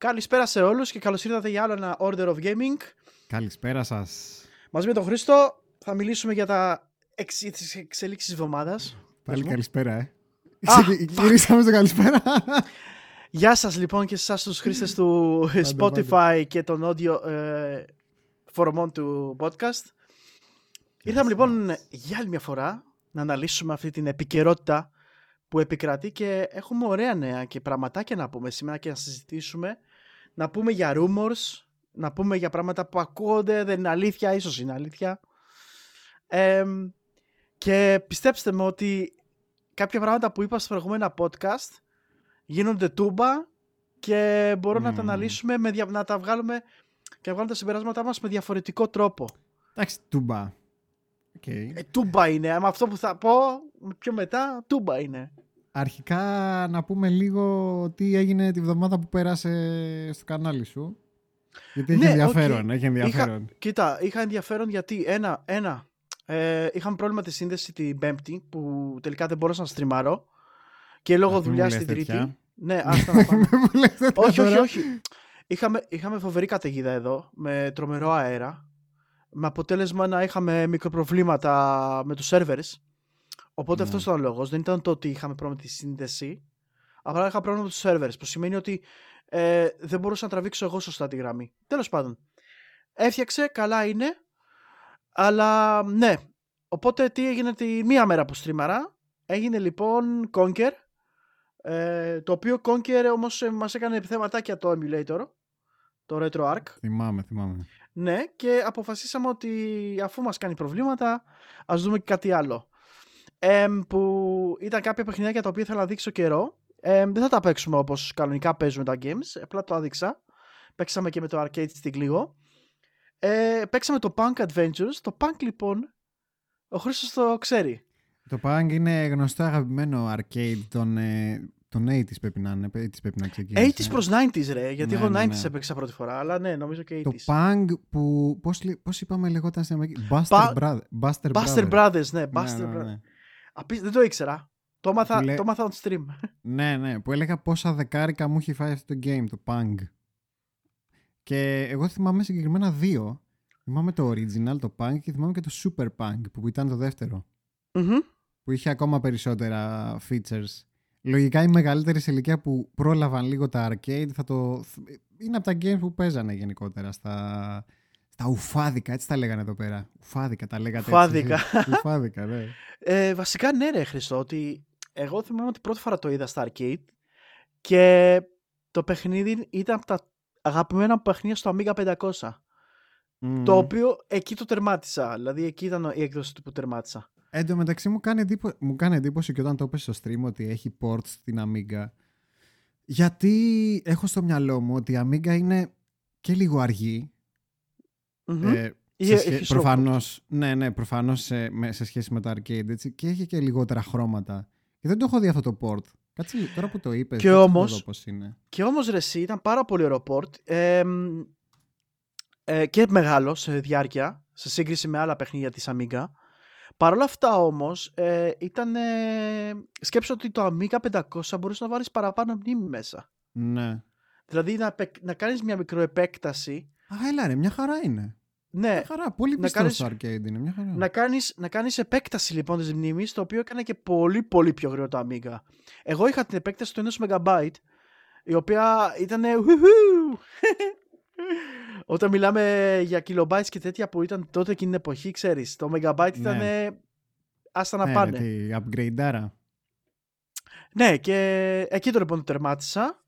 Καλησπέρα σε όλους και καλώς ήρθατε για άλλο ένα Order of Gaming. Καλησπέρα σας. Μαζί με τον Χρήστο θα μιλήσουμε για τα εξ... τις εξελίξεις της εβδομάδας. Πάλι καλησπέρα, ε. Α, Γυρίσαμε στο καλησπέρα. Γεια σας λοιπόν και σε εσάς τους χρήστες του Spotify και των audio ε, φορμών του podcast. Ήρθαμε λοιπόν για άλλη μια φορά να αναλύσουμε αυτή την επικαιρότητα που επικρατεί και έχουμε ωραία νέα και πραγματάκια να πούμε σήμερα και να συζητήσουμε. Να πούμε για rumors, να πούμε για πράγματα που ακούγονται, δεν είναι αλήθεια, ίσως είναι αλήθεια. Ε, και πιστέψτε με ότι κάποια πράγματα που είπα στο προηγούμενα podcast γίνονται τούμπα και μπορούμε να τα Μμμ. αναλύσουμε, με, δια- να τα βγάλουμε και να βγάλουμε τα συμπεράσματά μας με διαφορετικό τρόπο. Εντάξει, τούμπα. Οκ. Ε, τούμπα είναι, με αυτό που θα πω πιο μετά, τούμπα είναι. Αρχικά να πούμε λίγο τι έγινε τη βδομάδα που πέρασε στο κανάλι σου. Γιατί έχει Ναι, ενδιαφέρον, οκ. έχει ενδιαφέρον. Κοίτα, είχα ενδιαφέρον γιατί ένα, ένα ε, είχαμε πρόβλημα τη σύνδεση την Πέμπτη που τελικά δεν μπορούσα να στριμάρω και λόγω Α, μην μου δουλειάς λες την Τρίτη. τέτοια. Ναι, άστα να πάμε. Μου λες τέτοια όχι, όχι, τώρα. όχι. Είχαμε, είχαμε φοβερή καταιγίδα εδώ με τρομερό αέρα. Με αποτέλεσμα να είχαμε μικροπροβλήματα με τους servers. Οπότε Ναι. αυτός ήταν ο λόγος. Δεν ήταν το ότι είχαμε πρόβλημα με τη σύνδεση. Απλά είχα πρόβλημα με τους servers. Που σημαίνει ότι ε, δεν μπορούσα να τραβήξω εγώ σωστά τη γραμμή. Τέλος πάντων. Έφτιαξε, καλά είναι. Αλλά ναι. Οπότε τι έγινε τη μία μέρα που στρίμαρα. Έγινε λοιπόν Conquer. Ε, το οποίο Conquer όμως ε, μας έκανε επιθέματάκια το emulator. Το RetroArch. Θυμάμαι, θυμάμαι. Ναι, και αποφασίσαμε ότι αφού μας κάνει προβλήματα, ας δούμε και κάτι άλλο. Εμ, που ήταν κάποια παιχνιδάκια τα οποία ήθελα να δείξω καιρό. Εμ, δεν θα τα παίξουμε όπως κανονικά παίζουμε τα games, απλά το άδειξα. Παίξαμε και με το arcade stick λίγο. Ε, παίξαμε το Punk Adventures. Το Punk λοιπόν, ο Χρήστος το ξέρει. Το Pang είναι γνωστό αγαπημένο arcade των, ε, των 80s πρέπει να είναι. 80s πρέπει να ξεκινήσει. 80s προς 90s ρε, γιατί Ναι, εγώ ναι, 90s ναι. έπαιξα πρώτη φορά, αλλά ναι, νομίζω και 80s. Το Pang που. Πώς, λέ- πώς είπαμε λεγόταν στην Αμερική; Buster, Πα- Brother, Buster, Buster Brothers, ναι, Buster Ναι, ναι, Brothers. Ναι. Απί- Δεν το ήξερα. Το έμαθα, Που λέ- το έμαθα on stream. Ναι, ναι, που έλεγα πόσα δεκάρικα μου έχει φάει αυτό το game, το Pang. Και εγώ θυμάμαι συγκεκριμένα δύο. Θυμάμαι το original, το Pang και θυμάμαι και το Super Pang που ήταν το δεύτερο. Μμμ. Που είχε ακόμα περισσότερα features. Λογικά οι μεγαλύτεροι σε ηλικία που πρόλαβαν λίγο τα arcade θα το... είναι από τα games που παίζανε γενικότερα στα, στα ουφάδικα, έτσι τα λέγανε εδώ πέρα. Ουφάδικα τα λέγατε έτσι, Ουφάδικα. εσείς. ουφάδικα, ναι. Ε, βασικά ναι ρε Χριστό, ότι εγώ θυμάμαι ότι πρώτη φορά το είδα στα arcade και το παιχνίδι ήταν από τα αγαπημένα μου παιχνίδια στο Amiga 500. Μμμ. Το οποίο εκεί το τερμάτισα, δηλαδή εκεί ήταν η έκδοση του που τερμάτισα. Εν τω μεταξύ μου κάνει, εντύπωση, μου κάνει εντύπωση και όταν το έπεσε στο stream ότι έχει ports στην Amiga. Γιατί έχω στο μυαλό μου ότι η Amiga είναι και λίγο αργή. Μμμ. Ε, Είχε- σε σχέ- έχει slow προφανώς, ναι, ναι, προφανώς σε, με- σε σχέση με το arcade έτσι, και έχει και λιγότερα χρώματα. Και δεν το έχω δει αυτό το port. Κάτσε λίγο, τώρα που το είπες, Και κάτσε να όμως- το δω πώς είναι. Και όμως ρε εσύ ήταν πάρα πολύ ωραίο port ε, μ, ε, και μεγάλο σε διάρκεια σε σύγκριση με άλλα παιχνίδια της Amiga. Παρ' όλα αυτά όμως ε, ήταν ε, σκέψω ότι το Amiga 500 μπορούσε να βάλεις παραπάνω μνήμη μέσα. Ναι. Δηλαδή να, επεκ- να κάνεις μια μικροεπέκταση Α, έλα ρε, μια χαρά είναι. Ναι, Μια χαρά, πολύ να πιστός κάνεις- στο arcade είναι, μια χαρά. να κάνεις, να κάνεις επέκταση λοιπόν της μνήμης το οποίο έκανε και πολύ πολύ πιο γρήγορο το Amiga. Εγώ είχα την επέκταση του 1 MB η οποία ήταν Όταν μιλάμε για kilobytes και τέτοια που ήταν τότε εκείνη την εποχή, ξέρεις, το megabyte ήταν Ναι. άστα να ναι, πάνε. ρε, τι upgrade Ναι, και εκεί το λοιπόν το τερμάτισα.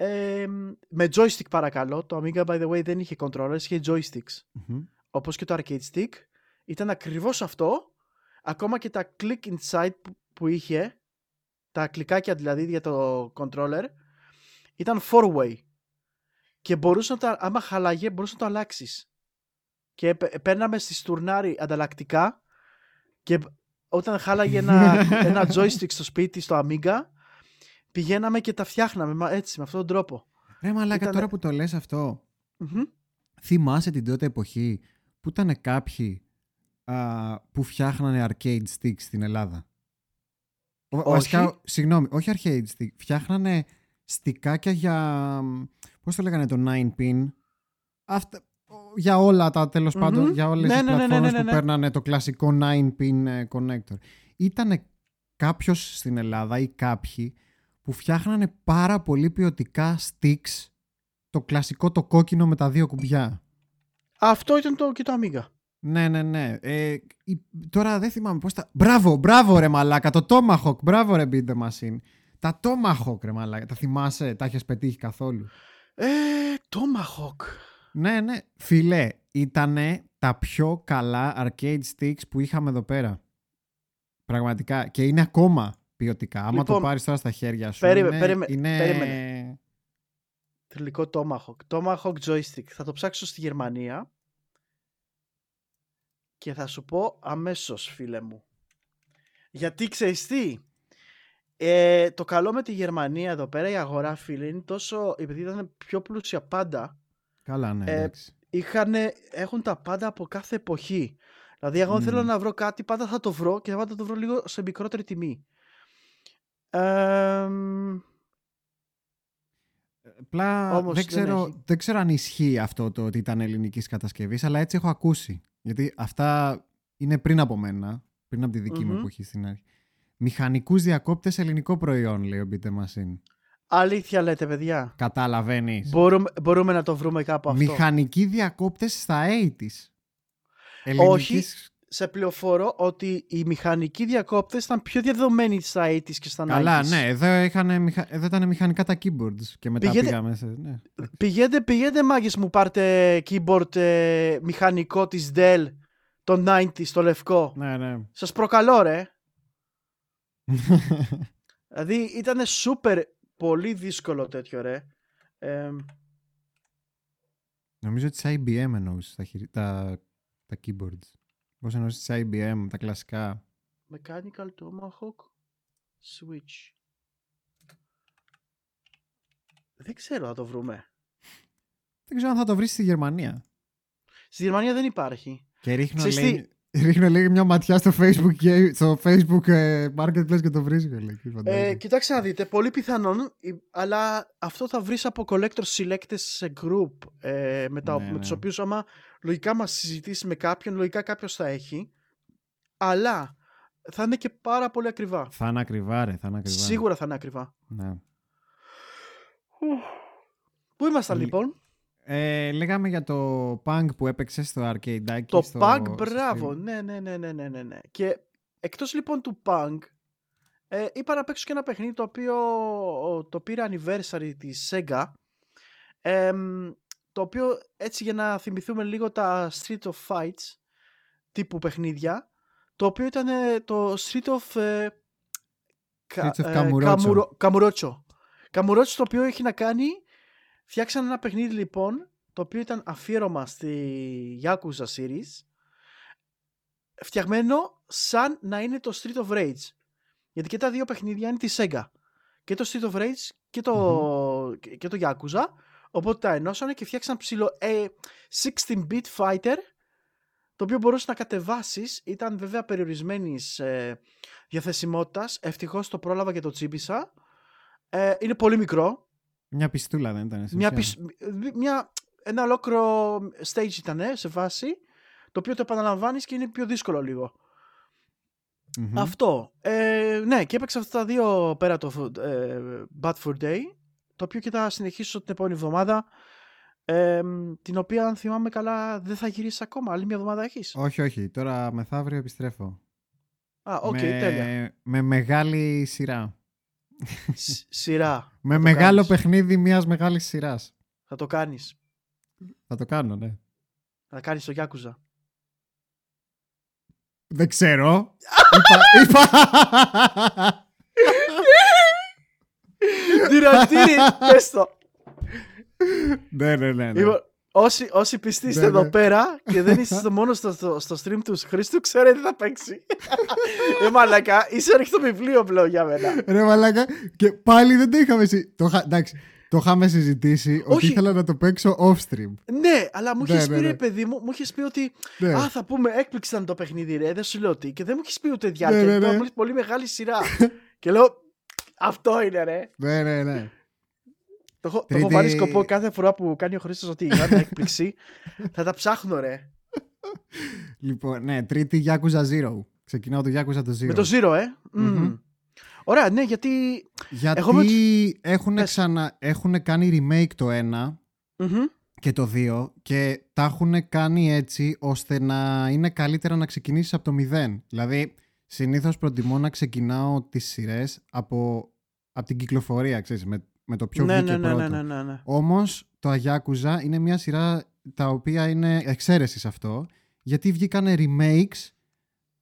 Ε, με joystick παρακαλώ. Το Amiga, by the way, δεν είχε controllers, είχε joysticks. Όπως και το arcade stick. Ήταν ακριβώς αυτό. Ακόμα και τα click inside που, που είχε, τα κλικάκια δηλαδή για το controller, ήταν four way. Και μπορούσε να τα, άμα χαλάγε, μπορούσε να το αλλάξεις. Και πε- παίρναμε στη στουρνάρι ανταλλακτικά και όταν χάλαγε ένα, ένα joystick στο σπίτι, στο Amiga, πηγαίναμε και τα φτιάχναμε μα- έτσι, με αυτόν τον τρόπο. Ρε μαλάκα, Ήτανε- τώρα που το λες αυτό, Μμμ. θυμάσαι την τότε εποχή που ήταν κάποιοι α, που φτιάχνανε arcade sticks στην Ελλάδα; Ο- Όχι. Βασικά, συγγνώμη, όχι arcade stick, φτιάχνανε στικάκια για, πώς το λέγανε το 9pin, Αυτά, για όλα τα τέλος mm-hmm. πάντων, για όλες ναι, τις ναι, ναι, ναι πλατφόρμες ναι, ναι, που παίρνανε το κλασικό 9pin ε, connector. Ήτανε κάποιος στην Ελλάδα ή κάποιοι που φτιάχνανε πάρα πολύ ποιοτικά sticks το κλασικό το κόκκινο με τα δύο κουμπιά. Αυτό ήταν το και το Amiga. Ναι, ναι, ναι. Ε, τώρα δεν θυμάμαι πώς τα... Μπράβο, μπράβο ρε μαλάκα, το Tomahawk, μπράβο ρε Beat the Machine. Τα Tomahawk ρε μαλάκα, τα θυμάσαι, τα έχεις πετύχει καθόλου; Ε, Tomahawk. Ναι, ναι. Φιλέ, ήταν τα πιο καλά arcade sticks που είχαμε εδώ πέρα. Πραγματικά. Και είναι ακόμα ποιοτικά. Άμα το λοιπόν, πάρεις τώρα στα χέρια σου. Περίμε, είναι, περίμε, είναι... περίμενε. Τελικό Tomahawk. Tomahawk joystick. Θα το ψάξω στη Γερμανία. Και θα σου πω αμέσως φίλε μου. Γιατί ξέρεις τι; Ε, το καλό με τη Γερμανία εδώ πέρα η αγορά φίλε είναι τόσο επειδή ήταν πιο πλούσια πάντα Καλά, ναι, ε, έχουν τα πάντα από κάθε εποχή. Δηλαδή, εγώ mm. θέλω να βρω κάτι, πάντα θα το βρω και πάντα θα το βρω λίγο σε μικρότερη τιμή. Ε, Απλά δεν, ξέρω, δεν, ξέρω αν ισχύει αυτό το ότι ήταν ελληνικής κατασκευής, αλλά έτσι έχω ακούσει. Γιατί αυτά είναι πριν από μένα, πριν από τη δικη μου εποχή στην αρχή. Μηχανικούς διακόπτες ελληνικό προϊόν, λέει ο Μπίτε Μασίν. Αλήθεια λέτε, παιδιά. Καταλαβαίνεις. Μπορούμε, μπορούμε να το βρούμε κάπου αυτό. Μηχανικοί διακόπτες στα 80s. Όχι, σε πληροφορώ ότι οι μηχανικοί διακόπτες ήταν πιο διαδεδομένοι στα 80s και στα 90s. Καλά, ναι, εδώ, είχαν, εδώ ήταν μηχανικά τα keyboards και μετά πηγαίνετε, πήγαμε σε... Ναι. Πηγαίνετε, πηγαίνετε μάγκες μου πάρτε keyboard ε, μηχανικό της Dell το 90s, το λευκό. Ναι, ναι. Σας προκαλώ ρε. δηλαδή ήταν super πολύ δύσκολο τέτοιο ρε. Ε, Νομίζω ότι σε IBM εννοούσες τα, τα, τα keyboards. Πώς εννοούσε σε IBM, τα κλασικά; Mechanical Tomahawk Switch. Δεν ξέρω αν το βρούμε. Δεν ξέρω αν θα το βρεις στη Γερμανία. Στη Γερμανία δεν υπάρχει. Και ρίχνω, λέει, Ρίχνω λίγο μια ματιά στο Facebook, και, στο Facebook ε, Marketplace και το βρίσκω. Ε, κοιτάξτε να δείτε, πολύ πιθανόν, αλλά αυτό θα βρεις από collector selected σε group ε, με, τα, ναι, με ναι. τους οποίους άμα λογικά μας συζητήσεις με κάποιον, λογικά κάποιος θα έχει, αλλά θα είναι και πάρα πολύ ακριβά. Θα είναι ακριβά ρε, θα είναι ακριβά. Σίγουρα θα είναι ακριβά. Ναι. Πού ήμασταν λοιπόν; Ε, λέγαμε για το Punk που έπαιξε στο arcade. Το στο, Punk, μπράβο. Ναι, ναι, ναι, ναι, ναι, ναι. Και εκτός λοιπόν του Punk, ε, είπα να παίξω και ένα παιχνίδι το οποίο το πήρε anniversary της Sega. το οποίο έτσι για να θυμηθούμε λίγο τα Street of Fights τύπου παιχνίδια, το οποίο ήταν το Street of... Ε, Street of Καμουρότσο. Καμουρότσο το οποίο έχει να κάνει Φτιάξαν ένα παιχνίδι λοιπόν το οποίο ήταν αφιέρωμα στη Yakuza series φτιαγμένο σαν να είναι το Street of Rage. Γιατί και τα δύο παιχνίδια είναι τη Sega. Και το Street of Rage και το, και το Yakuza. Οπότε τα ενώσανε και φτιάξαν ψηλό ε, 16-bit fighter το οποίο μπορούσες να κατεβάσεις. Ήταν βέβαια περιορισμένης ε, διαθεσιμότητας. Ευτυχώς το πρόλαβα και το τσίπησα. Ε, είναι πολύ μικρό. Μια πιστούλα δεν ήταν. Μια, μια, ένα ολόκληρο stage ήταν σε βάση, το οποίο το επαναλαμβάνεις και είναι πιο δύσκολο Αυτό. Ε, ναι, και έπαιξα αυτά τα δύο πέρα το ε, Bad Fur Day, το οποίο και θα συνεχίσω την επόμενη εβδομάδα, ε, την οποία αν θυμάμαι καλά δεν θα γυρίσεις ακόμα. Άλλη μια εβδομάδα έχεις; Όχι, όχι. Τώρα μεθαύριο επιστρέφω. Α, οκ, okay, τέλεια. Με μεγάλη σειρά σειρά. Με μεγάλο παιχνίδι μιας μεγάλης σειράς. Θα το κάνεις. Θα το κάνω, ναι. Θα κάνεις το Γιάκουζα. Δεν ξέρω. είπα... είπα... Τυρατήρι, πες το. ναι, ναι, ναι. ναι. Λοιπόν, όσοι, όσοι πιστοί είστε ναι, εδώ ναι. πέρα και δεν είστε μόνο στο, στο, στο stream του Χρήστου, ξέρετε τι θα παίξει. Ρε μαλακά, είσαι το βιβλίο πλέον για μένα. Ρε μαλακά, και πάλι δεν το είχαμε το, εντάξει, το είχαμε συζητήσει Όχι. ότι ήθελα να το παίξω off stream. Ναι, αλλά μου είχε ναι, πει, ρε παιδί μου, μου είχε πει ότι. Α, θα πούμε έκπληξη ήταν το παιχνίδι, ρε. Δεν σου λέω τι. Και δεν μου είχε πει ούτε διάρκεια. Ναι, ναι, ναι. πολύ μεγάλη σειρά. και λέω, αυτό είναι, ρε. Ναι, ναι, ναι. Το έχω, το έχω βάλει σκοπό κάθε φορά που κάνει ο Χρήστος ότι η έκπληξη. θα τα ψάχνω, ρε. Λοιπόν, ναι, τρίτη Yakuza Zero. Ξεκινάω το Yakuza το Zero. Με το Zero, ε. Mm. Ωραία, ναι, γιατί. Γιατί Έχω... έχουν, ξανα... έχουν κάνει remake το ένα και το 2 και τα έχουν κάνει έτσι ώστε να είναι καλύτερα να ξεκινήσεις από το 0. Δηλαδή, συνήθως προτιμώ να ξεκινάω τις σειρές από, από την κυκλοφορία, ξέρεις, με, με το πιο ναι, βγήκε ναι, ναι, πρώτο. Ναι, ναι, ναι, Όμως, το Αγιάκουζα είναι μια σειρά τα οποία είναι εξαίρεσης σε αυτό, γιατί βγήκαν remakes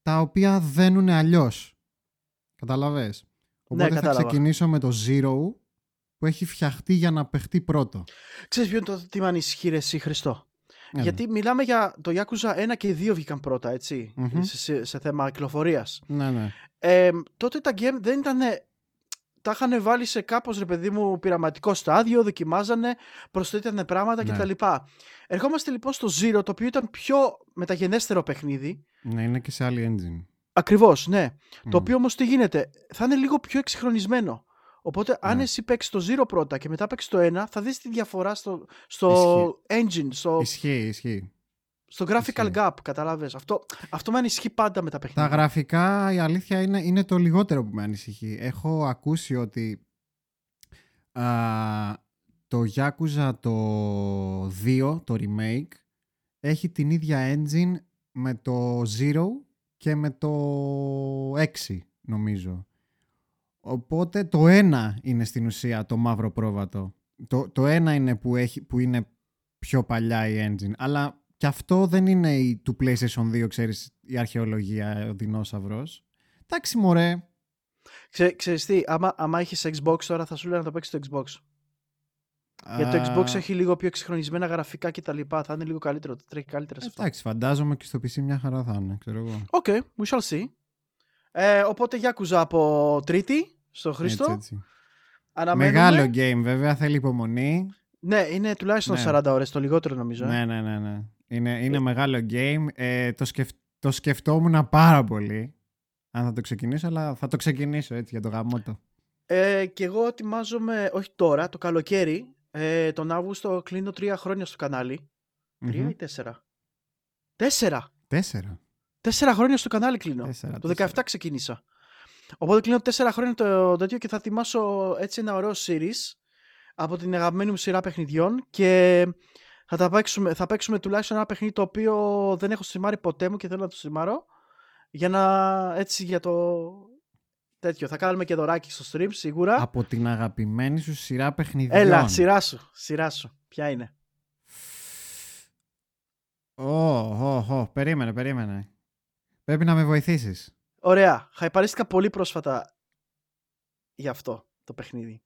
τα οποία δένουν αλλιώς. Καταλαβες; Ναι, Οπότε θα ξεκινήσω με το Zero που έχει φτιαχτεί για να παιχτεί πρώτο. Ξέρεις ποιο είναι το τι με ανησυχεί ρε εσύ Χριστό; Ναι, Γιατί μιλάμε για το Yakuza 1 και 2 βγήκαν πρώτα, σε, σε, θέμα κυκλοφορίας. Ναι, ναι. Ε, τότε τα game δεν ήταν. Τα είχαν βάλει σε κάπως ρε παιδί μου πειραματικό στάδιο, δοκιμάζανε, προσθέτανε πράγματα ναι. κτλ. Ερχόμαστε λοιπόν στο Zero, το οποίο ήταν πιο μεταγενέστερο παιχνίδι. Ναι, είναι και σε άλλη engine. Ακριβώς, ναι. Το οποίο όμως τι γίνεται, θα είναι λίγο πιο εξυγχρονισμένο. Οπότε, αν ναι. εσύ παίξεις το 0 πρώτα και μετά παίξεις το 1, θα δεις τη διαφορά στο, στο engine. Στο... Ισχύει, ισχύει. Στο graphical gap, καταλάβες. Αυτό, αυτό με ανησυχεί πάντα με τα παιχνίδια. Τα γραφικά, η αλήθεια είναι, είναι το λιγότερο που με ανησυχεί. Έχω ακούσει ότι α, το Yakuza το 2, το remake, έχει την ίδια engine με το 0 και με το 6, νομίζω. Οπότε το ένα είναι στην ουσία το μαύρο πρόβατο. Το, το ένα είναι που, έχει, που είναι πιο παλιά η engine. Αλλά και αυτό δεν είναι η, του PlayStation 2, ξέρεις, η αρχαιολογία, ο δεινόσαυρος. Εντάξει, μωρέ. Ξέ, ξέρεις τι, άμα, άμα έχεις Xbox τώρα θα σου λέω να το παίξεις το Xbox. Γιατί το Xbox έχει λίγο πιο εκσυγχρονισμένα γραφικά και τα λοιπά. Θα είναι λίγο καλύτερο, θα τρέχει καλύτερα σε αυτό. Εντάξει, φαντάζομαι και στο PC μια χαρά θα είναι, ξέρω εγώ. Οκ, okay, we shall see. Ε, οπότε Yakuza από Τρίτη στο Χρήστο. Έτσι, έτσι. Μεγάλο game βέβαια, θέλει υπομονή. Ναι, είναι τουλάχιστον ναι. 40 ώρες, το λιγότερο νομίζω. Ε. Ναι, ναι, ναι. ναι. Είναι, είναι ε. μεγάλο game. Ε, το, σκεφ, το σκεφτόμουν πάρα πολύ αν θα το ξεκινήσω, αλλά θα το ξεκινήσω έτσι για το γαμότο. Ε, και εγώ ετοιμάζομαι, όχι τώρα, το καλοκαίρι, ε, τον Αύγουστο κλείνω τρία χρόνια στο κανάλι. Τρία ή τέσσερα; Τέσσερα. Τέσσερα. Τέσσερα χρόνια στο κανάλι κλείνω. Τέσσερα, το 17 ξεκίνησα. Οπότε κλείνω τέσσερα χρόνια το τέτοιο και θα ετοιμάσω έτσι ένα ωραίο series από την αγαπημένη μου σειρά παιχνιδιών και θα, τα παίξουμε, θα παίξουμε τουλάχιστον ένα παιχνίδι το οποίο δεν έχω στριμάρει ποτέ μου και θέλω να το στριμάρω για να έτσι για το τέτοιο. Θα κάνουμε και δωράκι στο stream σίγουρα. Από την αγαπημένη σου σειρά παιχνιδιών. Έλα, σειρά σου, σειρά σου. Ποια είναι; Ω, ω, ω, περίμενε, περίμενε. Πρέπει να με βοηθήσεις. Ωραία. Χαϊπαρίστηκα πολύ πρόσφατα για αυτό το παιχνίδι.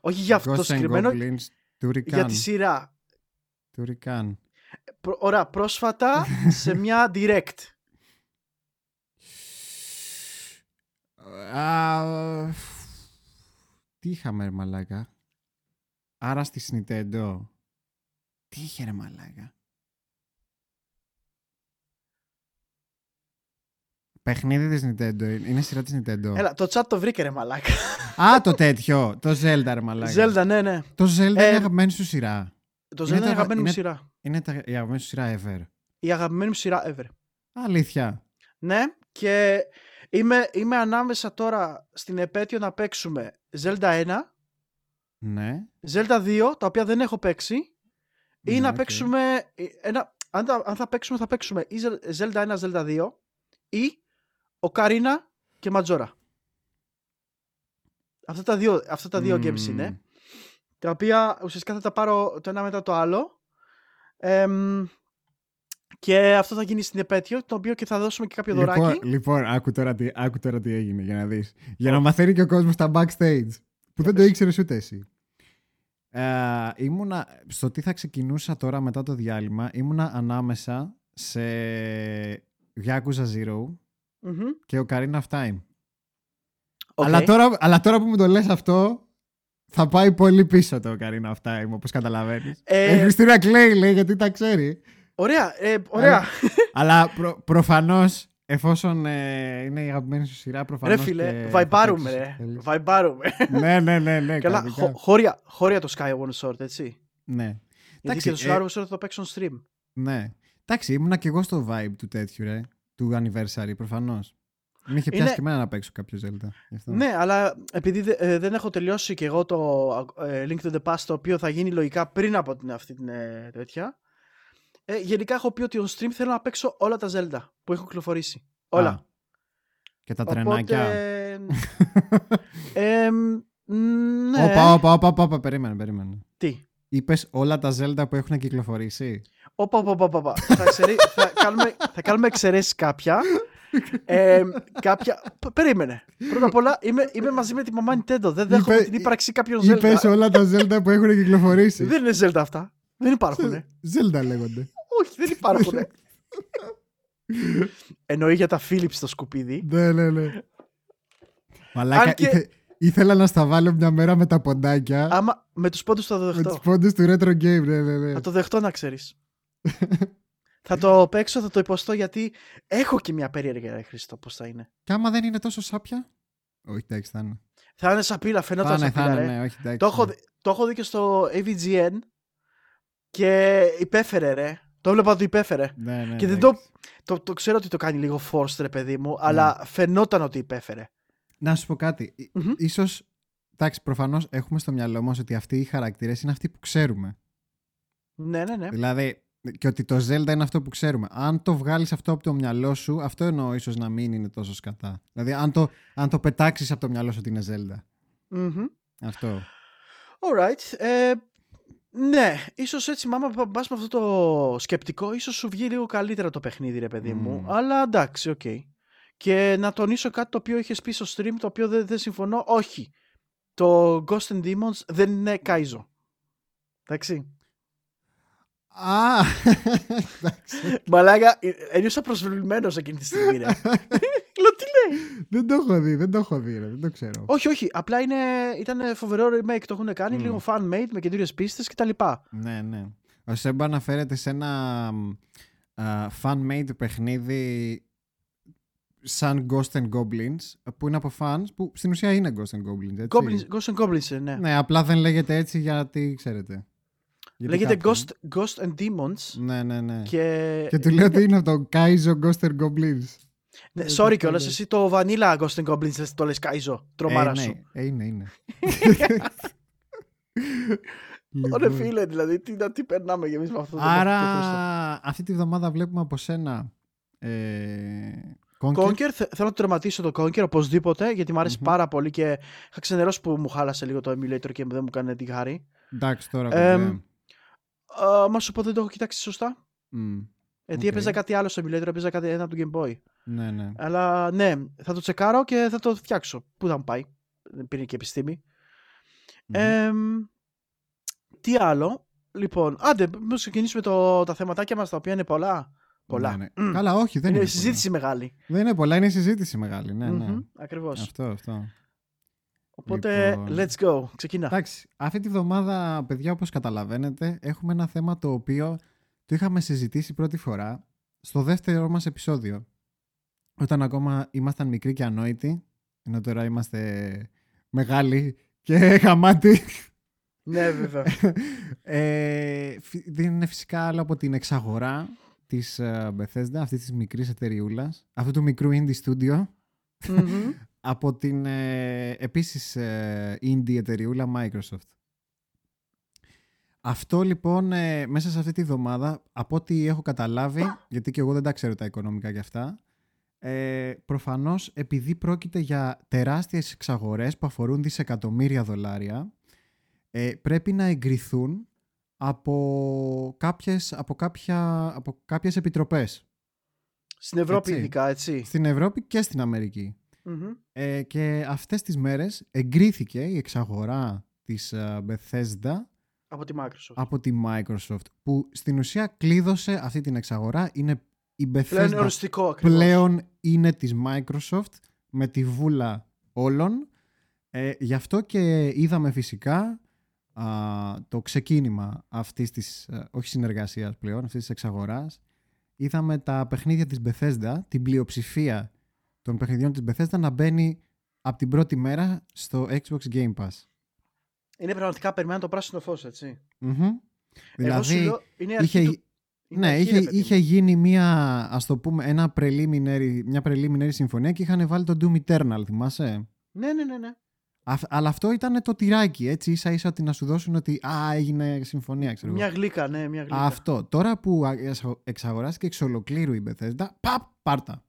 Όχι για αυτό το συγκεκριμένο. Για τη σειρά. Τουρικάν. Ωραία. Πρόσφατα σε μια direct. τι είχαμε ρε μαλάκα; Άρα στη Nintendo. Τι είχε ρε μαλάκα; Παιχνίδι της Nintendo. Είναι σειρά της Nintendo. Έλα, το chat το βρήκε ρε μαλάκα. Α, το τέτοιο. Το Zelda ρε μαλάκα. Zelda, ναι, ναι. Το Zelda είναι η ε, αγαπημένη σου σειρά. Το Zelda είναι η αγαπημένη μου σειρά. Είναι η αγαπημένη σου σειρά ever. Η αγαπημένη μου σειρά ever. Αλήθεια. Ναι, και είμαι, είμαι ανάμεσα τώρα στην επέτειο να παίξουμε Zelda 1. Ναι. Zelda 2, τα οποία δεν έχω παίξει. Ή ναι, να παίξουμε. Ένα, αν, αν θα παίξουμε, θα παίξουμε ή Zelda 1, Zelda 2 ή ο Καρίνα και Ματζόρα. Αυτά τα δύο, αυτά τα δύο mm. games είναι. Τα οποία ουσιαστικά θα τα πάρω το ένα μετά το άλλο. και αυτό θα γίνει στην επέτειο, το οποίο και θα δώσουμε και κάποιο λοιπόν, δωράκι. Λοιπόν, άκου τώρα, τι, άκου τώρα τι έγινε για να δεις. Για να μαθαίνει και ο κόσμος τα backstage. Που δεν το ήξερες ούτε εσύ. Ε, ήμουνα, στο τι θα ξεκινούσα τώρα μετά το διάλειμμα, ήμουνα ανάμεσα σε Yakuza Zero mm-hmm. και ο Karina of Time. Okay. Αλλά, τώρα, αλλά τώρα που μου το λες αυτό, θα πάει πολύ πίσω το Karina of Time, όπως καταλαβαίνεις. Ε... Η Χριστίνα κλαίει, λέει, γιατί τα ξέρει. Ωραία, ε, ωραία. Αλλά, αλλά προ, προφανώς Εφόσον ε, είναι η αγαπημένη σου σειρά, προφανώς Ρε φίλε, και βαϊμπάρουμε, θα ρε. παίξεις, θέλεις. Βαϊμπάρουμε. ναι, ναι, ναι, ναι. Καλά, κανονικά. χω- χώρια, χώρια το Skyward Sword, έτσι. Ναι. Γιατί Εντάξει, και το ε, Skyward Sword θα το παίξω on stream. Ναι. Εντάξει, ήμουνα και εγώ στο vibe του τέτοιου, ρε. Του anniversary, προφανώς. Με είχε πιάσει Είναι- και εμένα να παίξω κάποιο Zelda. γι' αυτό. Ναι, αλλά επειδή δε- ε, δεν έχω τελειώσει και εγώ το ε, Link to the Past, το οποίο θα γίνει λογικά πριν από την, αυτή την ε, τέτοια, ε, γενικά έχω πει ότι on stream θέλω να παίξω όλα τα Zelda που έχω κυκλοφορήσει. Όλα. Α, και τα τρενάκια. Οπότε, ε, μ, ναι. Όπα, όπα, όπα, όπα, όπα, περίμενε, περίμενε. Τι; Είπες όλα τα Zelda που έχουν κυκλοφορήσει; Όπα, όπα, όπα, όπα. θα, εξαιρεί- θα, κάνουμε, θα κάνουμε εξαιρέσεις κάποια. Ε, κάποια. π- Περίμενε. Πρώτα απ' όλα είμαι, είμαι μαζί με τη μαμά Nintendo. Δεν δέχομαι Είπε- την ύπαρξη κάποιων Είπε Zelda. όλα τα Zelda που έχουν κυκλοφορήσει. Δεν είναι Zelda αυτά. Δεν υπάρχουν. Zelda λέγονται. Όχι, δεν υπάρχουν. Εννοεί για τα Philips στο σκουπίδι. Ναι, ναι, ναι. Μαλάκα, Αν και- ήθε- ήθελα να στα βάλω μια μέρα με τα ποντάκια. Άμα με τους πόντους θα το με δεχτώ. τους πόντους του retro game, ναι, ναι, ναι. Θα το δεχτώ να ξέρεις. θα το παίξω, θα το υποστώ γιατί έχω και μια περίεργη ρε Χριστό πώς θα είναι. Και άμα δεν είναι τόσο σάπια; Όχι, εντάξει, θα είναι. Θα είναι σαπίλα, φαινόταν Θα είναι, θα σαπίλα είναι, ρε. ναι, όχι, εντάξει. Το έχω, δει- το έχω δει και στο AVGN και υπέφερε ρε. Το έβλεπα ότι υπέφερε. Ναι, ναι, και δεν εντάξει. το, το, το ξέρω ότι το κάνει λίγο forced ρε παιδί μου, αλλά φαινόταν ότι υπέφερε. Να σου πω κάτι. Ι- Μμμ. Ίσως, εντάξει, προφανώς έχουμε στο μυαλό μας ότι αυτοί οι χαρακτήρες είναι αυτοί που ξέρουμε. Ναι, ναι, ναι. Δηλαδή, και ότι το Zelda είναι αυτό που ξέρουμε. Αν το βγάλεις αυτό από το μυαλό σου, αυτό εννοώ ίσως να μην είναι τόσο σκατά. Δηλαδή, αν το, αν το πετάξεις από το μυαλό σου ότι είναι Zelda. Μμμ. Αυτό. Alright. Ε, ναι, ίσως έτσι άμα πας με αυτό το σκεπτικό, ίσως σου βγει λίγο καλύτερα το παιχνίδι ρε παιδί μου. Μμμ. Αλλά εντάξει, οκ. Και να τονίσω κάτι το οποίο είχες πει στο stream, το οποίο δεν, δεν συμφωνώ. Όχι. Το Ghost and Demons δεν είναι Kaizo. Εντάξει. Α, εντάξει. Μαλάκα, ε, ένιωσα προσβλημένος εκείνη τη στιγμή, ρε. Λέω τι λέει; δεν το έχω δει, δεν το έχω δει, ρε, δεν το ξέρω. όχι, όχι. Απλά είναι, ήταν φοβερό remake. Το έχουν κάνει Μμ. λίγο fan-made με καινούριες πίστες κτλ. Ναι, ναι. Ο Σέμπα αναφέρεται σε ένα α, fan-made παιχνίδι σαν Ghost and Goblins που είναι από fans που στην ουσία είναι Ghost and Goblins, έτσι. Goblins, Ghost and Goblins, ε, ναι. Ναι, απλά δεν λέγεται έτσι γιατί ξέρετε. Γιατί Λέγεται κάποιον- Ghost, Ghost and Demons. Ναι, ναι, ναι. Και, Και, του λέω ότι είναι από το Kaizo Ghost and Goblins. ναι, Ε, sorry το κιόλας, λέω. εσύ το Vanilla Ghost and Goblins το λες Kaizo, τρομάρα ε, ναι, σου. ε, είναι, είναι. Ωραία Λοιπόν. φίλε, δηλαδή, τι, να- τι περνάμε κι εμείς με αυτό το παιχνίδι, Άρα Χριστό. αυτή τη βδομάδα βλέπουμε από σένα ε, Conker. Conker, θε- θέλω να το τερματίσω το Conker οπωσδήποτε, γιατί μου αρεσει Μμμ. πάρα πολύ και είχα ξενερώσει που μου χάλασε λίγο το emulator και δεν μου έκανε τη χάρη. Εντάξει τώρα. Εμ, κομπλέ. Α, να σου πω δεν το έχω κοιτάξει σωστά. Μμ. Γιατί Οκ. έπαιζα κάτι άλλο στο emulator, έπαιζα κάτι ένα από το Game Boy. Ναι, ναι. Αλλά ναι, θα το τσεκάρω και θα το φτιάξω. Πού θα μου πάει. Δεν πήρε και επιστήμη. Μμμ. Εμ, τι άλλο. Λοιπόν, άντε, να ξεκινήσουμε το, τα θεματάκια μας τα οποία είναι πολλά. Πολλά. Ναι, ναι. Μμ. Καλά, όχι, δεν είναι είναι. συζήτηση μεγάλη. πολλά. Δεν είναι πολλά, είναι συζήτηση μεγάλη. Ναι, ναι. Μμμ, Ακριβώς. Αυτό, αυτό. Οπότε, Λοιπόν. let's go. Ξεκινά. Εντάξει, αυτή τη βδομάδα, παιδιά, όπως καταλαβαίνετε, έχουμε ένα θέμα το οποίο το είχαμε συζητήσει πρώτη φορά στο δεύτερο μας επεισόδιο. Όταν ακόμα ήμασταν μικροί και ανόητοι, ενώ τώρα είμαστε μεγάλοι και γαμάτοι. ναι, βέβαια. ε, φυ- δεν είναι φυσικά άλλο από την εξαγορά της ε, Bethesda, αυτής της μικρής εταιρεούλας, αυτού του μικρού indie studio, Μμμ. από την ε, επίσης ε, indie εταιρεούλα Microsoft. Αυτό λοιπόν ε, μέσα σε αυτή τη βδομάδα, από ό,τι έχω καταλάβει, γιατί και εγώ δεν τα ξέρω τα οικονομικά για αυτά, ε, προφανώς επειδή πρόκειται για τεράστιες εξαγορές που αφορούν δισεκατομμύρια δολάρια, ε, πρέπει να εγκριθούν από κάποιες, από κάποια, από κάποιες επιτροπές Στην Ευρώπη Έτσι. ειδικά, έτσι. στην Ευρώπη και στην Αμερική. Μμμ. Ε, και αυτές τις μέρες εγκρίθηκε η εξαγορά της ε, Bethesda Από τη Microsoft. από τη Microsoft που στην ουσία κλείδωσε αυτή την εξαγορά. Είναι η Πλέον Bethesda είναι οριστικό ακριβώς. πλέον είναι της Microsoft με τη βούλα όλων. Ε, γι' αυτό και είδαμε φυσικά α, το ξεκίνημα αυτής της, ε, όχι συνεργασίας πλέον, αυτής της εξαγοράς είδαμε τα παιχνίδια της Bethesda, την πλειοψηφία των παιχνιδιών της Bethesda να μπαίνει από την πρώτη μέρα στο Xbox Game Pass. Είναι πραγματικά περιμένω το πράσινο φως, έτσι. Mm-hmm. Δηλαδή, λέω, είναι είχε, του... ναι, αρχή, είχε, είχε γίνει μια, ας το πούμε, ένα preliminary, μια preliminary συμφωνία και είχαν βάλει το Doom Eternal, θυμάσαι; Ναι, ναι, ναι. ναι. Α, αλλά αυτό ήταν το τυράκι, έτσι, ίσα ίσα ότι να σου δώσουν ότι α, έγινε συμφωνία, ξέρω Μια γλύκα, ναι, μια γλύκα. Αυτό. Τώρα που εξαγοράστηκε εξ ολοκλήρου η Bethesda, παπ, πάρτα.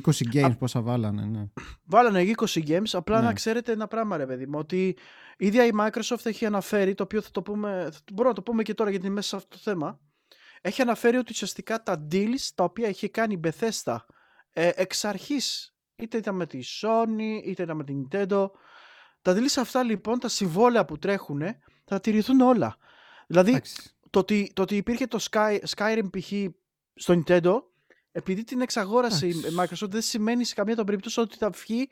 20 games Α... πόσα βάλανε, ναι. Βάλανε 20 games, απλά ναι. να ξέρετε ένα πράγμα ρε παιδί μου, ότι η ίδια η Microsoft έχει αναφέρει, το οποίο θα το πούμε, μπορούμε να το πούμε και τώρα γιατί είναι μέσα σε αυτό το θέμα, έχει αναφέρει ότι ουσιαστικά τα deals τα οποία έχει κάνει η Bethesda ε, εξ αρχής, είτε ήταν με τη Sony, είτε ήταν με την Nintendo, τα deals αυτά λοιπόν, τα συμβόλαια που τρέχουν, θα τηρηθούν όλα. Δηλαδή, το ότι, το ότι υπήρχε το Sky, Skyrim π.χ. στο Nintendo, επειδή την εξαγόρασε η Microsoft, δεν σημαίνει σε καμία των περιπτώσεων ότι θα βγει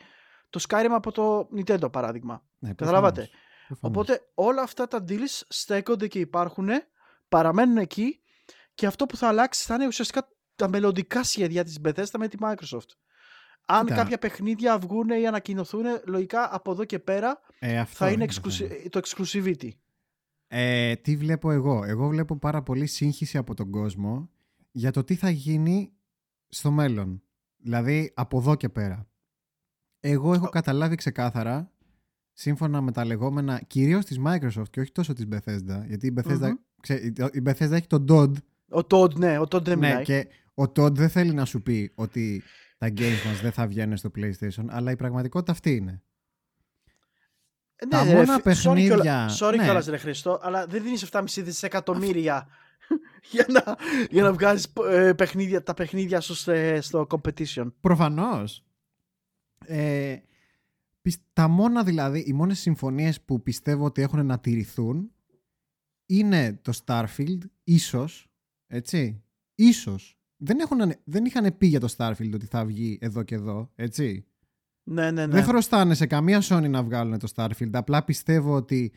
το Skyrim από το Nintendo, παράδειγμα. Ναι, Καταλάβατε. Οπότε όλα αυτά τα deals στέκονται και υπάρχουν, παραμένουν εκεί και αυτό που θα αλλάξει θα είναι ουσιαστικά τα μελλοντικά σχέδια της Bethesda με τη Microsoft. Αν κάποια παιχνίδια βγουν ή ανακοινωθούν, λογικά από εδώ και πέρα ε, θα είναι το exclusivity. Ε, τι βλέπω εγώ. Εγώ βλέπω πάρα πολύ σύγχυση από τον κόσμο για το τι θα γίνει στο μέλλον. Δηλαδή από εδώ και πέρα. Εγώ έχω καταλάβει ξεκάθαρα, σύμφωνα με τα λεγόμενα κυρίως της Microsoft και όχι τόσο της Bethesda, γιατί η Bethesda, η Bethesda έχει τον Todd. Ο Todd, ναι, ο Todd δεν ναι, και ο Todd δεν θέλει να σου πει ότι τα games μας δεν θα βγαίνουν στο PlayStation, αλλά η πραγματικότητα αυτή είναι. Ε, ναι, τα ρε, μόνα παιχνίδια... Sorry ναι. κιόλας ρε Χριστό, αλλά δεν δίνεις 7,5 δισεκατομμύρια για να, για να βγάζεις ε, παιχνίδια, τα παιχνίδια σου στο competition. Προφανώς. Ε, τα μόνα δηλαδή, οι μόνες συμφωνίες που πιστεύω ότι έχουν να τηρηθούν είναι το Starfield, ίσως, έτσι, ίσως. Δεν, έχουν, δεν είχαν πει για το Starfield ότι θα βγει εδώ και εδώ, έτσι. Ναι, ναι, ναι. Δεν χρωστάνε σε καμία Sony να βγάλουν το Starfield. Απλά πιστεύω ότι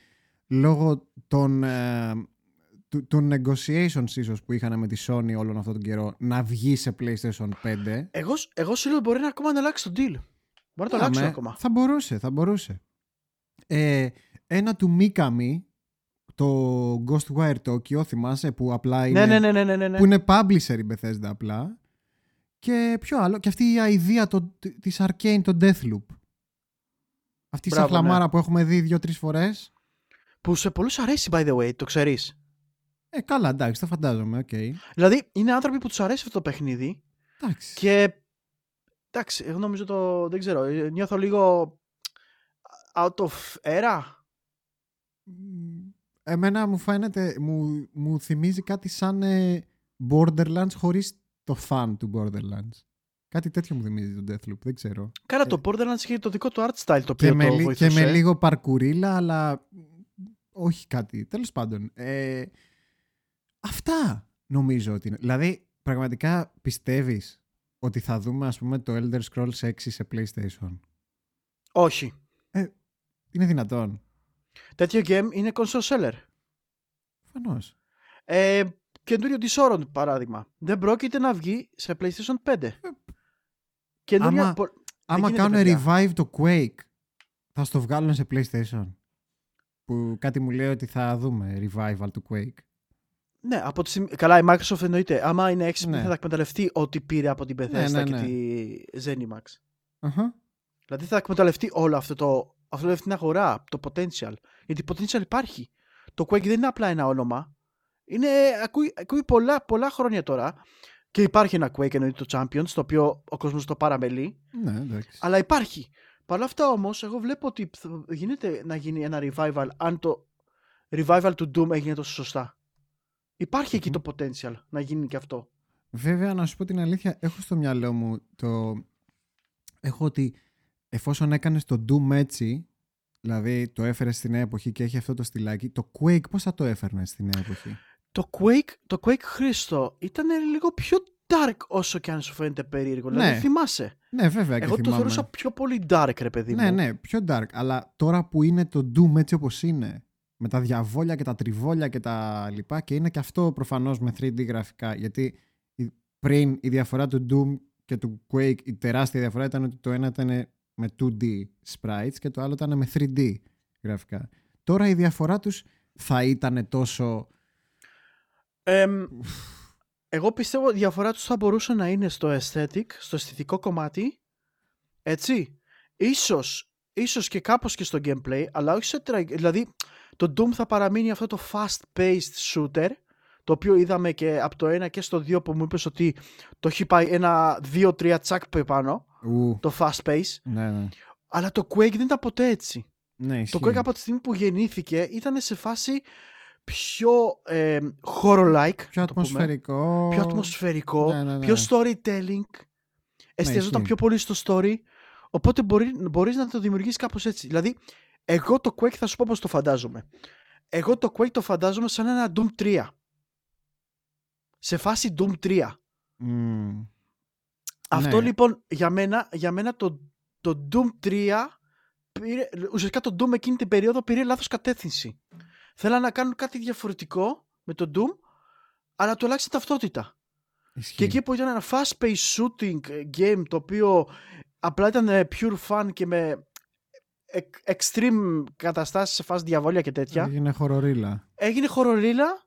λόγω των, ε, του, του negotiations ίσως που είχαν με τη Sony όλον αυτόν τον καιρό να βγει σε PlayStation 5. Εγώ, εγώ σου λέω μπορεί να ακόμα να αλλάξει το deal. Μπορεί να το αλλάξει ακόμα. Θα μπορούσε, θα μπορούσε. Ε, ένα του Mikami, το Ghostwire Tokyo, θυμάσαι, που απλά ναι, είναι, ναι, ναι, ναι, ναι, ναι, ναι. που είναι publisher η Bethesda απλά. Και ποιο άλλο, και αυτή η ιδέα το, της Arcane, το Deathloop. Αυτή η σαχλαμάρα ναι. που έχουμε δει δύο-τρεις φορές. Που σε πολλούς αρέσει, by the way, το ξέρεις. Ε, καλά, εντάξει, το φαντάζομαι, οκ. Okay. Δηλαδή, είναι άνθρωποι που τους αρέσει αυτό το παιχνίδι. Εντάξει. Και. Εντάξει, εγώ νομίζω το. Δεν ξέρω. Ε, νιώθω λίγο. out of era. Εμένα μου φαίνεται. Μου, μου θυμίζει κάτι σαν ε, Borderlands χωρίς το fan του Borderlands. Κάτι τέτοιο μου θυμίζει το Deathloop, δεν ξέρω. Κάρα, το ε, Borderlands είχε το δικό του art style το οποίο και το με, Και με λίγο παρκουρίλα, αλλά όχι κάτι. Τέλος πάντων. Ε, Αυτά νομίζω ότι είναι. Δηλαδή, πραγματικά πιστεύεις ότι θα δούμε, ας πούμε, το Elder Scrolls 6 σε PlayStation; Όχι. Ε, είναι δυνατόν. Τέτοιο game είναι console seller. Φανώς. Ε, καινούριο Dishonored, παράδειγμα. Δεν πρόκειται να βγει σε PlayStation 5. Ε, άμα, άμα κάνουν revive το Quake, θα στο βγάλουν σε PlayStation. Που κάτι μου λέει ότι θα δούμε revival του Quake. Ναι, από τη Καλά, η Microsoft εννοείται. Άμα είναι έξυπνη, ναι. θα εκμεταλλευτεί ό,τι πήρε από την Bethesda ναι, ναι, και τη Zenimax. Uh-huh. Δηλαδή θα εκμεταλλευτεί όλο αυτό το. Αυτό την αγορά, το potential. Γιατί potential υπάρχει. Το Quake δεν είναι απλά ένα όνομα. Είναι, ακούει, ακούει πολλά, πολλά χρόνια τώρα. Και υπάρχει ένα Quake εννοείται το Champions, το οποίο ο κόσμος το παραμελεί. Ναι, εντάξει. Αλλά υπάρχει. Παρ' όλα αυτά όμως, εγώ βλέπω ότι γίνεται να γίνει ένα revival αν το revival του Doom έγινε τόσο σωστά. Υπάρχει εκεί το potential να γίνει και αυτό. Βέβαια, να σου πω την αλήθεια, έχω στο μυαλό μου το. Έχω ότι εφόσον έκανες το Doom έτσι, δηλαδή το έφερες στην νέα εποχή και έχει αυτό το στυλάκι, το Quake πώς θα το έφερνες στην νέα εποχή; Το Quake, το Quake Χρήστο ήταν λίγο πιο dark όσο και αν σου φαίνεται περίεργο. Δηλαδή, ναι. Δηλαδή θυμάσαι. Ναι, βέβαια. Και Εγώ θυμάμαι. το θεωρούσα πιο πολύ dark, ρε παιδί ναι, μου. Ναι, ναι, πιο dark. Αλλά τώρα που είναι το Doom έτσι όπως είναι, με τα διαβόλια και τα τριβόλια και τα λοιπά και είναι και αυτό προφανώς με 3D γραφικά γιατί πριν η διαφορά του Doom και του Quake, η τεράστια διαφορά ήταν ότι το ένα ήταν με 2D sprites και το άλλο ήταν με 3D γραφικά. Τώρα η διαφορά τους θα ήταν τόσο... εγώ πιστεύω η διαφορά τους θα μπορούσε να είναι στο aesthetic, στο αισθητικό κομμάτι, έτσι. Ίσως, ίσως και κάπως και στο gameplay, αλλά όχι σε Δηλαδή, το Doom θα παραμείνει αυτό το fast-paced shooter, το οποίο είδαμε και από το 1 και στο 2 που μου είπες ότι το έχει πάει ένα 2-3 τσακ πάνω, το fast pace. Ναι, ναι. Αλλά το Quake δεν ήταν ποτέ έτσι. Ναι, το Quake από τη στιγμή που γεννήθηκε ήταν σε φάση πιο ε, horror-like. Πιο ατμοσφαιρικό. Πιο ατμοσφαιρικό. Ναι, ναι, ναι. Πιο storytelling. Εστιαζόταν πιο πολύ στο story. Οπότε μπορεί, μπορείς να το δημιουργήσεις κάπως έτσι. Δηλαδή, εγώ το Quake θα σου πω πώς το φαντάζομαι. Εγώ το Quake το φαντάζομαι σαν ένα Doom 3. Σε φάση Doom 3. Αυτό ναι. λοιπόν για μένα, για μένα το, το Doom 3 πήρε, ουσιαστικά το Doom εκείνη την περίοδο πήρε λάθος κατεύθυνση. Θέλανε να κάνουν κάτι διαφορετικό με το Doom αλλά του αλλάξει ταυτότητα. Και εκεί που ήταν ένα fast-paced shooting game το οποίο απλά ήταν pure fun και με extreme καταστάσεις σε φάση διαβόλια και τέτοια. Έγινε χορορίλα. Έγινε χορορίλα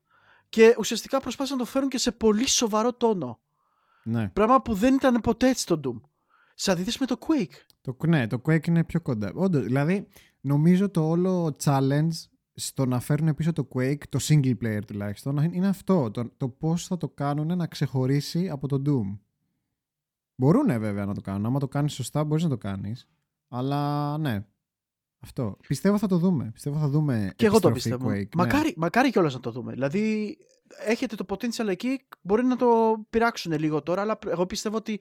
και ουσιαστικά προσπάθησαν να το φέρουν και σε πολύ σοβαρό τόνο. Ναι. Πράγμα που δεν ήταν ποτέ έτσι το Doom. Σε αντίθεση με το Quake. Το, ναι, το Quake είναι πιο κοντά. Όντως, δηλαδή, νομίζω το όλο challenge στο να φέρουν πίσω το Quake, το single player τουλάχιστον, είναι αυτό. Το, το πώς θα το κάνουν να ξεχωρίσει από το Doom. Μπορούν βέβαια να το κάνουν. Άμα το κάνεις σωστά μπορείς να το κάνεις. Αλλά ναι, αυτό. Πιστεύω θα το δούμε. Πιστεύω θα δούμε. Και εγώ το πιστεύω. Quake, μακάρι, ναι. μακάρι κιόλας να το δούμε. Δηλαδή, έχετε το potential εκεί, μπορεί να το πειράξουν λίγο τώρα, αλλά εγώ πιστεύω ότι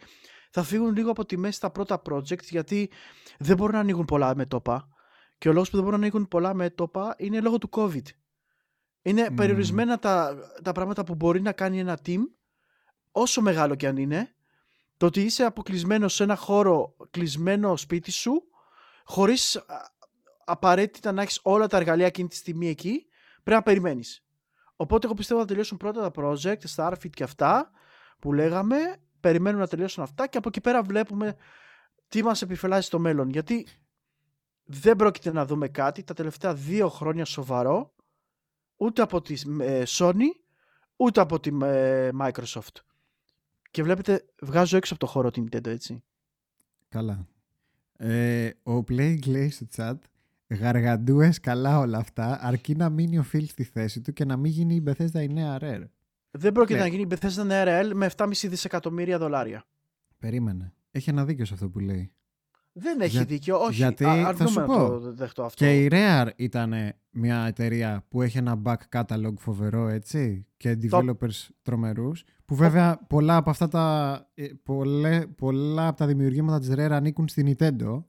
θα φύγουν λίγο από τη μέση τα πρώτα project, γιατί δεν μπορούν να ανοίγουν πολλά μέτωπα. Και ο λόγος που δεν μπορούν να ανοίγουν πολλά μέτωπα είναι λόγω του COVID. Είναι περιορισμένα τα, τα πράγματα που μπορεί να κάνει ένα team, όσο μεγάλο και αν είναι, το ότι είσαι αποκλεισμένος σε ένα χώρο κλεισμένο σπίτι σου, χωρίς απαραίτητα να έχεις όλα τα εργαλεία εκείνη τη στιγμή εκεί, πρέπει να περιμένεις. Οπότε εγώ πιστεύω θα τελειώσουν πρώτα τα project, Starfit και αυτά που λέγαμε. Περιμένουμε να τελειώσουν αυτά και από εκεί πέρα βλέπουμε τι μας επιφυλάσσει στο μέλλον. Γιατί δεν πρόκειται να δούμε κάτι τα τελευταία δύο χρόνια σοβαρό ούτε από τη ε, Sony ούτε από τη ε, Microsoft. Και βλέπετε, βγάζω έξω από το χώρο την Nintendo, έτσι. Καλά. Ε, ο Play λέει στο chat Γαργαντούες καλά όλα αυτά, αρκεί να μείνει ο Φιλ στη θέση του και να μην γίνει η Bethesda η νέα Rare. Δεν πρόκειται να γίνει η Bethesda νέα Rare με 7,5 δισεκατομμύρια δολάρια. Περίμενε. Έχει ένα δίκιο σε αυτό που λέει. Δεν έχει Για... δίκιο, όχι. Γιατί Α, θα σου πω, το δεχτώ αυτό. Και η Rare ήταν μια εταιρεία που έχει ένα back catalog φοβερό, έτσι, και developers το... τρομερούς, που βέβαια πολλά από αυτά τα, ε, πολλά, πολλά από τα δημιουργήματα της Rare ανήκουν στην Nintendo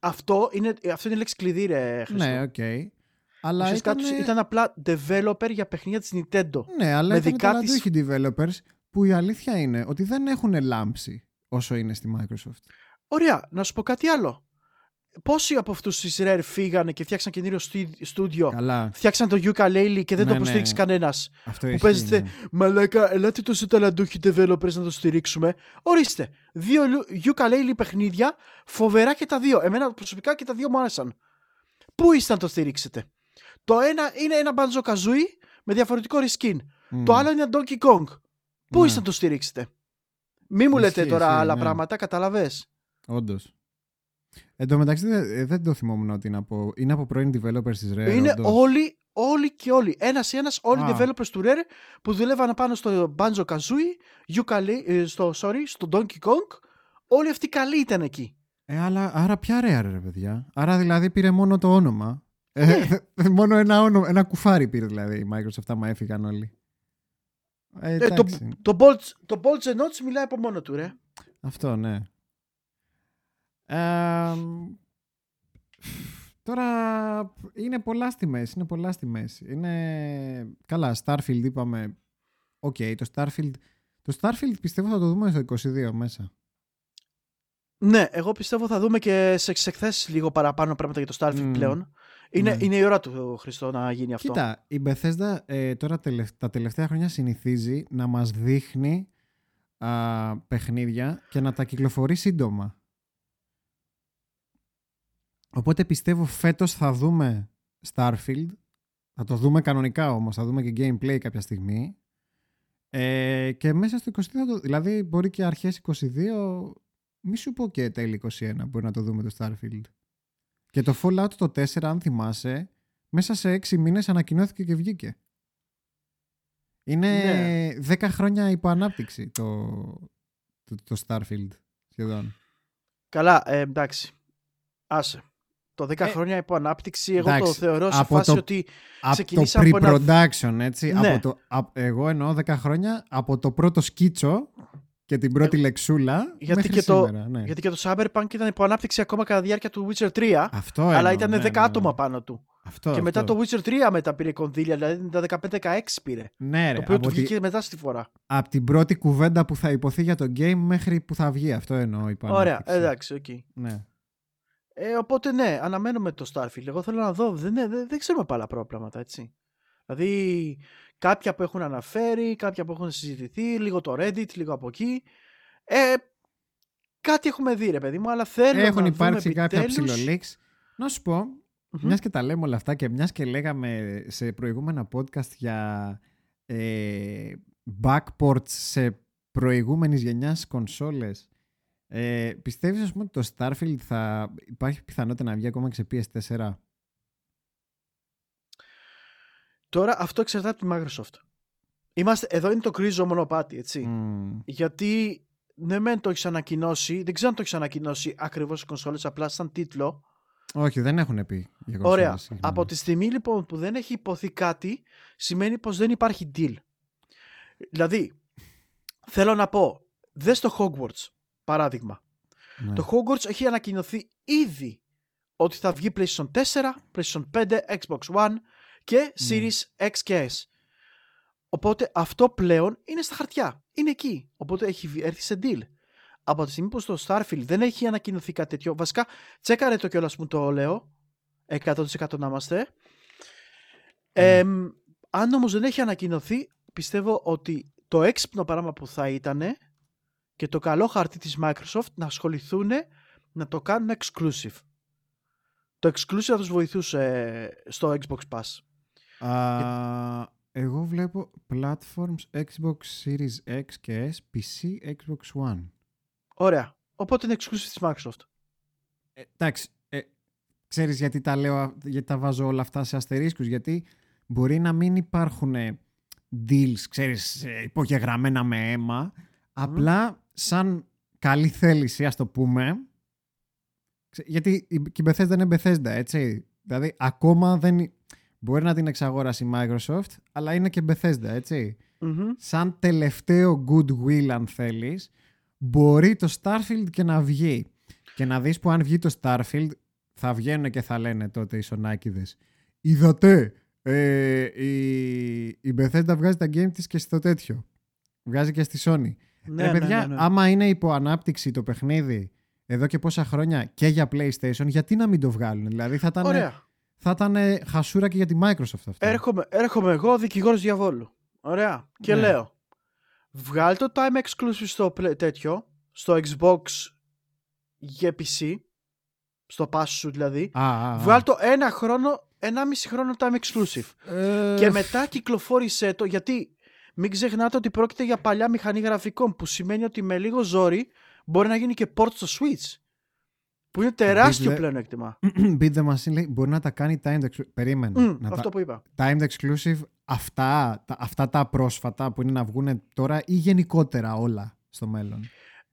αυτό είναι, αυτό είναι η λέξη κλειδί, ρε Χριστό. Ναι, οκ. Okay. Αλλά ήταν... ήταν απλά developer για παιχνίδια της Nintendo. Ναι, αλλά ήταν δικά της... developers που η αλήθεια είναι ότι δεν έχουν λάμψει όσο είναι στη Microsoft. Ωραία, να σου πω κάτι άλλο. Πόσοι από αυτούς τη Rare φύγανε και φτιάξαν καινούριο στούντιο. Καλά. Φτιάξαν το Ukulele και δεν ναι, το υποστήριξε ναι. κανένας. Αυτό που παίζετε, ναι. Μαλάκα, ελάτε τόσο ταλαντούχοι developers να το στηρίξουμε. Ορίστε. Δύο Ukulele παιχνίδια, φοβερά και τα δύο. Εμένα προσωπικά και τα δύο μου άρεσαν. Πού είστε να το στηρίξετε; Το ένα είναι ένα Banjo Kazooie με διαφορετικό reskin. Mm. Το άλλο είναι ένα Donkey Kong. Πού ναι. είστε να το στηρίξετε; Μη μου λέτε τώρα άλλα ναι. πράγματα, καταλαβέ. Όντως. Εν τω μεταξύ δεν, δεν το θυμόμουν ότι είναι από, είναι από πρώην developers της Rare. Είναι όλοι, όλοι και όλοι. Ένας ένας, όλοι οι developers του Rare που δουλεύαν πάνω στο Banjo Kazooie, Yooka, ε, στο, sorry, στο Donkey Kong. Όλοι αυτοί καλοί ήταν εκεί. Ε, αλλά, άρα ποια Rare, ρε παιδιά; Άρα δηλαδή πήρε μόνο το όνομα. Ε, ναι. μόνο ένα, όνομα, ένα κουφάρι πήρε δηλαδή η Microsoft, άμα έφυγαν όλοι. Ε, ε, το, το, Bolts, το Bolts Nuts μιλάει από μόνο του, ρε. Αυτό, ναι τώρα είναι πολλά στη μέση, είναι πολλά στη μέση. Είναι... Καλά, Starfield είπαμε, οκ, okay, το Starfield... Το Starfield πιστεύω θα το δούμε στο 22 μέσα. Ναι, εγώ πιστεύω θα δούμε και σε εκθέσεις λίγο παραπάνω πράγματα για το Starfield πλέον. Είναι, ναι. είναι η ώρα του Χριστό να γίνει αυτό. Κοίτα, η Bethesda ε, τώρα τα τελευταία χρόνια συνηθίζει να μας δείχνει α, παιχνίδια και να τα κυκλοφορεί σύντομα. Οπότε πιστεύω φέτος θα δούμε Starfield. Θα το δούμε κανονικά όμως, θα δούμε και gameplay κάποια στιγμή. Ε, και μέσα στο 22, δηλαδή μπορεί και αρχές 22, μη σου πω και τέλη 21 μπορεί να το δούμε το Starfield. Και το Fallout το 4, αν θυμάσαι, μέσα σε 6 μήνες ανακοινώθηκε και βγήκε. Είναι ναι. 10 χρόνια υποανάπτυξη το, το, το Starfield σχεδόν. Καλά, ε, εντάξει. Άσε. Το 10 ε, χρόνια υπό ανάπτυξη, εγώ το θεωρώ σε φάση το, ότι ξεκινήσα από το pre-production, έτσι. Ναι. Από το, εγώ εννοώ 10 χρόνια από το πρώτο σκίτσο και την πρώτη ε, λεξούλα γιατί μέχρι και σήμερα. Το, ναι. Γιατί και το Cyberpunk ήταν υπό ανάπτυξη ακόμα κατά τη διάρκεια του Witcher 3. Αυτό αλλά ήταν ναι, 10 ναι, άτομα πάνω του. Αυτό, και μετά αυτό. το Witcher 3 μετά πήρε κονδύλια, δηλαδή τα 15-16 πήρε. Ναι, ρε, το οποίο του βγήκε μετά στη φορά. Από την πρώτη κουβέντα που θα ειπωθεί για το game μέχρι που θα βγει. Αυτό εννοώ. Ωραία, εντάξει, οκ. Okay. Ναι. Ε, οπότε ναι, αναμένουμε το Starfield. Εγώ θέλω να δω. Δεν, δεν, δεν ξέρουμε πάρα πράγματα, έτσι. Δηλαδή, κάποια που έχουν αναφέρει, κάποια που έχουν συζητηθεί, λίγο το Reddit, λίγο από εκεί. Ε, κάτι έχουμε δει, ρε παιδί μου, αλλά θέλω έχουν να υπάρξει δούμε κάποια επιτέλους... ψηλολίξ. Να σου πω, mm-hmm. μιας και τα λέμε όλα αυτά και μιας και λέγαμε σε προηγούμενα podcast για ε, backports σε προηγούμενης γενιάς κονσόλες ε, πιστεύεις ας πούμε ότι το Starfield θα υπάρχει πιθανότητα να βγει ακόμα και σε PS4 Τώρα αυτό εξαρτάται από τη Microsoft. Είμαστε, εδώ είναι το κρίζο μονοπάτι, έτσι. Mm. Γιατί ναι, μεν το έχεις ανακοινώσει, δεν ξέρω αν το έχεις ανακοινώσει ακριβώς οι κονσόλες, απλά σαν τίτλο. Όχι, δεν έχουν πει για κονσόλες. Ωραία. Από τη στιγμή λοιπόν που δεν έχει υποθεί κάτι, σημαίνει πως δεν υπάρχει deal. Δηλαδή, θέλω να πω, δες το Hogwarts, παράδειγμα. Ναι. Το Hogwarts έχει ανακοινωθεί ήδη ότι θα βγει PlayStation 4, PlayStation 5, Xbox One και Series X και S. Οπότε αυτό πλέον είναι στα χαρτιά. Είναι εκεί. Οπότε έχει έρθει σε deal. Από τη στιγμή που στο Starfield δεν έχει ανακοινωθεί κάτι τέτοιο. Βασικά, τσέκαρε το κιόλας που το λέω. 100% να είμαστε. Ε, αν όμως δεν έχει ανακοινωθεί, πιστεύω ότι το έξυπνο πράγμα που θα ήταν και το καλό χαρτί της Microsoft να ασχοληθούν να το κάνουν exclusive. Το exclusive θα τους βοηθούσε στο Xbox Pass. Α, εγώ βλέπω platforms Xbox Series X και S, PC, Xbox One. Ωραία. Οπότε είναι exclusive της Microsoft. Ε, εντάξει. Ε, ξέρεις γιατί τα λέω, γιατί τα βάζω όλα αυτά σε αστερίσκους, γιατί μπορεί να μην υπάρχουν deals, ξέρεις, υπογεγραμμένα με αίμα, απλά σαν καλή θέληση, ας το πούμε, γιατί η Bethesda είναι Bethesda, έτσι. Δηλαδή, ακόμα δεν... Μπορεί να την εξαγόρασε η Microsoft, αλλά είναι και Bethesda, ετσι Σαν τελευταίο goodwill, αν θέλεις, μπορεί το Starfield και να βγει. Και να δεις που αν βγει το Starfield, θα βγαίνουν και θα λένε τότε οι Σονάκηδες. Είδατε, ε, η, η Bethesda βγάζει τα game της και στο τέτοιο. Βγάζει και στη Sony. Ναι, Ρε παιδιά, ναι, ναι, ναι. άμα είναι υπό ανάπτυξη το παιχνίδι εδώ και πόσα χρόνια και για PlayStation, γιατί να μην το βγάλουν. Δηλαδή θα ήταν, Ωραία. θα ήταν χασούρα και για τη Microsoft αυτό. Έρχομαι, έρχομαι εγώ δικηγόρος διαβόλου. Ωραία. Και Ναι. λέω, βγάλ το time exclusive στο play- τέτοιο, στο Xbox για PC, στο pass σου δηλαδή. Α, α, α. Βγάλ το ένα χρόνο, ένα μισή χρόνο time exclusive. Ε, Και μετά κυκλοφόρησέ το, γιατί μην ξεχνάτε ότι πρόκειται για παλιά μηχανή γραφικών, που σημαίνει ότι με λίγο ζόρι μπορεί να γίνει και port στο Switch. Που είναι τεράστιο Μπείτε- πλέον έκτημα. Beat the Machine λέει μπορεί να τα κάνει timed exclusive. Περίμενε. Μμ, να αυτό τα... που είπα. Timed exclusive αυτά, τα, αυτά τα πρόσφατα που είναι να βγουν τώρα ή γενικότερα όλα στο μέλλον.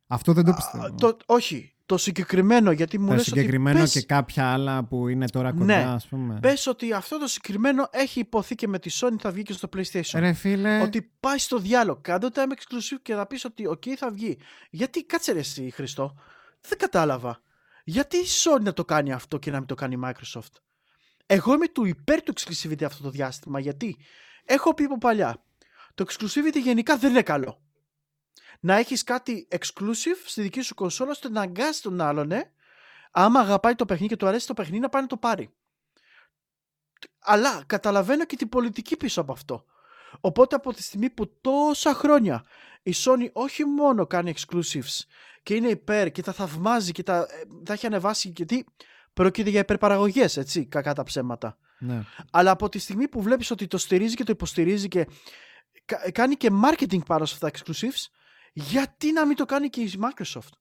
Αυτό δεν το πιστεύω. Α, το, όχι, το συγκεκριμένο, γιατί μου το λες συγκεκριμένο ότι πες, και κάποια άλλα που είναι τώρα κοντά, Ναι. ας πούμε. πες ότι αυτό το συγκεκριμένο έχει ειπωθεί και με τη Sony θα βγει και στο PlayStation. Ρε φίλε, Ότι πάει στο διάολο, κάντε το timed exclusive και θα πεις ότι οκ θα βγει. Γιατί κάτσε ρε εσύ Χριστό, δεν κατάλαβα. Γιατί η Sony να το κάνει αυτό και να μην το κάνει η Microsoft; Εγώ είμαι του υπέρ του exclusivity αυτό το διάστημα γιατί έχω πει από παλιά το exclusivity γενικά δεν είναι καλό. Να έχεις κάτι exclusive στη δική σου κονσόλα ώστε να αναγκάσεις τον άλλον ε, άμα αγαπάει το παιχνίδι και του αρέσει το παιχνίδι να πάει να το πάρει. Αλλά καταλαβαίνω και την πολιτική πίσω από αυτό. Οπότε από τη στιγμή που τόσα χρόνια η Sony όχι μόνο κάνει exclusives και είναι υπέρ και τα θαυμάζει και τα, ε, τα έχει ανεβάσει και τι, πρόκειται για υπερπαραγωγές, έτσι, κακά τα ψέματα. Ναι. Αλλά από τη στιγμή που βλέπεις ότι το στηρίζει και το υποστηρίζει και κάνει και marketing πάνω σε αυτά τα exclusives, γιατί να μην το κάνει και η Microsoft;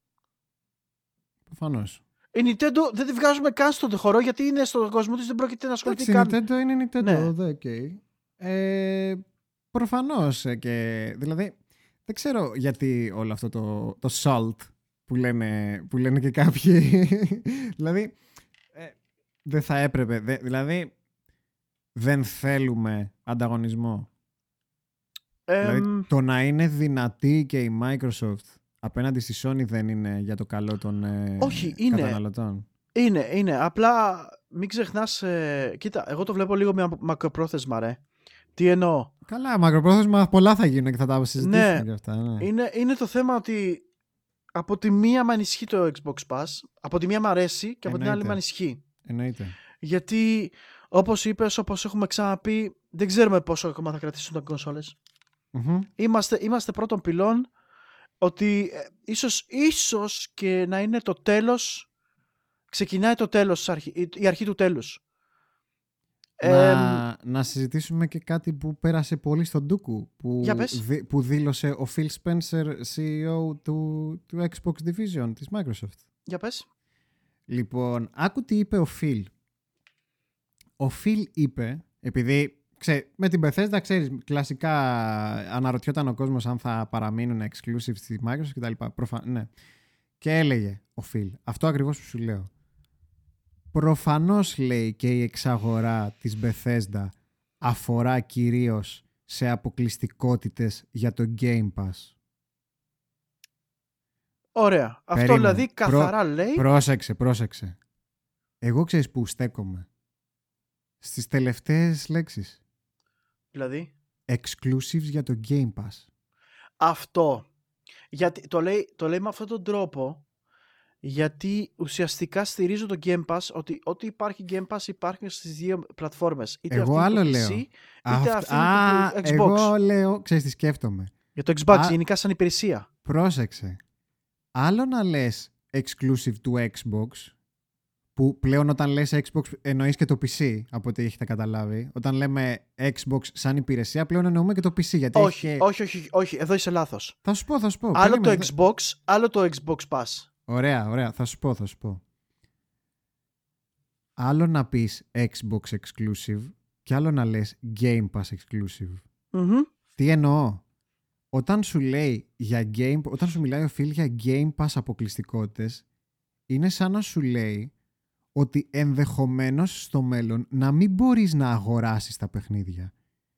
Προφανώς. Η Nintendo δεν τη βγάζουμε καν στον χώρο γιατί είναι στον κόσμο της, δεν πρόκειται να ασχοληθεί καν. Η Nintendo είναι Nintendo, ναι. δε, okay. ε, Προφανώς ε, και. Δηλαδή, δεν ξέρω γιατί όλο αυτό το, το salt που λένε, που λένε και κάποιοι. δηλαδή, ε, δεν θα έπρεπε. δηλαδή, δεν θέλουμε ανταγωνισμό. Δηλαδή, το να είναι δυνατή και η Microsoft απέναντι στη Sony δεν είναι για το καλό των ε, Όχι, είναι. καταναλωτών. Είναι, είναι. Απλά μην ξεχνάς, ε, κοίτα, εγώ το βλέπω λίγο με μακροπρόθεσμα, ρε. Τι εννοώ; Καλά, μακροπρόθεσμα πολλά θα γίνουν και θα τα συζητήσουμε ναι, και αυτά. Ναι. Είναι, είναι το θέμα ότι από τη μία με ανισχύει το Xbox Pass, από τη μία μου αρέσει και από την άλλη με ανισχύει. Εννοείται. Γιατί, όπως είπες, όπως έχουμε ξαναπεί, δεν ξέρουμε πόσο ακόμα θα κρατήσουν τα κονσόλες. Mm-hmm. Είμαστε, είμαστε πρώτων πυλών ότι ε, ίσως, ίσως και να είναι το τέλος, ξεκινάει το τέλος, η αρχή του τέλους. Να, να συζητήσουμε και κάτι που πέρασε πολύ στον Ντούκου που, που δήλωσε ο Phil Spencer CEO του, του Xbox Division της Microsoft. Για πες. Λοιπόν, άκου τι είπε ο Phil. Ο Phil είπε, επειδή Ξέ, με την Bethesda, ξέρεις, κλασικά αναρωτιόταν ο κόσμος αν θα παραμείνουν exclusive στη Microsoft κτλ. Προφα... Ναι. Και έλεγε ο Phil, αυτό ακριβώς που σου λέω. Προφανώς λέει και η εξαγορά της Bethesda αφορά κυρίως σε αποκλειστικότητες για το Game Pass. Ωραία. Αυτό δηλαδή καθαρά λέει... Πρόσεξε, πρόσεξε. Εγώ ξέρεις που στέκομαι. Στις τελευταίες λέξεις. Δηλαδή; Exclusives για το Game Pass. Αυτό. Γιατί, το, λέει, το λέει με αυτόν τον τρόπο γιατί ουσιαστικά στηρίζω το Game Pass ότι ό,τι υπάρχει Game Pass υπάρχει στις δύο πλατφόρμες. Είτε εγώ άλλο το λέω. είτε αυτή α, το Xbox. Εγώ λέω, ξέρεις τι σκέφτομαι. Για το Xbox, α, γενικά σαν υπηρεσία. Πρόσεξε. Άλλο να λες exclusive του Xbox που πλέον όταν λες Xbox εννοείς και το PC από ό,τι έχετε καταλάβει. Όταν λέμε Xbox σαν υπηρεσία πλέον εννοούμε και το PC. Γιατί όχι, έχει... όχι, όχι, όχι, εδώ είσαι λάθος. Θα σου πω, θα σου πω. Άλλο το Xbox, άλλο το Xbox Pass. Ωραία, ωραία, θα σου πω, θα σου πω. Άλλο να πεις Xbox exclusive και άλλο να λες Game Pass exclusive. Τι εννοώ; Όταν σου λέει για Game, όταν σου μιλάει ο Phil για Game Pass αποκλειστικότητες, είναι σαν να σου λέει ότι ενδεχομένως στο μέλλον να μην μπορείς να αγοράσεις τα παιχνίδια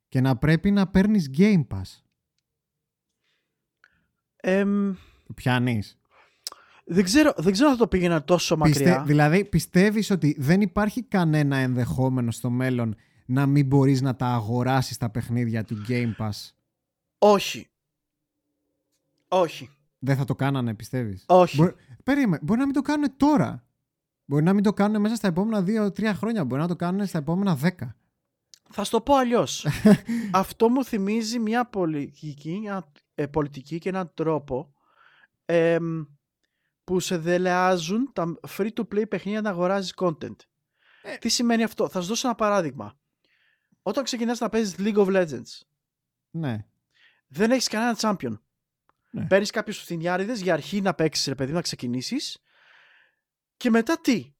και να πρέπει να παίρνεις Game Pass. Εμ... Το πιάνεις; Δεν ξέρω, δεν ξέρω αν θα το πήγαινα τόσο μακριά. δηλαδή πιστεύεις ότι δεν υπάρχει κανένα ενδεχόμενο στο μέλλον να μην μπορείς να τα αγοράσεις τα παιχνίδια του Game Pass; Όχι. Όχι. Δεν θα το κάνανε πιστεύεις; Όχι. Περίμενε, μπορεί να μην το κάνουν τώρα. Μπορεί να μην το κάνουν μέσα στα επόμενα 2-3 χρόνια. Μπορεί να το κάνουν στα επόμενα 10. Θα σου το πω αλλιώς. Αυτό μου θυμίζει μια πολιτική, μια, ε, πολιτική και έναν τρόπο ε, που σε δελεάζουν τα free-to-play παιχνίδια να αγοράζεις content. Ε. Τι σημαίνει αυτό; Θα σου δώσω ένα παράδειγμα. Όταν ξεκινάς να παίζεις League of Legends ναι. δεν έχεις κανένα champion. Ναι. Παίρνεις κάποιους φθινιάριδες για αρχή να παίξεις, ρε παιδί, να ξεκινήσεις και μετά τι;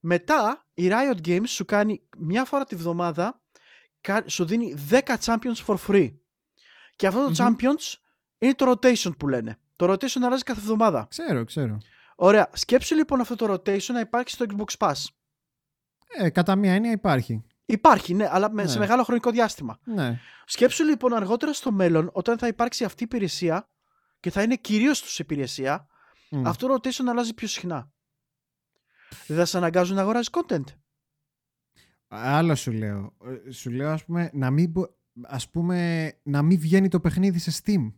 Μετά η Riot Games σου κάνει μια φορά τη βδομάδα σου δίνει 10 champions for free. Και αυτό το champions είναι το rotation που λένε. Το rotation αλλάζει κάθε εβδομάδα. Ξέρω, ξέρω. Ωραία. Σκέψου λοιπόν αυτό το rotation να υπάρχει στο Xbox Pass. Ε, κατά μία έννοια υπάρχει. Υπάρχει, ναι, αλλά ναι. σε μεγάλο χρονικό διάστημα. Ναι. Σκέψου λοιπόν αργότερα στο μέλλον, όταν θα υπάρξει αυτή η υπηρεσία και θα είναι κυρίως τους υπηρεσία, αυτό το rotation αλλάζει πιο συχνά. Δεν θα σε αναγκάζουν να αγοράζεις content. Άλλο σου λέω. Ε, σου λέω ας πούμε να μην, ας πούμε, να μην βγαίνει το παιχνίδι σε Steam.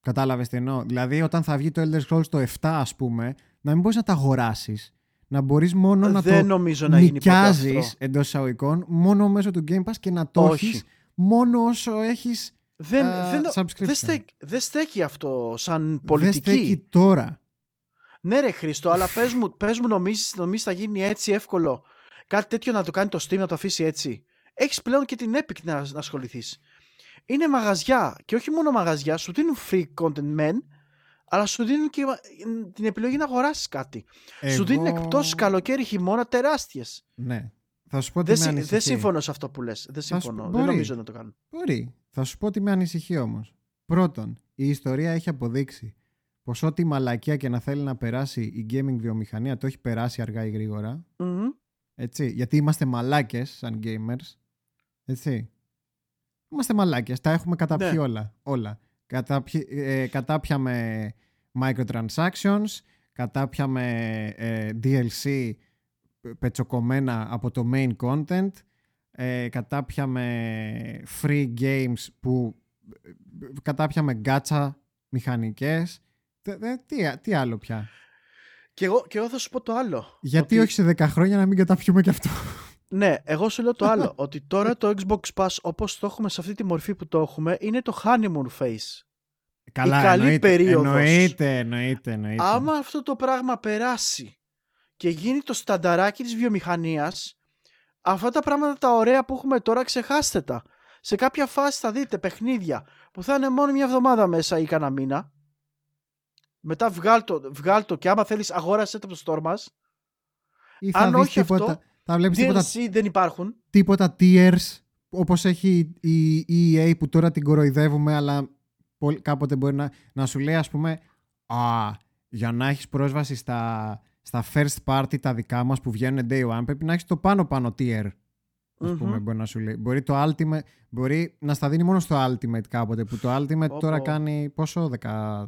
Κατάλαβες τι εννοώ; Δηλαδή όταν θα βγει το Elder Scrolls το 7 ας πούμε, να μην μπορείς να τα αγοράσεις. Να μπορείς μόνο να Δεν το νομίζω να γίνει νοικιάζεις εντός εισαγωγικών μόνο μέσω του Game Pass και να το έχεις μόνο όσο έχεις δεν, uh, δεν, subscription. δεν, στέκει, δεν στέκει αυτό σαν πολιτική. Δεν στέκει τώρα. Ναι ρε Χρήστο, αλλά πες μου, πες μου νομίζεις, νομίζεις θα γίνει έτσι εύκολο κάτι τέτοιο να το κάνει το Steam να το αφήσει έτσι; Έχεις πλέον και την Epic να, να ασχοληθείς. Είναι μαγαζιά και όχι μόνο μαγαζιά, σου δίνουν free content men, αλλά σου δίνουν και την επιλογή να αγοράσεις κάτι. Σου δίνουν εκτός καλοκαίρι χειμώνα τεράστιες. Ναι. Θα σου πω ότι δεν, με δεν συμφωνώ σε αυτό που λες. Δεν συμφωνώ. Σου... Δεν νομίζω να το κάνω. Μπορεί. Θα σου πω ότι με ανησυχεί όμως. Πρώτον, η ιστορία έχει αποδείξει πως ό,τι μαλακία και να θέλει να περάσει η gaming βιομηχανία το έχει περάσει αργά ή γρήγορα. Mm-hmm. Έτσι, γιατί είμαστε μαλάκες σαν gamers. Έτσι. Είμαστε μαλάκες, τα έχουμε καταπιεί ναι. όλα. όλα. Κατάπι, ε, κατάπιαμε microtransactions, κατάπιαμε ε, DLC πετσοκομμένα από το main content, ε, κατάπιαμε free games που ε, κατάπιαμε gacha μηχανικές. Τι, τι άλλο πια; Και εγώ, και εγώ θα σου πω το άλλο. Γιατί ότι... όχι σε 10 χρόνια να μην καταπιούμε και αυτό; Ναι, εγώ σου λέω το άλλο. ότι τώρα το Xbox Pass όπως το έχουμε σε αυτή τη μορφή που το έχουμε είναι το honeymoon phase. Καλά, η καλή εννοείται, περίοδος. Εννοείται, εννοείται, εννοείται. Άμα αυτό το πράγμα περάσει και γίνει το στανταράκι της βιομηχανίας, αυτά τα πράγματα τα ωραία που έχουμε τώρα ξεχάστε τα. Σε κάποια φάση θα δείτε παιχνίδια που θα είναι μόνο μια εβδομάδα μέσα ή κανένα μήνα. Μετά βγάλ το, βγάλ το και άμα θέλεις αγόρασες το από το store μας. Ή θα Αν όχι τίποτα, αυτό, θα βλέπεις τίποτα, δεν υπάρχουν. Τίποτα tiers όπως έχει η EA που τώρα την κοροϊδεύουμε αλλά κάποτε μπορεί να, να σου λέει ας πούμε «Α, για να έχεις πρόσβαση στα, στα first party τα δικά μας που βγαίνουν day one πρέπει να έχεις το πάνω πάνω tier». Ας mm πούμε, μπορεί να σου λέει. Μπορεί το Ultimate, μπορεί να στα δίνει μόνο στο Ultimate κάποτε, που το Ultimate τώρα κάνει πόσο, 10,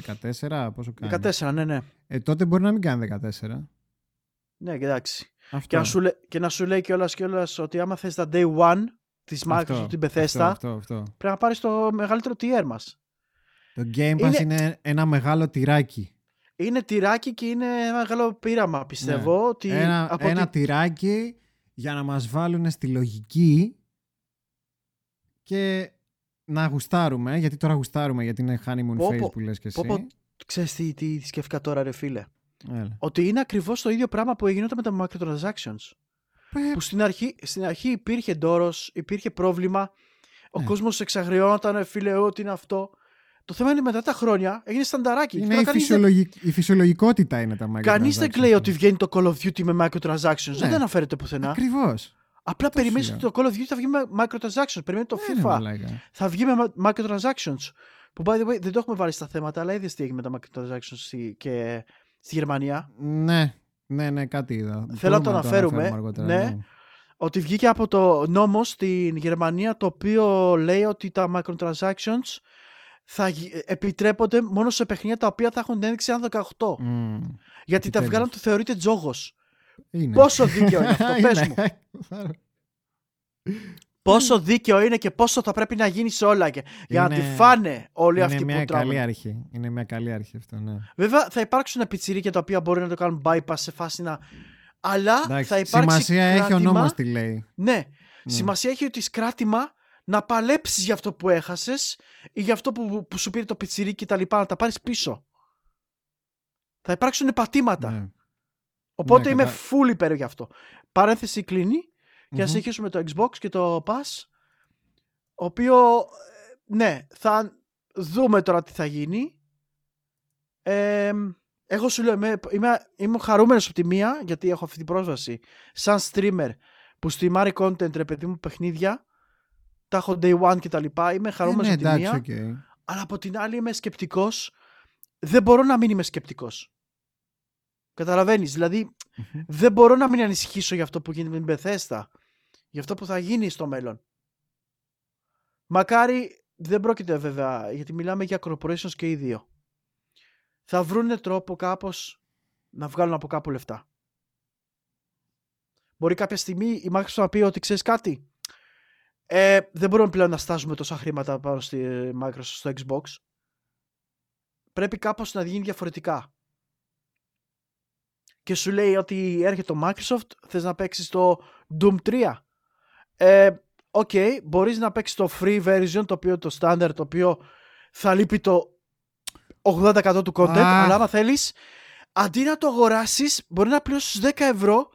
14, πόσο κάνει. 14, ναι, ναι. Ε, τότε μπορεί να μην κάνει 14. Ναι, εντάξει. Και να, σου λέ, και να σου λέει κιόλας κιόλας ότι άμα θες τα day one της Microsoft την Bethesda, αυτό, αυτό, αυτό. πρέπει να πάρεις το μεγαλύτερο tier μας. Το Game Pass είναι... είναι ένα μεγάλο τυράκι. Είναι τυράκι και είναι ένα μεγάλο πείραμα, πιστεύω. Ναι. Ότι ένα από ένα τυράκι για να μας βάλουν στη λογική και να γουστάρουμε, γιατί τώρα γουστάρουμε γιατί είναι honeymoon πω, phase που λες και εσύ. Πω, ξέρεις τι, τι σκέφτηκα τώρα ρε φίλε. Ότι είναι ακριβώς το ίδιο πράγμα που έγινε με τα microtransactions. Που στην αρχή, στην αρχή υπήρχε ντόρος, υπήρχε πρόβλημα, ο ναι. κόσμος εξαγριώνονταν, φίλε, ό,τι είναι αυτό. Το θέμα είναι μετά τα χρόνια έγινε στανταράκι. Είναι η, φυσιολογικ... η φυσιολογικότητα είναι τα microtransactions. Κανείς δεν κλαίει ότι βγαίνει το Call of Duty με microtransactions. Ναι. Δεν αναφέρεται πουθενά. Ακριβώς. Απλά περιμένεις ότι το Call of Duty θα βγει με microtransactions. Περιμένει το ναι, FIFA. θα βγει με microtransactions. Που by the way δεν το έχουμε βάλει στα θέματα, αλλά είδες τι έγινε με τα microtransactions και στη Γερμανία. Ναι, ναι, ναι, κάτι είδα. Θέλω να το αναφέρουμε. ναι, ναι. Ότι βγήκε από το νόμο στην Γερμανία το οποίο λέει ότι τα microtransactions θα επιτρέπονται μόνο σε παιχνίδια τα οποία θα έχουν την ένδειξη αν 18. Mm. Γιατί τα βγάλαν το θεωρείται τζόγο. Πόσο δίκαιο είναι αυτό, πες μου. πόσο δίκαιο είναι και πόσο θα πρέπει να γίνει σε όλα και, για να τη φάνε όλοι είναι αυτοί μια που καλή αρχή. Είναι μια καλή αρχή αυτό, ναι. Βέβαια θα υπάρξουν πιτσιρίκια τα οποία μπορεί να το κάνουν bypass σε φάση να... Αλλά Εντάξει, θα υπάρξει Σημασία κράτημα... έχει ο νόμος τι λέει. Ναι, mm. σημασία έχει ότι κράτημα να παλέψεις για αυτό που έχασες ή για αυτό που, που σου πήρε το πιτσιρίκι και τα λοιπά, να τα πάρεις πίσω. Θα υπάρξουν πατήματα. Ναι. Οπότε ναι, είμαι κατα... full υπέρ γι' αυτό. Παρένθεση κλείνει και mm-hmm. ας συνεχίσουμε το Xbox και το Pass, ο οποίο, ε, ναι, θα δούμε τώρα τι θα γίνει. Ε, εγώ σου λέω, είμαι, είμαι, είμαι χαρούμενος από τη μία, γιατί έχω αυτή την πρόσβαση, σαν streamer που streamάρει content, ρε παιδί μου, παιχνίδια, τα έχω day one και τα λοιπά, είμαι χαρούμενος ε, ναι, από τη μία, αλλά από την άλλη είμαι σκεπτικός, δεν μπορώ να μην είμαι σκεπτικός. Καταλαβαίνεις. Δηλαδή, δεν μπορώ να μην ανησυχήσω για αυτό που γίνεται με την Bethesda. Για αυτό που θα γίνει στο μέλλον. Μακάρι δεν πρόκειται βέβαια, γιατί μιλάμε για corporations και οι δύο. Θα βρουν τρόπο κάπως να βγάλουν από κάπου λεφτά. Μπορεί κάποια στιγμή η Microsoft να πει ότι ξέρεις κάτι. Ε, δεν μπορούμε πλέον να στάζουμε τόσα χρήματα πάνω στη Microsoft στο Xbox. Πρέπει κάπως να γίνει διαφορετικά και σου λέει ότι έρχεται το Microsoft, θες να παίξεις το Doom 3. Ε, οκ, okay, μπορείς να παίξεις το free version, το οποίο το standard, το οποίο θα λείπει το 80% του content, αλλά άμα θέλεις, αντί να το αγοράσεις, μπορεί να πληρώσεις 10 ευρώ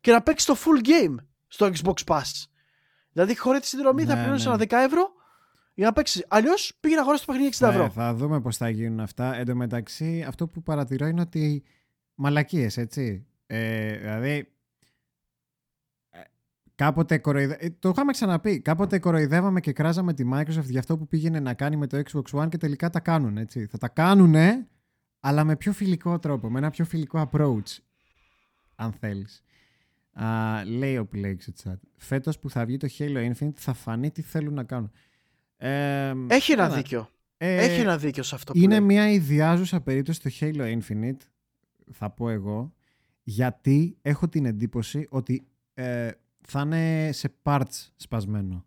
και να παίξεις το full game στο Xbox Pass. Δηλαδή, χωρί τη συνδρομή θα ναι, πληρώσεις ναι. ένα 10 ευρώ για να παίξεις. Αλλιώς πήγε να αγοράσεις το παιχνίδι 60 ευρώ. Ναι, θα δούμε πώς θα γίνουν αυτά. Εν τω μεταξύ, αυτό που παρατηρώ είναι ότι μαλακίες, έτσι. Ε, δηλαδή, Κάποτε κοροϊδε... Ε, το είχαμε ξαναπεί. Κάποτε κοροϊδεύαμε και κράζαμε τη Microsoft για αυτό που πήγαινε να κάνει με το Xbox One και τελικά τα κάνουν. Έτσι. Θα τα κάνουν, αλλά με πιο φιλικό τρόπο, με ένα πιο φιλικό approach. Αν θέλεις. Α, λέει ο Plague στο chat. Φέτος που θα βγει το Halo Infinite θα φανεί τι θέλουν να κάνουν. Ε, Έχει ένα δίκιο. Ε, Έχει ένα δίκιο σε αυτό που Είναι μια ιδιάζουσα περίπτωση το Halo Infinite, θα πω εγώ, γιατί έχω την εντύπωση ότι ε, θα είναι σε parts σπασμένο.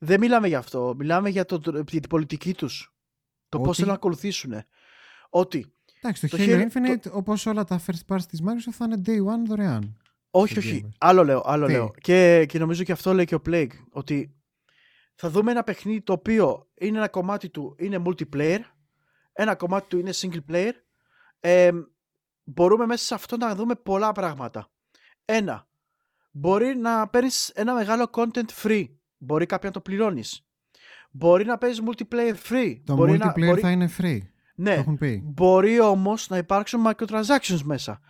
Δεν μιλάμε για αυτό. Μιλάμε για, το, για την πολιτική τους. Το Ότι... πώς θέλουν να ακολουθήσουν. Ότι... Εντάξει, το, το Halo Infinite, το... όπως όλα τα first parts της Microsoft, θα είναι day one δωρεάν. Όχι, όχι. Άλλο λέω, άλλο λέω. Και, και νομίζω και αυτό λέει και ο Plague. Ότι θα δούμε ένα παιχνίδι το οποίο είναι ένα κομμάτι του είναι multiplayer, ένα κομμάτι του είναι single player. Ε, μπορούμε μέσα σε αυτό να δούμε πολλά πράγματα. Ένα, μπορεί να παίρνεις ένα μεγάλο content free. Μπορεί κάποια να το πληρώνεις. Μπορεί να παίζεις multiplayer free. Το μπορεί multiplayer να, θα είναι free. Ναι. Μπορεί όμως να υπάρξουν microtransactions μέσα.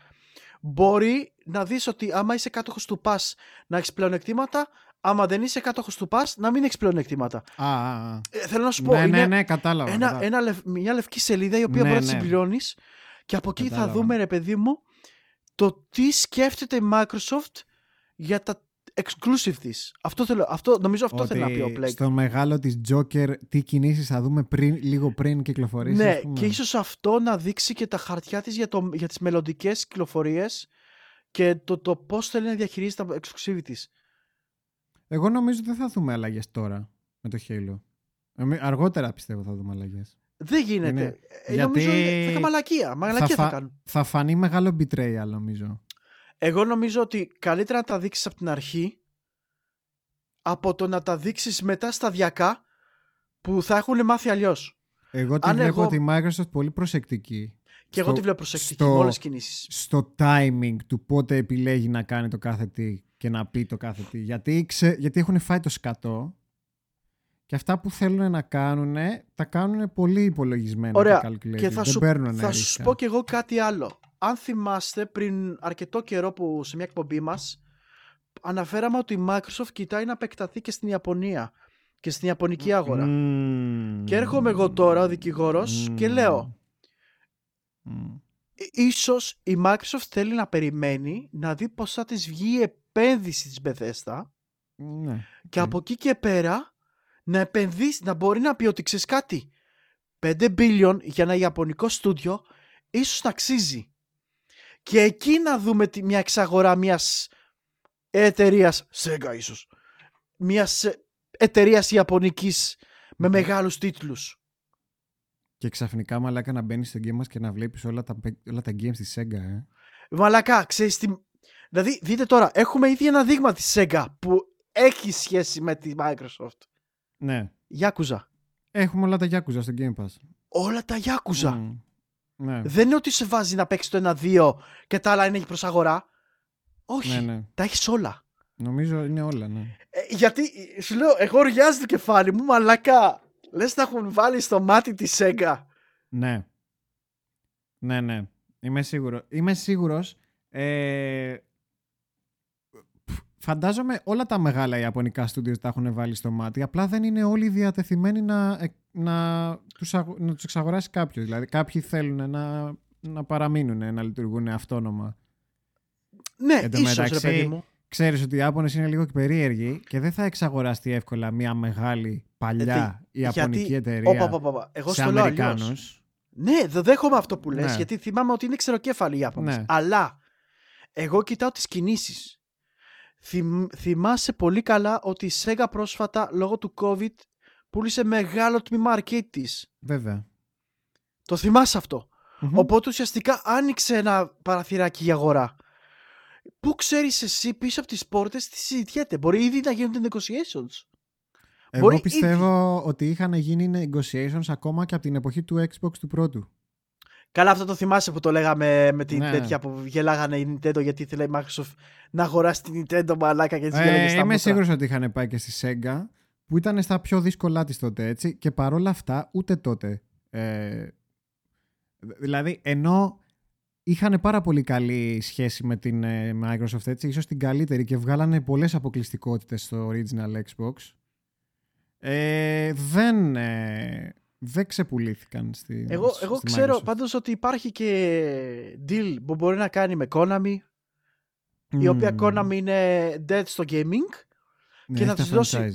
Μπορεί να δεις ότι άμα είσαι κάτοχος του pass να έχεις πλεονεκτήματα, άμα δεν είσαι κάτοχος του pass να μην έχεις πλεονεκτήματα. Α, α, α. Ε, θέλω να σου πω. Ναι, ναι, ναι, κατάλαβα. Ένα, ένα, μια λευκή σελίδα η οποία ναι, μπορεί να τη ναι. συμπληρώνεις και από εκεί θα δούμε, ρε παιδί μου, το τι σκέφτεται η Microsoft για τα exclusive της. Αυτό, θέλω, αυτό νομίζω αυτό θέλει να πει ο Plague. Στο μεγάλο της Joker τι κινήσεις θα δούμε πριν, λίγο πριν κυκλοφορήσει. Ναι, και ίσως αυτό να δείξει και τα χαρτιά της για, το, για τις μελλοντικές κυκλοφορίες και το, το πώς θέλει να διαχειρίζει τα exclusive της. Εγώ νομίζω δεν θα δούμε αλλαγές τώρα με το Halo. Αργότερα πιστεύω θα δούμε αλλαγές. Δεν γίνεται. Είναι... Ε, Γιατί... Νομίζω θα μαλακία. Μαλακία θα, θα, κάνουν. Θα φανεί μεγάλο betrayal νομίζω. Εγώ νομίζω ότι καλύτερα να τα δείξεις από την αρχή από το να τα δείξεις μετά σταδιακά που θα έχουν μάθει αλλιώς. Εγώ τη βλέπω τη Microsoft πολύ προσεκτική. Και εγώ τη βλέπω προσεκτική στο, με όλες τις κινήσεις. Στο timing του πότε επιλέγει να κάνει το κάθε τι και να πει το κάθε τι. Γιατί, ξε, γιατί έχουν φάει το σκατό και αυτά που θέλουν να κάνουν τα κάνουν πολύ υπολογισμένα Ωραία. και, θα, σου, θα σου πω και εγώ κάτι άλλο αν θυμάστε πριν αρκετό καιρό που σε μια εκπομπή μας αναφέραμε ότι η Microsoft κοιτάει να επεκταθεί και στην Ιαπωνία και στην Ιαπωνική αγορά. Και έρχομαι εγώ τώρα ο δικηγόρος και λέω mm. ίσως η Microsoft θέλει να περιμένει να δει πως θα της βγει η επένδυση της Bethesda ναι, και από εκεί και πέρα να επενδύσει, να μπορεί να πει ότι ξέρεις κάτι 5 billion για ένα Ιαπωνικό στούντιο ίσως να αξίζει. Και εκεί να δούμε μια εξαγορά μιας εταιρείας Sega ίσως μιας εταιρείας Ιαπωνικής με μεγάλους τίτλους. Και ξαφνικά μαλάκα να μπαίνεις στο game μας και να βλέπεις όλα τα, όλα τα games της Sega ε. Μαλάκα ξέρεις τι Δηλαδή δείτε τώρα έχουμε ήδη ένα δείγμα της Sega που έχει σχέση με τη Microsoft Ναι Yakuza Έχουμε όλα τα Yakuza στο Game Pass Όλα τα Yakuza ναι. Δεν είναι ότι σε βάζει να παίξεις το 1-2 και τα άλλα είναι προ αγορά. Όχι. Ναι, ναι. Τα έχεις όλα. Νομίζω είναι όλα, ναι. Ε, γιατί σου λέω, εγώ ριάζει το κεφάλι μου, μαλακά. Λες να έχουν βάλει στο μάτι τη Σέγγα. Ναι. Ναι, ναι. Είμαι σίγουρο. Είμαι σίγουρος. Ε, φαντάζομαι όλα τα μεγάλα ιαπωνικά στούντιος τα έχουν βάλει στο μάτι. Απλά δεν είναι όλοι διατεθειμένοι να να τους, να τους εξαγοράσει κάποιος. Δηλαδή κάποιοι θέλουν να, να παραμείνουν, να λειτουργούν αυτόνομα. Ναι, Εν ίσως μεταξύ, ρε παιδί μου. Ξέρεις ότι οι Ιάπωνες είναι λίγο περίεργοι και δεν θα εξαγοράσει εύκολα μια μεγάλη παλιά ε, Ιαπωνική γιατί... εταιρεία όπα, όπα, όπα. Εγώ σε Αμερικάνους. Ναι, δεν δέχομαι αυτό που λες, ναι. γιατί θυμάμαι ότι είναι ξεροκέφαλοι οι Ιάπωνες. Ναι. Αλλά εγώ κοιτάω τις κινήσεις. Θυμ, θυμάσαι πολύ καλά ότι η Sega πρόσφατα λόγω του COVID πούλησε μεγάλο τμήμα arcade της. Βέβαια. Το θυμάσαι Οπότε ουσιαστικά άνοιξε ένα παραθυράκι για αγορά. Πού ξέρεις εσύ πίσω από τις πόρτες τι συζητιέται; Μπορεί ήδη να γίνονται negotiations. Εγώ Μπορεί πιστεύω ήδη... ότι είχαν γίνει negotiations ακόμα και από την εποχή του Xbox του πρώτου. Καλά, αυτό το θυμάσαι που το λέγαμε με την ναι. τέτοια που γελάγανε η Nintendo γιατί ήθελε η Microsoft να αγοράσει την Nintendo μαλάκα και έτσι ε, Είμαι σίγουρος ότι είχαν πάει και στη Sega που ήταν στα πιο δύσκολά της τότε έτσι και παρόλα αυτά ούτε τότε. Ε, δηλαδή ενώ είχαν πάρα πολύ καλή σχέση με την ε, Microsoft έτσι, ίσως την καλύτερη και βγάλανε πολλές αποκλειστικότητες στο original Xbox ε, δεν, ε, δεν ξεπουλήθηκαν στη Εγώ, εγώ ξέρω πάντως ότι υπάρχει και deal που μπορεί να κάνει με Konami η οποία Konami είναι dead στο gaming ναι, και, να της δώσει,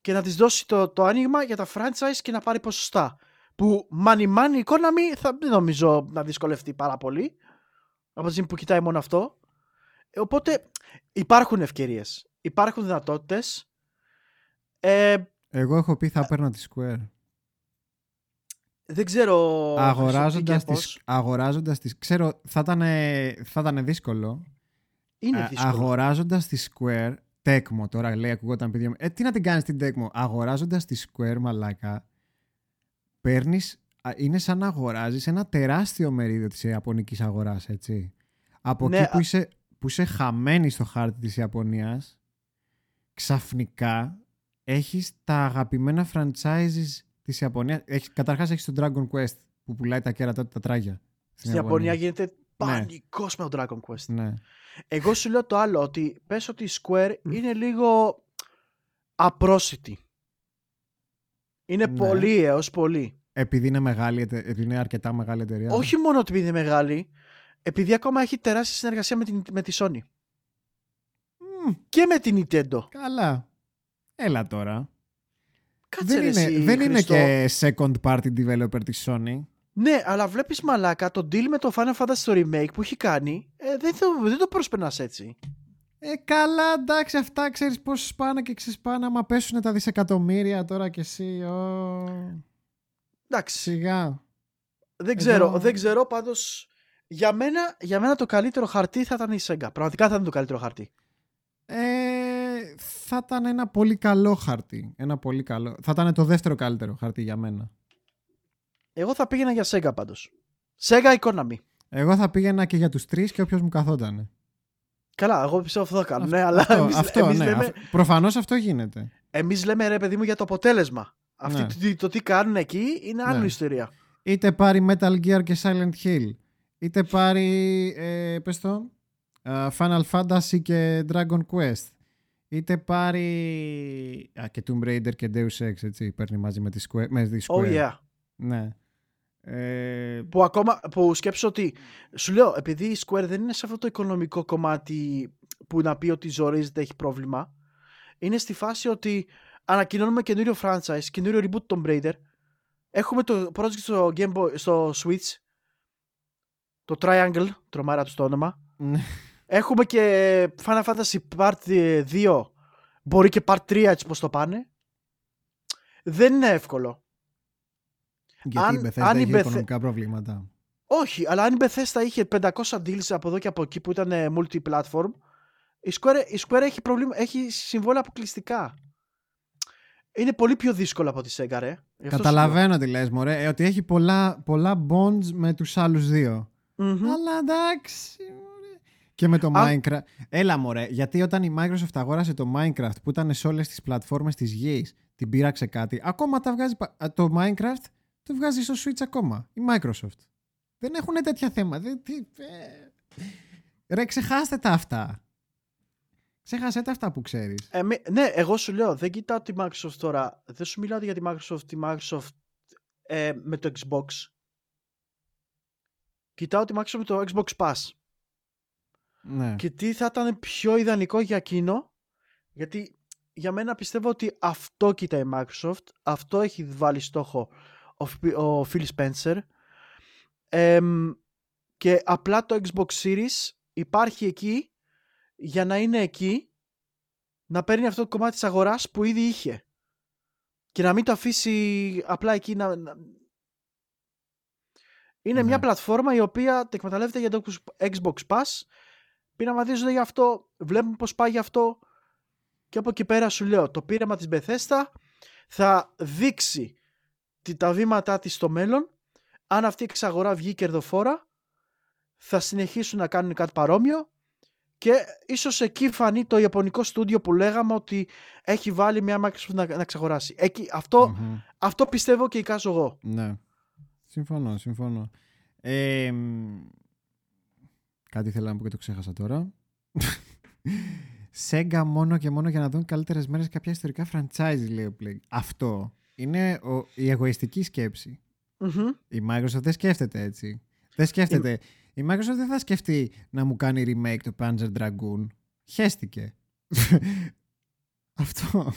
και να της δώσει το, το άνοιγμα για τα franchise και να πάρει ποσοστά. Που money money η Konami θα δεν νομίζω να δυσκολευτεί πάρα πολύ. Από τη στιγμή που κοιτάει μόνο αυτό. Ε, οπότε υπάρχουν ευκαιρίες. Υπάρχουν δυνατότητες. Ε, εγώ έχω πει θα παίρνω τη Square δεν ξέρω αγοράζοντας τις, αγοράζοντας τις ξέρω θα ήταν, θα ήταν δύσκολο είναι δύσκολο αγοράζοντας τη Square Tecmo τώρα λέει ακούγονταν παιδιά ε, τι να την κάνεις την Tecmo; Αγοράζοντας τη Square μαλάκα παίρνεις. Είναι σαν να αγοράζεις ένα τεράστιο μερίδιο της Ιαπωνικής αγοράς, έτσι. Από ναι, εκεί που είσαι, που είσαι χαμένη στο χάρτη της Ιαπωνίας, ξαφνικά έχεις τα αγαπημένα franchises της Ιαπωνίας. Έχεις, καταρχάς έχεις τον Dragon Quest που πουλάει τα κέρατα τα τράγια. Στην Ιαπωνία γίνεται ναι. πανικός με τον Dragon Quest. Ναι. Εγώ σου λέω το άλλο, ότι πες ότι η Square είναι λίγο απρόσιτη. Είναι ναι. πολύ έως πολύ. Επειδή είναι, μεγάλη, επειδή είναι αρκετά μεγάλη εταιρεία. Όχι μόνο επειδή είναι μεγάλη, επειδή ακόμα έχει τεράστια συνεργασία με, την, με τη Sony. Και με την Nintendo. Καλά. Έλα τώρα. Κάτσε δεν είναι, δεν είναι και second party developer της Sony. Ναι, αλλά βλέπεις μαλάκα το deal με το Final Fantasy στο remake που έχει κάνει, ε, δεν, το, δεν το προσπερνάς έτσι. Ε, καλά, εντάξει, αυτά ξέρεις πώς σπάνε και ξεσπάνε άμα πέσουν τα δισεκατομμύρια τώρα κι εσύ. Ο... Εντάξει. Σιγά. Δεν ξέρω, δεν ξέρω πάντως για μένα, για μένα το καλύτερο χαρτί θα ήταν η Sega. Πραγματικά θα ήταν το καλύτερο χαρτί. Ε, θα ήταν ένα πολύ καλό χαρτί. Ένα πολύ καλό. Θα ήταν το δεύτερο καλύτερο χαρτί για μένα. Εγώ θα πήγαινα για Sega πάντως. Sega Economy. Εγώ θα πήγαινα και για τους τρεις και όποιος μου καθότανε. Καλά, εγώ πιστεύω αυτό θα κάνω. Ναι, αλλά αυτό, εμείς, αυτό, εμείς ναι, λέμε... Προφανώς αυτό γίνεται. Εμείς λέμε ρε παιδί μου για το αποτέλεσμα. Αυτή ναι. το, το, τι κάνουν εκεί είναι άλλη ναι. ιστορία. Είτε πάρει Metal Gear και Silent Hill. Είτε πάρει, ε, πες το, Final Fantasy και Dragon Quest. Είτε πάρει α, και Tomb Raider και Deus Ex, έτσι, παίρνει μαζί με τη Square. Με τη Square. Oh yeah. Ναι. Ε... Που ακόμα, που σκέψω ότι, σου λέω, επειδή η Square δεν είναι σε αυτό το οικονομικό κομμάτι που να πει ότι ζορίζεται, έχει πρόβλημα, είναι στη φάση ότι ανακοινώνουμε καινούριο franchise, καινούριο reboot Tomb Raider, έχουμε το project στο, Game Boy, στο Switch, το Triangle, τρομάρα τους το όνομα, ναι. Έχουμε και Final Fantasy Part 2. Μπορεί και Part 3 έτσι πως το πάνε. Δεν είναι εύκολο. Γιατί αν, η Bethesda αν είχε οικονομικά προβλήματα. Όχι, αλλά αν η Bethesda είχε 500 deals από εδώ και από εκεί που ήταν multi-platform, η Square, η Square έχει, προβλήμα, έχει συμβόλαια αποκλειστικά. Είναι πολύ πιο δύσκολο από τη Sega, ρε. Καταλαβαίνω τι λες, μωρέ, ε, ότι έχει πολλά, πολλά bonds με τους άλλους δύο. Mm-hmm. Αλλά εντάξει, και με το Minecraft. Έλα μωρέ, γιατί όταν η Microsoft αγόρασε το Minecraft που ήταν σε όλες τις πλατφόρμες της γης, την πήραξε κάτι, ακόμα τα βγάζει, το Minecraft το βγάζει στο Switch ακόμα, η Microsoft. Δεν έχουν τέτοια θέματα. τι, ε... Ρε, ξεχάστε τα αυτά. Ξέχασε τα αυτά που ξέρεις. Ε, ναι, εγώ σου λέω, δεν κοιτάω τη Microsoft τώρα. Δεν σου μιλάω για τη Microsoft, τη Microsoft ε, με το Xbox. Κοιτάω τη Microsoft με το Xbox Pass. Ναι. Και τι θα ήταν πιο ιδανικό για εκείνο, γιατί για μένα πιστεύω ότι αυτό κοιτάει η Microsoft, αυτό έχει βάλει στόχο ο, Phil Spencer και απλά το Xbox Series υπάρχει εκεί για να είναι εκεί να παίρνει αυτό το κομμάτι της αγοράς που ήδη είχε και να μην το αφήσει απλά εκεί να... Είναι μια ναι. πλατφόρμα η οποία το εκμεταλλεύεται για το Xbox Pass πειραματίζονται γι' αυτό, βλέπουν πώς πάει γι' αυτό και από εκεί πέρα σου λέω το πείραμα της Bethesda θα δείξει τα βήματά της στο μέλλον αν αυτή η εξαγορά βγει κερδοφόρα θα συνεχίσουν να κάνουν κάτι παρόμοιο και ίσως εκεί φανεί το ιαπωνικό στούντιο που λέγαμε ότι έχει βάλει μια Microsoft να, να εξαγοράσει. Εκεί, αυτό, αυτό πιστεύω και εικάζω εγώ. Ναι. Συμφωνώ, συμφωνώ. Ε, κάτι θέλω να πω και το ξέχασα τώρα. Sega μόνο και μόνο για να δουν καλύτερες μέρες κάποια ιστορικά franchise, λέει ο Plague. Αυτό είναι ο, η εγωιστική Η Microsoft δεν σκέφτεται έτσι. Δεν σκέφτεται. Η Microsoft δεν θα σκεφτεί να μου κάνει remake το Panzer Dragoon. Χέστηκε. Αυτό.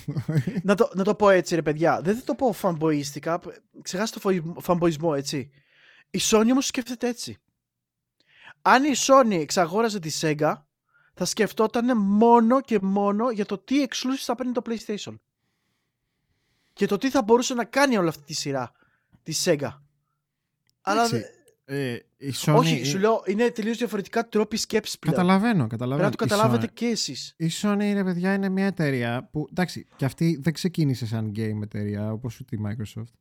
να, το, να το πω έτσι, ρε παιδιά. Δεν θα το πω φανμποϊστικά. Ξεχάστε το φανμποϊσμό, έτσι. Η Sony όμως σκέφτεται έτσι. Αν η Sony εξαγόραζε τη Sega, θα σκεφτόταν μόνο και μόνο για το τι exclusive θα παίρνει το PlayStation. Και το τι θα μπορούσε να κάνει όλη αυτή τη σειρά τη Sega. Αλλά ε, η Sony... Όχι, σου λέω, είναι τελείως διαφορετικά τρόποι σκέψης πλέον. Καταλαβαίνω, καταλαβαίνω. Πρέπει να το καταλάβετε Sony... και εσείς. Η Sony, ρε παιδιά, είναι μια εταιρεία που. Εντάξει, και αυτή δεν ξεκίνησε σαν game εταιρεία όπως ούτε η Microsoft.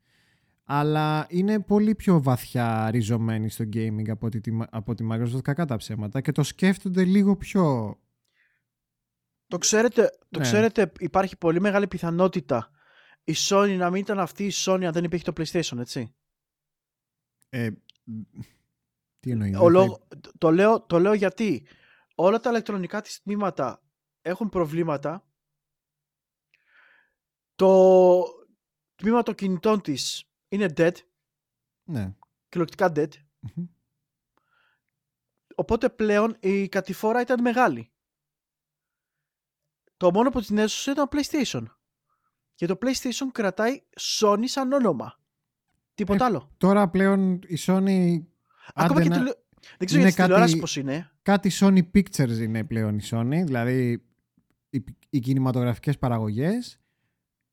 Αλλά είναι πολύ πιο βαθιά ριζωμένη στο gaming από τη, από τη Microsoft, κακά τα ψέματα, και το σκέφτονται λίγο πιο. Το ξέρετε, το ναι. ξέρετε, υπάρχει πολύ μεγάλη πιθανότητα η Sony να μην ήταν αυτή η Sony αν δεν υπήρχε το PlayStation, έτσι. Ε, τι εννοείς. το, λέω, το λέω γιατί όλα τα ηλεκτρονικά της τμήματα έχουν προβλήματα. Το τμήμα των κινητών της είναι dead. Ναι. Κυριολεκτικά dead. Οπότε πλέον η κατηφόρα ήταν μεγάλη. Το μόνο που την έσωσε ήταν το PlayStation. Και το PlayStation κρατάει Sony σαν όνομα. Τίποτα ε, άλλο. Τώρα πλέον η Sony. Ακόμα και τηλε... Δεν ξέρω για τηλεόραση πώς είναι. Κάτι Sony Pictures είναι πλέον η Sony, δηλαδή οι, οι κινηματογραφικές παραγωγές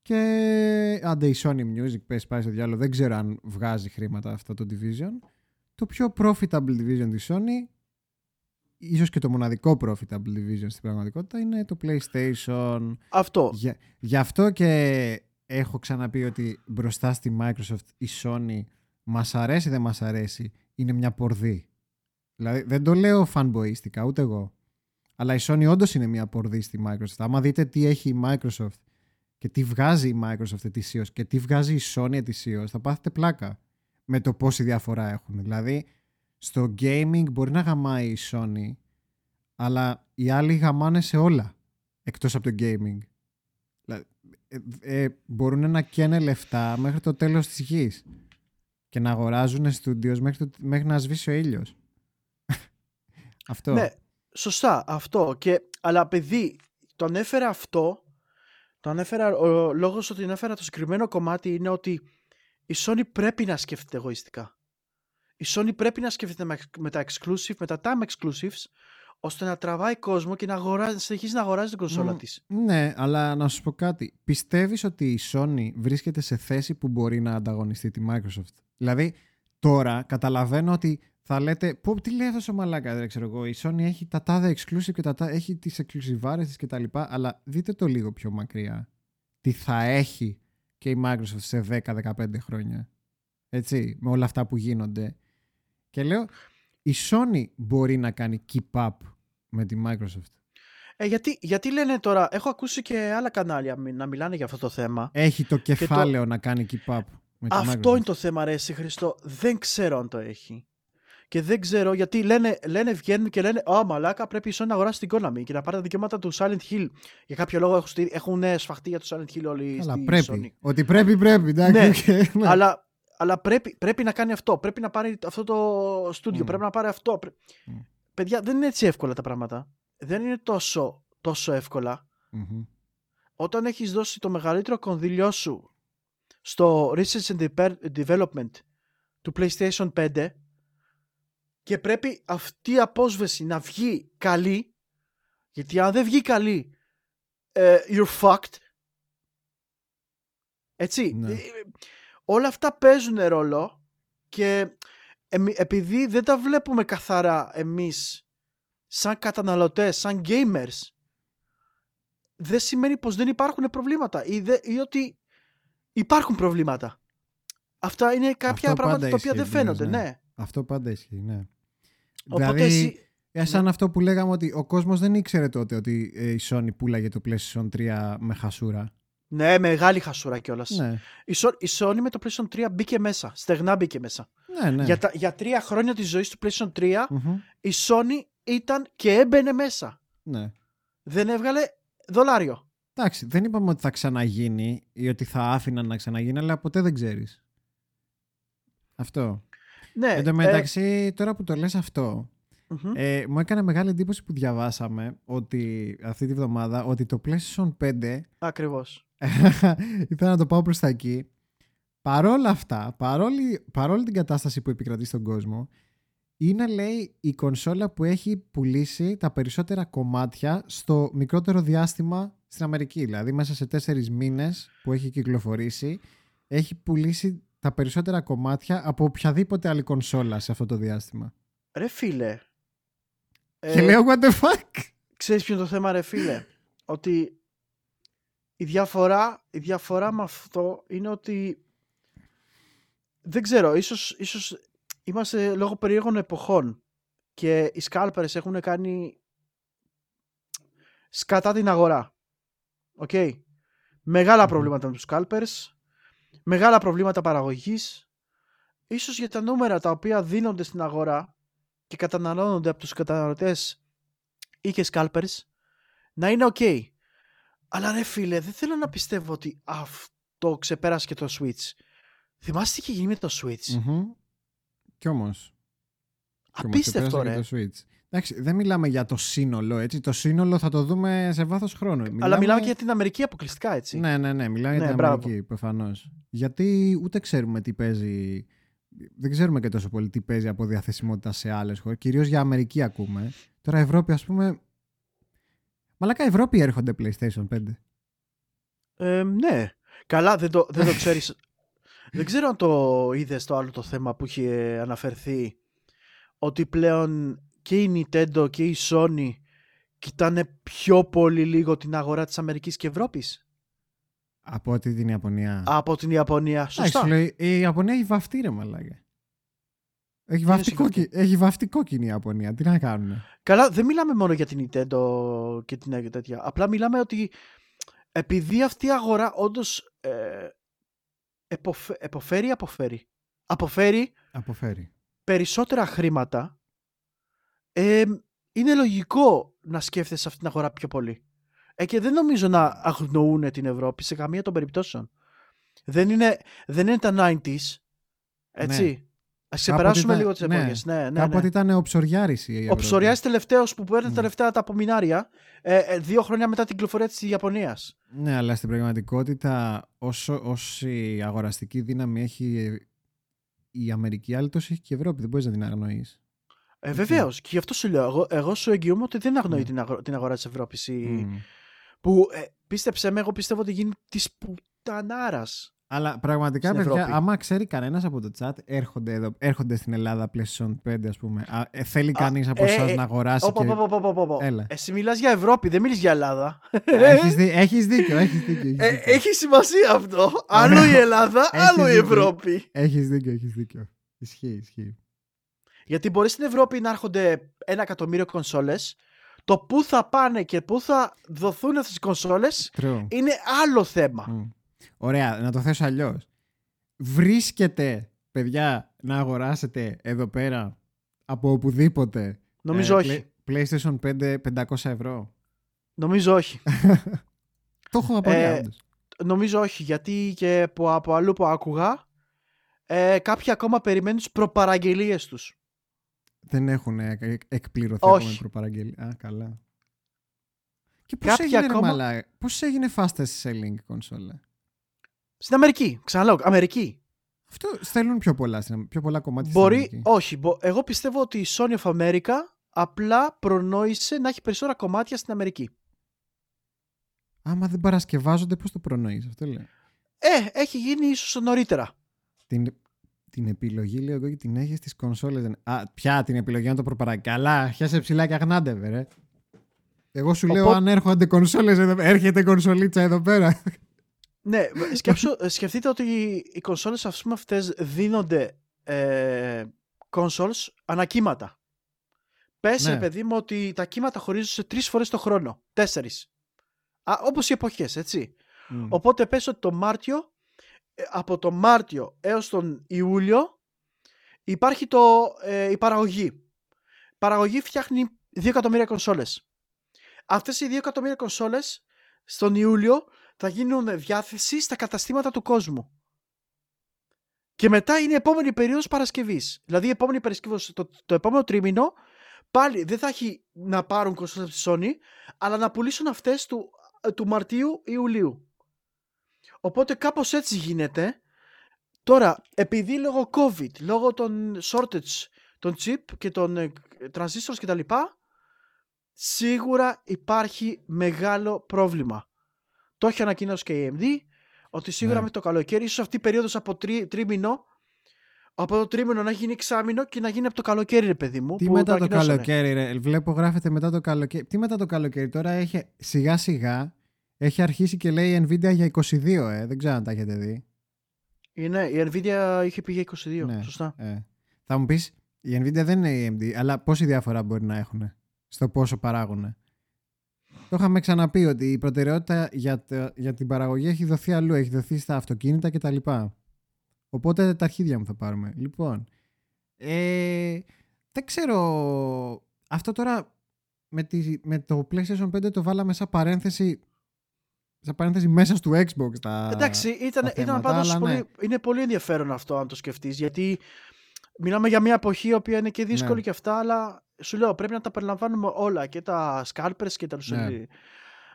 και άντε η Sony Music πες πάει στο διάλογο, δεν ξέρω αν βγάζει χρήματα αυτό το division. Το πιο profitable division της Sony, ίσως και το μοναδικό profitable division στην πραγματικότητα, είναι το PlayStation. Αυτό. γι' αυτό και έχω ξαναπεί ότι μπροστά στη Microsoft η Sony μας αρέσει δεν μας αρέσει είναι μια πορδί. Δηλαδή δεν το λέω fanboyιστικά ούτε εγώ. Αλλά η Sony όντως είναι μια πορδί στη Microsoft. Άμα δείτε τι έχει η Microsoft και τι βγάζει η Microsoft ετησίω και τι βγάζει η Sony ετησίω, θα πάθετε πλάκα με το πόση διαφορά έχουν. Δηλαδή, στο gaming μπορεί να γαμάει η Sony, αλλά οι άλλοι γαμάνε σε όλα εκτός από το gaming. Ε, ε, μπορούν να καίνε λεφτά μέχρι το τέλος της γης και να αγοράζουν στούντιος μέχρι, μέχρι να σβήσει ο ήλιος. αυτό. Ναι, σωστά αυτό. Και, αλλά παιδί, το ανέφερα αυτό, το ανέφερα, ο λόγος ότι ανέφερα το συγκεκριμένο κομμάτι είναι ότι η Sony πρέπει να σκέφτεται εγωιστικά. Η Sony πρέπει να σκέφτεται με τα exclusive, με τα time exclusives, ώστε να τραβάει κόσμο και να, αγοράζει, συνεχίζει να αγοράζει την κονσόλα mm, της. Ναι, αλλά να σου πω κάτι. Πιστεύεις ότι η Sony βρίσκεται σε θέση που μπορεί να ανταγωνιστεί τη Microsoft; Δηλαδή, τώρα καταλαβαίνω ότι θα λέτε, πω, τι λέει αυτός ο μαλάκα, δεν ξέρω εγώ. Η Sony έχει τα τάδε exclusive και τα έχει τις exclusive της και τα λοιπά, αλλά δείτε το λίγο πιο μακριά. Τι θα έχει και η Microsoft σε 10-15 χρόνια. Έτσι, με όλα αυτά που γίνονται. Και λέω, η Sony μπορεί να κάνει keep up με τη Microsoft. Ε, γιατί, γιατί λένε τώρα, έχω ακούσει και άλλα κανάλια να μιλάνε για αυτό το θέμα. Έχει το κεφάλαιο να κάνει keep up. Με τη αυτό Microsoft. είναι το θέμα, ρε, εσύ Χριστό. Δεν ξέρω αν το έχει. Και δεν ξέρω γιατί λένε, λένε βγαίνουν και λένε Ω μαλάκα, πρέπει η Sony να αγοράσεις την Konami και να πάρει τα δικαιώματα του Silent Hill. Για κάποιο λόγο έχουν, έχουν σφαχτεί για το Silent Hill όλοι Αλλά πρέπει. Sony. Ότι πρέπει, πρέπει. Εντάξει, ναι, ναι. Αλλά, αλλά πρέπει, πρέπει να κάνει αυτό. Πρέπει να πάρει αυτό το στούντιο. Mm. Πρέπει να πάρει αυτό. Mm. Παιδιά, δεν είναι έτσι εύκολα τα πράγματα. Δεν είναι τόσο, τόσο εύκολα. Mm-hmm. Όταν έχεις δώσει το μεγαλύτερο κονδύλιό σου στο Research and Development του PlayStation 5 και πρέπει αυτή η απόσβεση να βγει καλή γιατί αν δεν βγει καλή uh, you're fucked έτσι ναι. Ε, όλα αυτά παίζουν ρόλο και επειδή δεν τα βλέπουμε καθαρά εμείς σαν καταναλωτές, σαν gamers δεν σημαίνει πως δεν υπάρχουν προβλήματα ή, ή ότι υπάρχουν προβλήματα. Αυτά είναι κάποια πράγματα τα οποία δεν φαίνονται, ναι. ναι. Αυτό πάντα ισχύει, ναι. Οπότε δηλαδή, εσύ... Ε, σαν ναι. αυτό που λέγαμε ότι ο κόσμος δεν ήξερε τότε ότι ε, η Sony πουλάγε το PlayStation 3 με χασούρα. Ναι, μεγάλη χασούρα κιόλας. Ναι. Η, η Sony με το PlayStation 3 μπήκε μέσα. Στεγνά μπήκε μέσα. Ναι, ναι. Για, τα, για τρία χρόνια της ζωής του PlayStation 3 η Sony ήταν και έμπαινε μέσα. Ναι. Δεν έβγαλε δολάριο. Εντάξει, δεν είπαμε ότι θα ξαναγίνει ή ότι θα άφηναν να ξαναγίνει, αλλά ποτέ δεν ξέρεις. Αυτό. Ναι, Εν τω μεταξύ, τώρα που το λες αυτό, ε, μου έκανε μεγάλη εντύπωση που διαβάσαμε ότι αυτή τη βδομάδα ότι το PlayStation 5 Ακριβώς. ήθελα να το πάω προς τα εκεί παρόλα αυτά, παρόλη, παρόλη την κατάσταση που επικρατεί στον κόσμο είναι λέει η κονσόλα που έχει πουλήσει τα περισσότερα κομμάτια στο μικρότερο διάστημα στην Αμερική. Δηλαδή μέσα σε τέσσερις μήνες που έχει κυκλοφορήσει έχει πουλήσει τα περισσότερα κομμάτια από οποιαδήποτε άλλη κονσόλα σε αυτό το διάστημα. Ρε φίλε. Και λέω what the fuck; Ξέρεις ποιο είναι το θέμα ρε φίλε; ότι η διαφορά, η διαφορά με αυτό είναι ότι δεν ξέρω, ίσως, ίσως είμαστε λόγω περίεργων εποχών και οι σκάλπερες έχουν κάνει σκατά την αγορά. OK. Okay. Μεγαλα προβλήματα με τους scalpers, μεγάλα προβλήματα παραγωγής, ίσως για τα νούμερα τα οποία δίνονται στην αγορά και καταναλώνονται από τους καταναλωτές ή και scalpers, να είναι ok. Αλλά ρε φίλε, δεν θέλω να πιστεύω ότι αυτό ξεπέρασε και το Switch. Θυμάστε τι είχε γίνει με το Switch; Mm-hmm. Κι όμως. Απίστευτο ρε. Το Switch. Εντάξει, δεν μιλάμε για το σύνολο, έτσι. Το σύνολο θα το δούμε σε βάθος χρόνου. Μιλάμε... Αλλά μιλάμε και για την Αμερική αποκλειστικά, έτσι. Ναι, ναι, ναι. Μιλάμε για ναι, την Αμερική, προφανώς. Γιατί ούτε ξέρουμε τι παίζει. Δεν ξέρουμε και τόσο πολύ τι παίζει από διαθεσιμότητα σε άλλες χώρες. Κυρίως για Αμερική ακούμε. Τώρα Ευρώπη, ας πούμε. Μαλάκα Ευρώπη έρχονται PlayStation 5. Ε, ναι. Καλά, δεν το, δεν το ξέρεις. δεν ξέρω αν το είδες το άλλο το θέμα που είχε αναφερθεί ότι πλέον και η Nintendo και η Sony κοιτάνε πιο πολύ λίγο την αγορά της Αμερικής και Ευρώπης; Από την Ιαπωνία. Από την Ιαπωνία, σωστά. η Ιαπωνία έχει βαφτεί ρε μαλάκα. Έχει βαφτεί, κόκκι, έχει βαφτεί κόκκινη η Ιαπωνία. Τι να κάνουν. Καλά, δεν μιλάμε μόνο για την Nintendo και την τέτοια. Απλά μιλάμε ότι επειδή αυτή η αγορά όντως ε, εποφέρει, αποφέρει; Αποφέρει, αποφέρει περισσότερα χρήματα ε, είναι λογικό να σκέφτεσαι αυτήν την αγορά πιο πολύ. Ε, και δεν νομίζω να αγνοούν την Ευρώπη σε καμία των περιπτώσεων. Δεν είναι, δεν είναι τα 90s. Έτσι. Ναι. Α ξεπεράσουμε λίγο τις ναι. εποχές. Ναι, ναι, ναι. Κάποτε ήταν ο Ψωριάρη. Ο Ψωριάρη τελευταίος που παίρνει τα λεφτά τα απομεινάρια ε, ε, δύο χρόνια μετά την κυκλοφορία της Ιαπωνίας. Ναι, αλλά στην πραγματικότητα, όσο, όση αγοραστική δύναμη έχει η Αμερική, άλλη τόσο έχει και η Ευρώπη. Δεν μπορείς να την αγνοείς. Ε, Βεβαίως. Και γι' αυτό σου λέω. Εγώ, εγώ σου εγγυούμαι ότι δεν αγνοεί mm. την, αγο, την αγορά της Ευρώπης. Mm. Που ε, πίστεψε με, εγώ πιστεύω ότι γίνει της πουτανάρας. Αλλά πραγματικά, παιδιά, άμα ξέρει κανένας από το chat, έρχονται, εδώ, έρχονται στην Ελλάδα PlayStation 5, ας πούμε. Α, ε, θέλει κανείς από εσάς ε, να αγοράσει. και... Έλα. Εσύ μιλάς για Ευρώπη, δεν μιλείς για Ελλάδα. Έχεις δί, έχεις δίκιο. Έχεις δίκιο, έχεις δίκιο. έχει σημασία αυτό. Άλλο η Ελλάδα, άλλο η Ευρώπη. Έχεις δίκιο, έχεις δίκιο. Ισχύει, ισχύει. Γιατί μπορεί στην Ευρώπη να έρχονται ένα εκατομμύριο κονσόλες. Το πού θα πάνε και πού θα δοθούν αυτές οι κονσόλες είναι άλλο θέμα. Mm. Ωραία, να το θέσω αλλιώς. Βρίσκεται, παιδιά, να αγοράσετε εδώ πέρα από οπουδήποτε. Νομίζω ε, όχι. PlayStation 5 500 ευρώ. Νομίζω όχι. το έχω απορία, ε, Νομίζω όχι, γιατί και από, από αλλού που άκουγα, ε, κάποιοι ακόμα περιμένουν τις προπαραγγελίες τους. Δεν έχουν εκπληρωθεί ακόμα οι προπαραγγελίε. Α, καλά. Και πώς έγινε, ακόμα... πώς έγινε fastest selling κονσόλα; Στην Αμερική. Ξαναλέω, Αμερική. Αυτό στέλνουν πιο πολλά, πιο πολλά κομμάτια Μπορεί, στην Αμερική. όχι. Εγώ πιστεύω ότι η Sony of America απλά προνόησε να έχει περισσότερα κομμάτια στην Αμερική. Άμα δεν παρασκευάζονται, πώς το προνοείς, αυτό λέω. Ε, έχει γίνει ίσως νωρίτερα. Την, την επιλογή, λέω εγώ, και την έχεις στις κονσόλες. Α, πια την επιλογή να το προπαρά. Καλά, χιάσε ψηλά και αγνάντευε, ρε. Εγώ σου λέω αν έρχονται κονσόλες εδώ, έρχεται κονσολίτσα εδώ πέρα. Ναι, σκέψου, σκεφτείτε ότι οι κονσόλες ας πούμε αυτές δίνονται ε, consoles ανακύματα. Πες ναι. παιδί μου ότι τα κύματα χωρίζονται σε τρεις φορές το χρόνο. Τέσσερις. Α, όπως οι εποχές, έτσι. Οπότε πες ότι το Μάρτιο, ε, από το Μάρτιο έως τον Ιούλιο υπάρχει το, ε, η παραγωγή. Η παραγωγή φτιάχνει 2 εκατομμύρια κονσόλες. Αυτές οι 2 εκατομμύρια κονσόλες στον Ιούλιο θα γίνουν διάθεση στα καταστήματα του κόσμου. Και μετά είναι η επόμενη περίοδος Παρασκευής. Δηλαδή η επόμενη Παρασκευή, το, το επόμενο τρίμηνο, πάλι δεν θα έχει να πάρουν κονσόλες από τη Sony, αλλά να πουλήσουν αυτές του, του Μαρτίου Ιουλίου. Οπότε κάπως έτσι γίνεται. Τώρα, επειδή λόγω COVID, λόγω των shortage των chip και των ε, transistors κτλ, σίγουρα υπάρχει μεγάλο πρόβλημα. Το έχει ανακοινώσει και η AMD ότι σίγουρα ναι. με το καλοκαίρι, ίσως αυτή η περίοδος από τρί, τρίμηνο, από το τρίμηνο να γίνει εξάμηνο και να γίνει από το καλοκαίρι, ρε παιδί μου. Τι μετά το καλοκαίρι, ρε. Βλέπω γράφεται μετά το καλοκαίρι. Τι μετά το καλοκαίρι, τώρα έχει σιγά σιγά έχει αρχίσει και λέει η Nvidia για 22, ε. Δεν ξέρω αν τα έχετε δει. Ναι, η Nvidia είχε πει για 22. Ναι, σωστά. Ε. Θα μου πεις, η Nvidia δεν είναι η AMD, αλλά πόση διαφορά μπορεί να έχουν στο πόσο παράγουν. Το είχαμε ξαναπεί ότι η προτεραιότητα για, για την παραγωγή έχει δοθεί αλλού, έχει δοθεί στα αυτοκίνητα κτλ. Οπότε τα αρχίδια μου θα πάρουμε. Λοιπόν, ε, δεν ξέρω, αυτό τώρα με, τη, με το PlayStation 5 το βάλαμε σαν παρένθεση σαν παρένθεση μέσα στο Xbox τα Εντάξει, ήταν, ήταν πάντως ναι. πολύ, είναι πολύ ενδιαφέρον αυτό αν το σκεφτείς γιατί μιλάμε για μια εποχή η οποία είναι και δύσκολη ναι. και αυτά αλλά σου λέω πρέπει να τα περιλαμβάνουμε όλα και τα scalpers και τα ναι.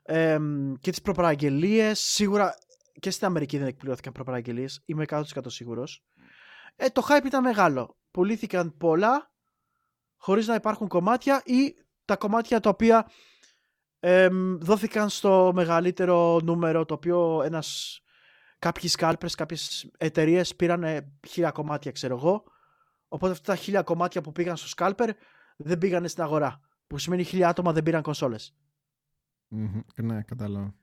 ε, και τις προπαραγγελίες σίγουρα και στην Αμερική δεν εκπληρώθηκαν προπαραγγελίες είμαι 100% σίγουρος ε, το hype ήταν μεγάλο πουλήθηκαν πολλά χωρίς να υπάρχουν κομμάτια ή τα κομμάτια τα οποία ε, δόθηκαν στο μεγαλύτερο νούμερο το οποίο ένας κάποιοι scalpers, κάποιες εταιρείες πήραν χίλια κομμάτια ξέρω εγώ οπότε αυτά τα χίλια κομμάτια που πήγαν στο scalper δεν πήγανε στην αγορά. Που σημαίνει χίλια άτομα δεν πήραν κονσόλες. Mm-hmm. Ναι, κατάλαβα.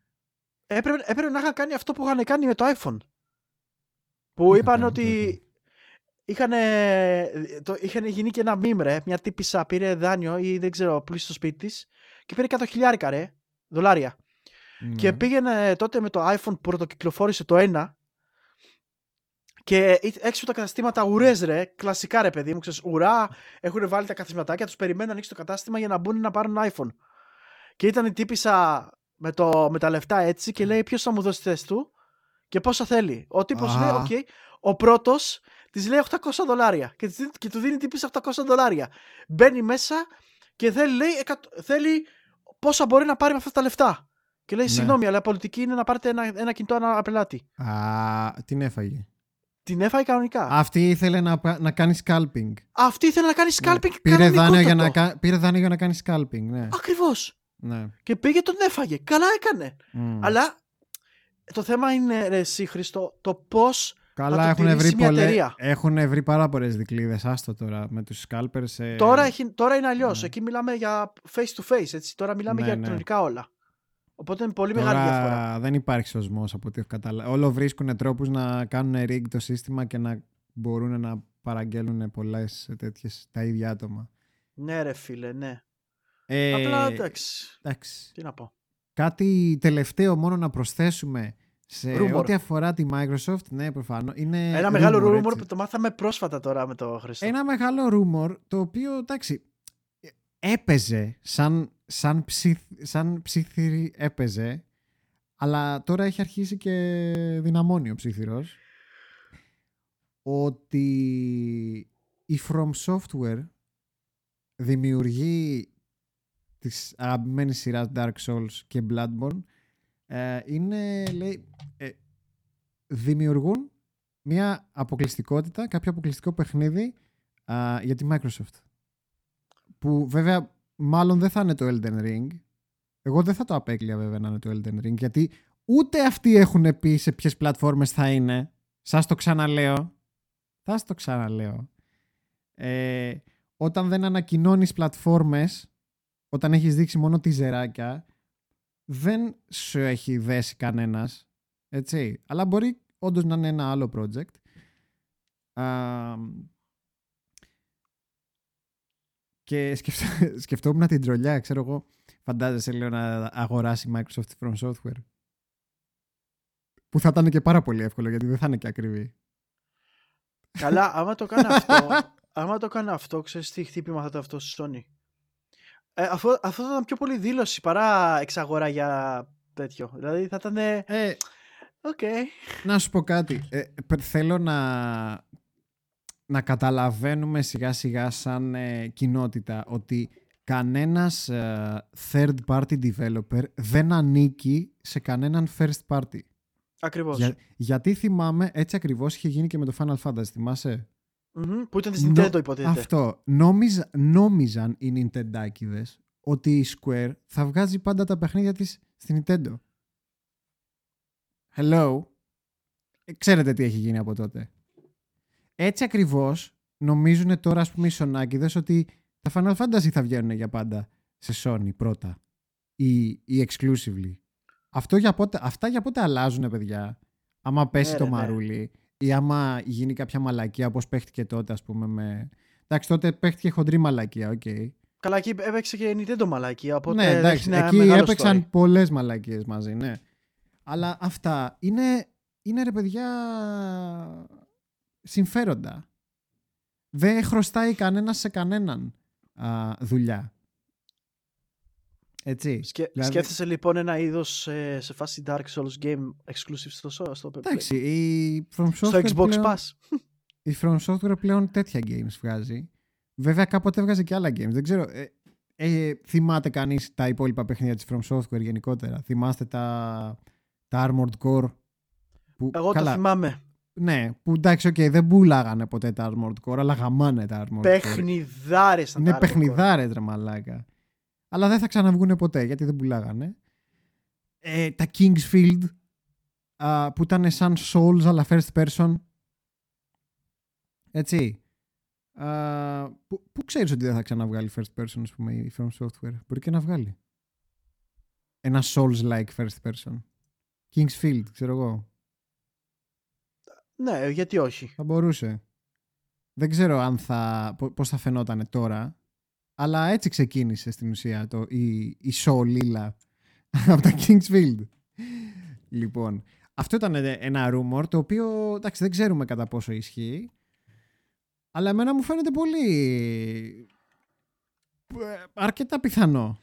Έπρεπε, έπρεπε να είχαν κάνει αυτό που είχαν κάνει με το iPhone. Που είπαν ότι είχαν, το, είχαν γίνει και ένα meme ρε, μια τύπησα πήρε δάνειο ή δεν ξέρω πλήσει στο σπίτι της και πήρε 100 χιλιάρικα ρε, δολάρια. Ναι. Και πήγαινε τότε με το iPhone που πρωτοκυκλοφόρησε το ένα και έξω τα καταστήματα ουρές, ρε, κλασικά ρε παιδί μου, ξέρεις, ουρά, έχουν βάλει τα καθισματάκια, τους περιμένουν να ανοίξει το κατάστημα για να μπουν να πάρουν iPhone. Και ήταν η τύπισσα με, το, με τα λεφτά έτσι και λέει ποιος θα μου δώσει τη θέση του και πόσα θέλει. Ο τύπος λέει, OK, okay, ο πρώτος της λέει 800 δολάρια και, και του δίνει τύπισσα 800 δολάρια. Μπαίνει μέσα και θέλει, λέει, θέλει πόσα μπορεί να πάρει με αυτά τα λεφτά. Και λέει, ναι. συγγνώμη, αλλά η πολιτική είναι να πάρετε ένα, ένα κινητό ένα πελάτη. Α, την έφαγε. Την έφαγε κανονικά. Αυτή ήθελε να, να κάνει scalping. Αυτή ήθελε να κάνει ναι. scalping ναι. πήρε, δάνειο για να, πήρε δάνειο για να κάνει scalping. Ναι. Ακριβώς. Ναι. Και πήγε τον έφαγε. Καλά έκανε. Αλλά το θέμα είναι, ρε, εσύ Χριστό, το πώς. Καλά, έχουν βρει, πολλέ, έχουν βρει πάρα πολλές δικλείδε. Άστο τώρα με τους scalpers. Ε... Τώρα, έχει, τώρα είναι αλλιώς. Ναι. Εκεί μιλάμε για face to face. Έτσι. Τώρα μιλάμε για ηλεκτρονικά όλα. Οπότε είναι πολύ μεγάλη διαφορά. Δεν υπάρχει σωσμό από ό,τι έχω καταλάβει. Όλο βρίσκουν τρόπους να κάνουν rig το σύστημα και να μπορούν να παραγγέλνουν πολλές τέτοιες τα ίδια άτομα. Ναι, ρε φίλε, ναι. Ε, Απλά εντάξει. εντάξει. Τι να πω. Κάτι τελευταίο μόνο να προσθέσουμε σε ό,τι αφορά τη Microsoft, ναι, προφανώ. Είναι Ένα μεγάλο rumor που το μάθαμε πρόσφατα τώρα με το Χριστό. Ένα μεγάλο rumor το οποίο εντάξει έπαιζε σαν, σαν, ψιθ, σαν ψήθυρη έπαιζε αλλά τώρα έχει αρχίσει και δυναμώνει ο ψήθυρος ότι η From Software δημιουργεί της αγαπημένη σειράς Dark Souls και Bloodborne ε, είναι, λέει, ε, δημιουργούν μια αποκλειστικότητα, κάποιο αποκλειστικό παιχνίδι για τη Microsoft που βέβαια μάλλον δεν θα είναι το Elden Ring. Εγώ δεν θα το απέκλεια βέβαια να είναι το Elden Ring γιατί ούτε αυτοί έχουν πει σε ποιες πλατφόρμες θα είναι. Σας το ξαναλέω. Θα το ξαναλέω. Ε, όταν δεν ανακοινώνεις πλατφόρμες, όταν έχεις δείξει μόνο τη ζεράκια, δεν σου έχει δέσει κανένας. Έτσι. Αλλά μπορεί όντως να είναι ένα άλλο project. και σκεφτό, σκεφτόμουν την τρολιά, ξέρω εγώ, φαντάζεσαι λέω να αγοράσει Microsoft From Software. Που θα ήταν και πάρα πολύ εύκολο γιατί δεν θα είναι και ακριβή. Καλά, άμα το κάνω αυτό, άμα το κάνω αυτό, ξέρεις τι χτύπημα θα το αυτό στη Sony. Ε, αυτό, αυτό θα ήταν πιο πολύ δήλωση παρά εξαγορά για τέτοιο. Δηλαδή θα ήταν... Ε, okay. Να σου πω κάτι. Ε, θέλω να, να καταλαβαίνουμε σιγά σιγά σαν ε, κοινότητα ότι κανένας ε, third party developer δεν ανήκει σε κανέναν first party. Ακριβώς. γιατί θυμάμαι, έτσι ακριβώς είχε γίνει και με το Final Fantasy, θυμασαι που ήταν της Nintendo υποτίθεται. Αυτό. Νόμιζα, νόμιζαν οι Nintendάκηδες ότι η Square θα βγάζει πάντα τα παιχνίδια της στη Nintendo. Hello; Ε, ξέρετε τι έχει γίνει από τότε. Έτσι ακριβώς νομίζουν τώρα ας πούμε οι Sonάκηδες ότι τα Final Fantasy θα βγαίνουν για πάντα σε Sony πρώτα ή, ή exclusively. Αυτό για πότε, αυτά για πότε αλλάζουν παιδιά. Άμα πέσει ναι, το ναι. μαρούλι ή άμα γίνει κάποια μαλακία όπως παίχτηκε τότε ας πούμε με... Εντάξει τότε παίχτηκε χοντρή μαλακία, OK. Okay. Καλά εκεί έπαιξε και Nintendo μαλακία οπότε ναι, εντάξει, εκεί έπαιξαν story. πολλές μαλακίες μαζί, ναι. Αλλά αυτά είναι, είναι ρε παιδιά συμφέροντα. Δεν χρωστάει κανένας σε κανέναν α, δουλειά. Έτσι. Σκε... Δηλαδή... Σκέφτεσαι λοιπόν ένα είδος ε, σε φάση Dark Souls game exclusive στο, στο Εντάξει, η From Software στο Xbox πλέον... Pass. Η From Software πλέον τέτοια games βγάζει. Βέβαια κάποτε έβγαζε και άλλα games. Δεν ξέρω. Ε, ε, θυμάται κανείς τα υπόλοιπα παιχνίδια της From Software γενικότερα; Θυμάστε τα, τα Armored Core. Που, Εγώ καλά, το θυμάμαι. Ναι, που εντάξει, okay, δεν πουλάγανε ποτέ τα Armored Core, αλλά γαμάνε τα Armored Core. Παιχνιδάρες Είναι παιχνιδάρες, ρε μαλάκα. Αλλά δεν θα ξαναβγούν ποτέ, γιατί δεν πουλάγανε. Ε, τα Kingsfield, α, που ήταν σαν Souls, αλλά first person. Έτσι. Α, που, που ξέρεις ότι δεν θα ξαναβγάλει first person, ας πούμε, η From Software. Μπορεί και να βγάλει. Ένα Souls-like first person. Kingsfield, ξέρω εγώ. Ναι, γιατί όχι. Θα μπορούσε. Δεν ξέρω αν θα, πώς θα φαινόταν τώρα, αλλά έτσι ξεκίνησε στην ουσία το, η, η show Λίλα από τα Kingsfield. λοιπόν, αυτό ήταν ένα rumor το οποίο εντάξει, δεν ξέρουμε κατά πόσο ισχύει. Αλλά εμένα μου φαίνεται πολύ ε, αρκετά πιθανό.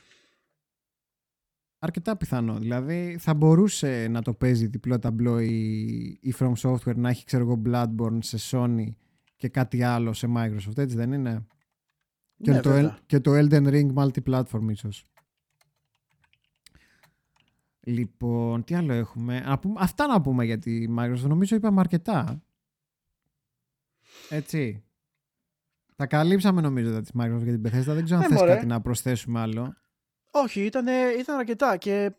Αρκετά πιθανό. Δηλαδή θα μπορούσε να το παίζει διπλό ταμπλό η, η From Software να έχει ξέρω εγώ Bloodborne σε Sony και κάτι άλλο σε Microsoft. Έτσι δεν είναι; Και, ναι, το, και το Elden Ring multi-platform ίσως. Λοιπόν, τι άλλο έχουμε; αυτά να πούμε για τη Microsoft. Νομίζω είπαμε αρκετά. Έτσι. Τα καλύψαμε νομίζω τα της Microsoft για την Bethesda. Δεν ξέρω αν ναι, θες κάτι να προσθέσουμε άλλο. Όχι, ήταν, ήταν αρκετά και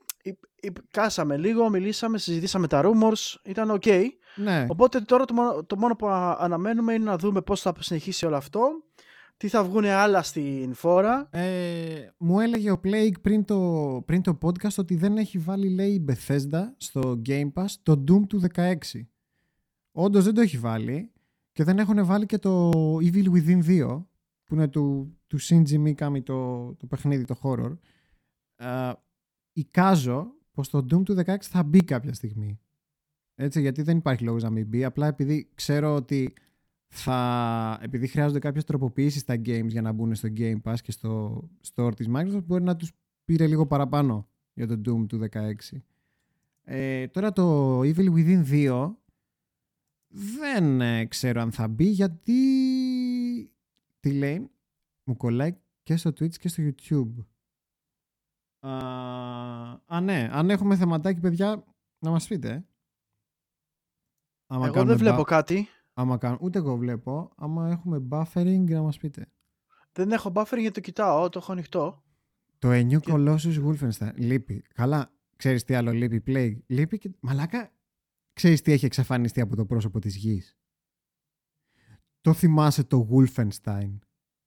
κάσαμε λίγο, μιλήσαμε, συζητήσαμε τα rumors, ήταν ok. Ναι. Οπότε τώρα το μόνο, το μόνο που αναμένουμε είναι να δούμε πώς θα συνεχίσει όλο αυτό, τι θα βγουν άλλα στην φόρα; Ε, μου έλεγε ο Plague πριν το, πριν το podcast ότι δεν έχει βάλει λέει Bethesda στο Game Pass το Doom του 16. Όντως δεν το έχει βάλει και δεν έχουν βάλει και το Evil Within 2 που είναι του, του Shinji Mikami το, το παιχνίδι, το horror ε, εικάζω πως το Doom του 16 θα μπει κάποια στιγμή. Έτσι, γιατί δεν υπάρχει λόγος να μην μπει. Απλά επειδή ξέρω ότι θα, επειδή χρειάζονται κάποιες τροποποιήσεις στα games για να μπουν στο Game Pass και στο store της Microsoft, μπορεί να τους πήρε λίγο παραπάνω για το Doom του 16. Ε, τώρα το Evil Within 2 δεν ε, ξέρω αν θα μπει γιατί τι λέει μου κολλάει και στο Twitch και στο YouTube. Α, ναι, αν έχουμε θεματάκι, παιδιά, να μας πείτε. Άμα εγώ δεν βλέπω κάτι. Άμα κάνω, ούτε εγώ βλέπω. Άμα έχουμε buffering, να μας πείτε. Δεν έχω buffering γιατί το κοιτάω, το έχω ανοιχτό. Το New και... Colossus Wolfenstein. Λείπει. Καλά, ξέρεις τι άλλο λείπει. Play. Λείπει και... Μαλάκα, ξέρεις τι έχει εξαφανιστεί από το πρόσωπο της γης. Το θυμάσαι το Wolfenstein;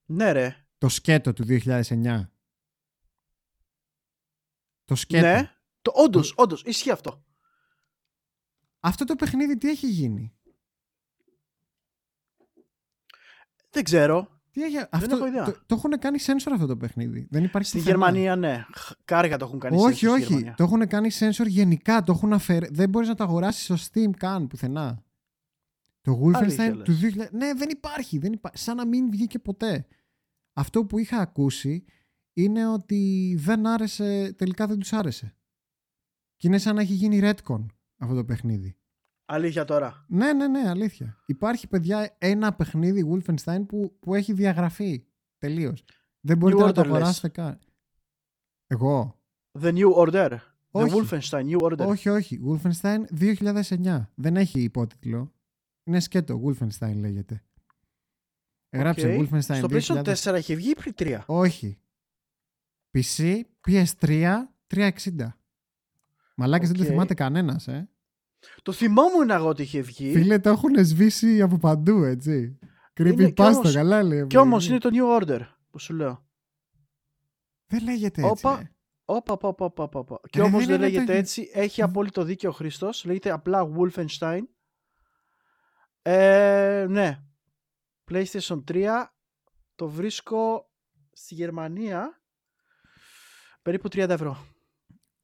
Ναι ρε. Το σκέτο του 2009. Το σκέτο. Ναι, το, όντως, όντως, ισχύει αυτό. Αυτό το παιχνίδι τι έχει γίνει; Δεν ξέρω. Τι έχει... αυτό, έχω ιδέα. Το, το έχουν κάνει sensor αυτό το παιχνίδι. Δεν υπάρχει Στη πουθενά. Γερμανία, ναι. Χ- Κάργα το έχουν κάνει Όχι, sensor στη όχι. Γερμανία. Το έχουν κάνει sensor γενικά. Το έχουν αφαιρε... Δεν μπορείς να το αγοράσεις στο Steam καν πουθενά. Το Wolfenstein Αλήθεια, του 2000. Ναι, δεν υπάρχει, δεν υπάρχει. Σαν να μην βγήκε ποτέ. Αυτό που είχα ακούσει είναι ότι δεν άρεσε, τελικά δεν τους άρεσε. Και είναι σαν να έχει γίνει retcon αυτό το παιχνίδι. Αλήθεια τώρα. Ναι, ναι, ναι, αλήθεια. Υπάρχει, παιδιά, ένα παιχνίδι Wolfenstein που, που έχει διαγραφεί τελείως. Δεν μπορείτε New να το Order, λες. αγοράσετε καν. Εγώ. The New Order. Όχι. The Wolfenstein New Order. Όχι, όχι. Wolfenstein 2009. Δεν έχει υπότιτλο. Είναι σκέτο. Wolfenstein λέγεται. Γράψε OK. Wolfenstein Στο 2000. PlayStation 4 είχε βγει ή πριν 3. Όχι. PC, PS3, 360. Μαλάκες δεν το Οκ. θυμάται κανένας, ε. Το θυμόμουν εγώ ότι είχε βγει. Φίλε, το έχουν σβήσει από παντού, έτσι. Είναι Creepy κι pasta, όμως- καλά λέει. Κι όμως είναι το New Order που σου λέω. Δεν λέγεται έτσι. Όπα. ε. Όπα, όπα, όπα, όπα, όπα. Και Ρε, όμως δεν δεν είναι το λέγεται ίδιο. έτσι. Έχει απόλυτο δίκιο ο Χρήστο. Λέγεται απλά Wolfenstein. Ε, ναι. PlayStation 3 το βρίσκω στη Γερμανία περίπου 30 ευρώ.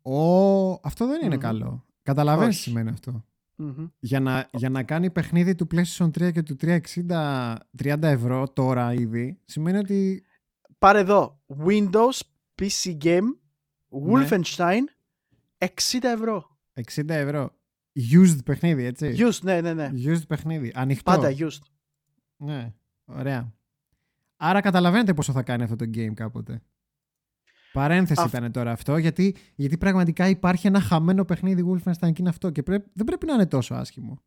Ω, αυτό δεν είναι Μμμ. καλό. Καταλαβαίνεις τι Όχι. σημαίνει αυτό. Μμμ. Για να, για να κάνει παιχνίδι του PlayStation 3 και του 360 30 ευρώ τώρα ήδη, σημαίνει ότι Πάρε εδώ. Windows PC Game Ναι. Wolfenstein 60 ευρώ. 60 ευρώ. Used παιχνίδι, έτσι. Used, ναι, ναι, ναι. Used παιχνίδι. Ανοιχτό. Πάντα used. Ναι, ωραία. Άρα καταλαβαίνετε πόσο θα κάνει αυτό το game κάποτε. Παρένθεση Αυ- ήταν τώρα αυτό, γιατί, γιατί πραγματικά υπάρχει ένα χαμένο παιχνίδι Wolfenstein και είναι αυτό και πρέ- δεν πρέπει να είναι τόσο άσχημο.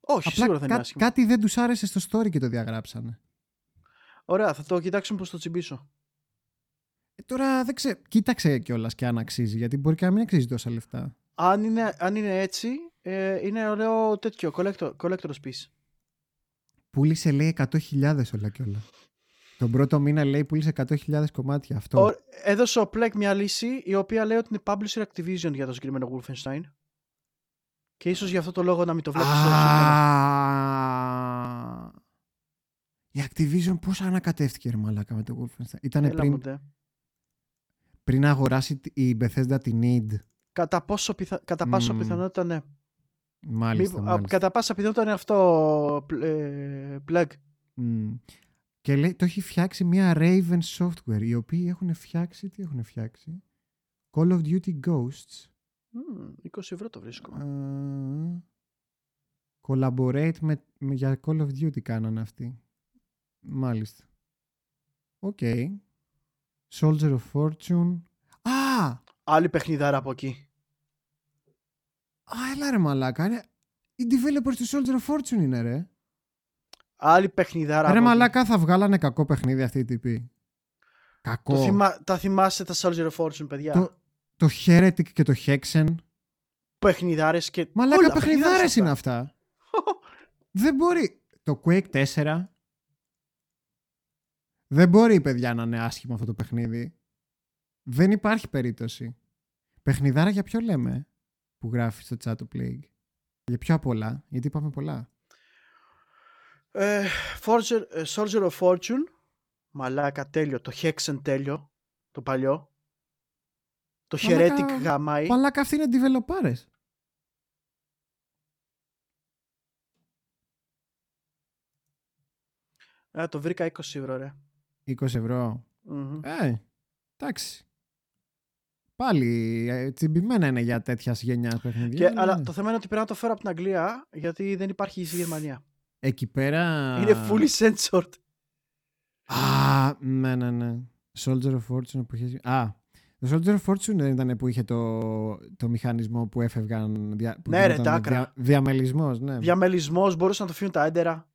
Όχι, σίγουρα δεν είναι άσχημο. κάτι δεν τους άρεσε στο story και το διαγράψανε. Ωραία, θα το κοιτάξουμε πώς το τσιμπήσω. Ε, τώρα δεν ξέρω, κοίταξε κιόλας και αν αξίζει, γιατί μπορεί και να μην αξίζει τόσα λεφτά. Αν είναι, αν είναι έτσι, ε, είναι ωραίο τέτοιο, collector, collector's piece. Πούλησε λέει 100.000 όλα και όλα. Τον πρώτο μήνα λέει πούλησε 100.000 κομμάτια αυτό. Ο, έδωσε ο Plek μια λύση η οποία λέει ότι είναι publisher Activision για το συγκεκριμένο Wolfenstein. Και ίσως για αυτό το λόγο να μην το βλέπεις τόσο σύντομα. Α, Η Activision πώς ανακατεύτηκε ρε μαλάκα με το Wolfenstein; Ήταν Έλα πριν, μου, ντε. πριν αγοράσει η Bethesda την Need. Κατά, πόσο πιθα... κατά πάσα Μμμ. πιθανότητα ναι. Μάλιστα, Μήπω- α, μάλιστα. κατά πάσα πιθανότητα είναι αυτό ε, Plug. Μμ. Και λέει, το έχει φτιάξει μια Raven Software, οι οποίοι έχουν φτιάξει, τι έχουν φτιάξει; Call of Duty Ghosts. Μμμ, 20 ευρώ το βρίσκω. Α, collaborate με, με- για Call of Duty κάνανε αυτοί. Μάλιστα. OK. Soldier of Fortune. Α! Άλλη παιχνιδάρα από εκεί. Α, έλα ρε μαλάκα. Είναι... Οι developers του Soldier of Fortune είναι ρε. Άλλη παιχνιδάρα Ρε από εκεί. μαλάκα θα βγάλανε κακό παιχνίδι αυτοί οι τύποι. Κακό. Το θυμά... Τα θυμάστε τα Soldier of Fortune, παιδιά; το, το Heretic και το Hexen. Παιχνιδάρες και... Μαλάκα Όλα, παιχνιδάρες είναι αυτά. αυτά. Δεν μπορεί. Το Quake 4. Δεν μπορεί, παιδιά, να είναι άσχημο αυτό το παιχνίδι. Δεν υπάρχει περίπτωση. Παιχνιδάρα για ποιο λέμε που γράφει στο chat του Plague; Για ποιο απ' όλα, γιατί είπαμε πολλά. Ε, Forger, ε, Soldier of Fortune. Μαλάκα τέλειο. Το Hexen τέλειο. Το παλιό. Το Μαλάκα, Heretic γαμάει. Μαλάκα αυτοί είναι developers. Ε, το βρήκα 20 ευρώ, ρε. 20 ευρώ. Μμμ. Ε, εντάξει. Πάλι ε, τσιμπημένα είναι για τέτοιας γενιάς παιχνίδια. Και, αλλά αλλά ναι. το θέμα είναι ότι πρέπει να το φέρω από την Αγγλία γιατί δεν υπάρχει στη Γερμανία. Εκεί πέρα... Είναι fully censored. Α, ναι, ναι, ναι. Soldier of Fortune που είχε... Α, το Soldier of Fortune δεν ήταν που είχε το, το μηχανισμό που έφευγαν... Δια... Που Ναι, ρε, γινόταν τάκρα. Δια... Διαμελισμός, ναι. Διαμελισμός, μπορούσαν να το φύγουν τα έντερα.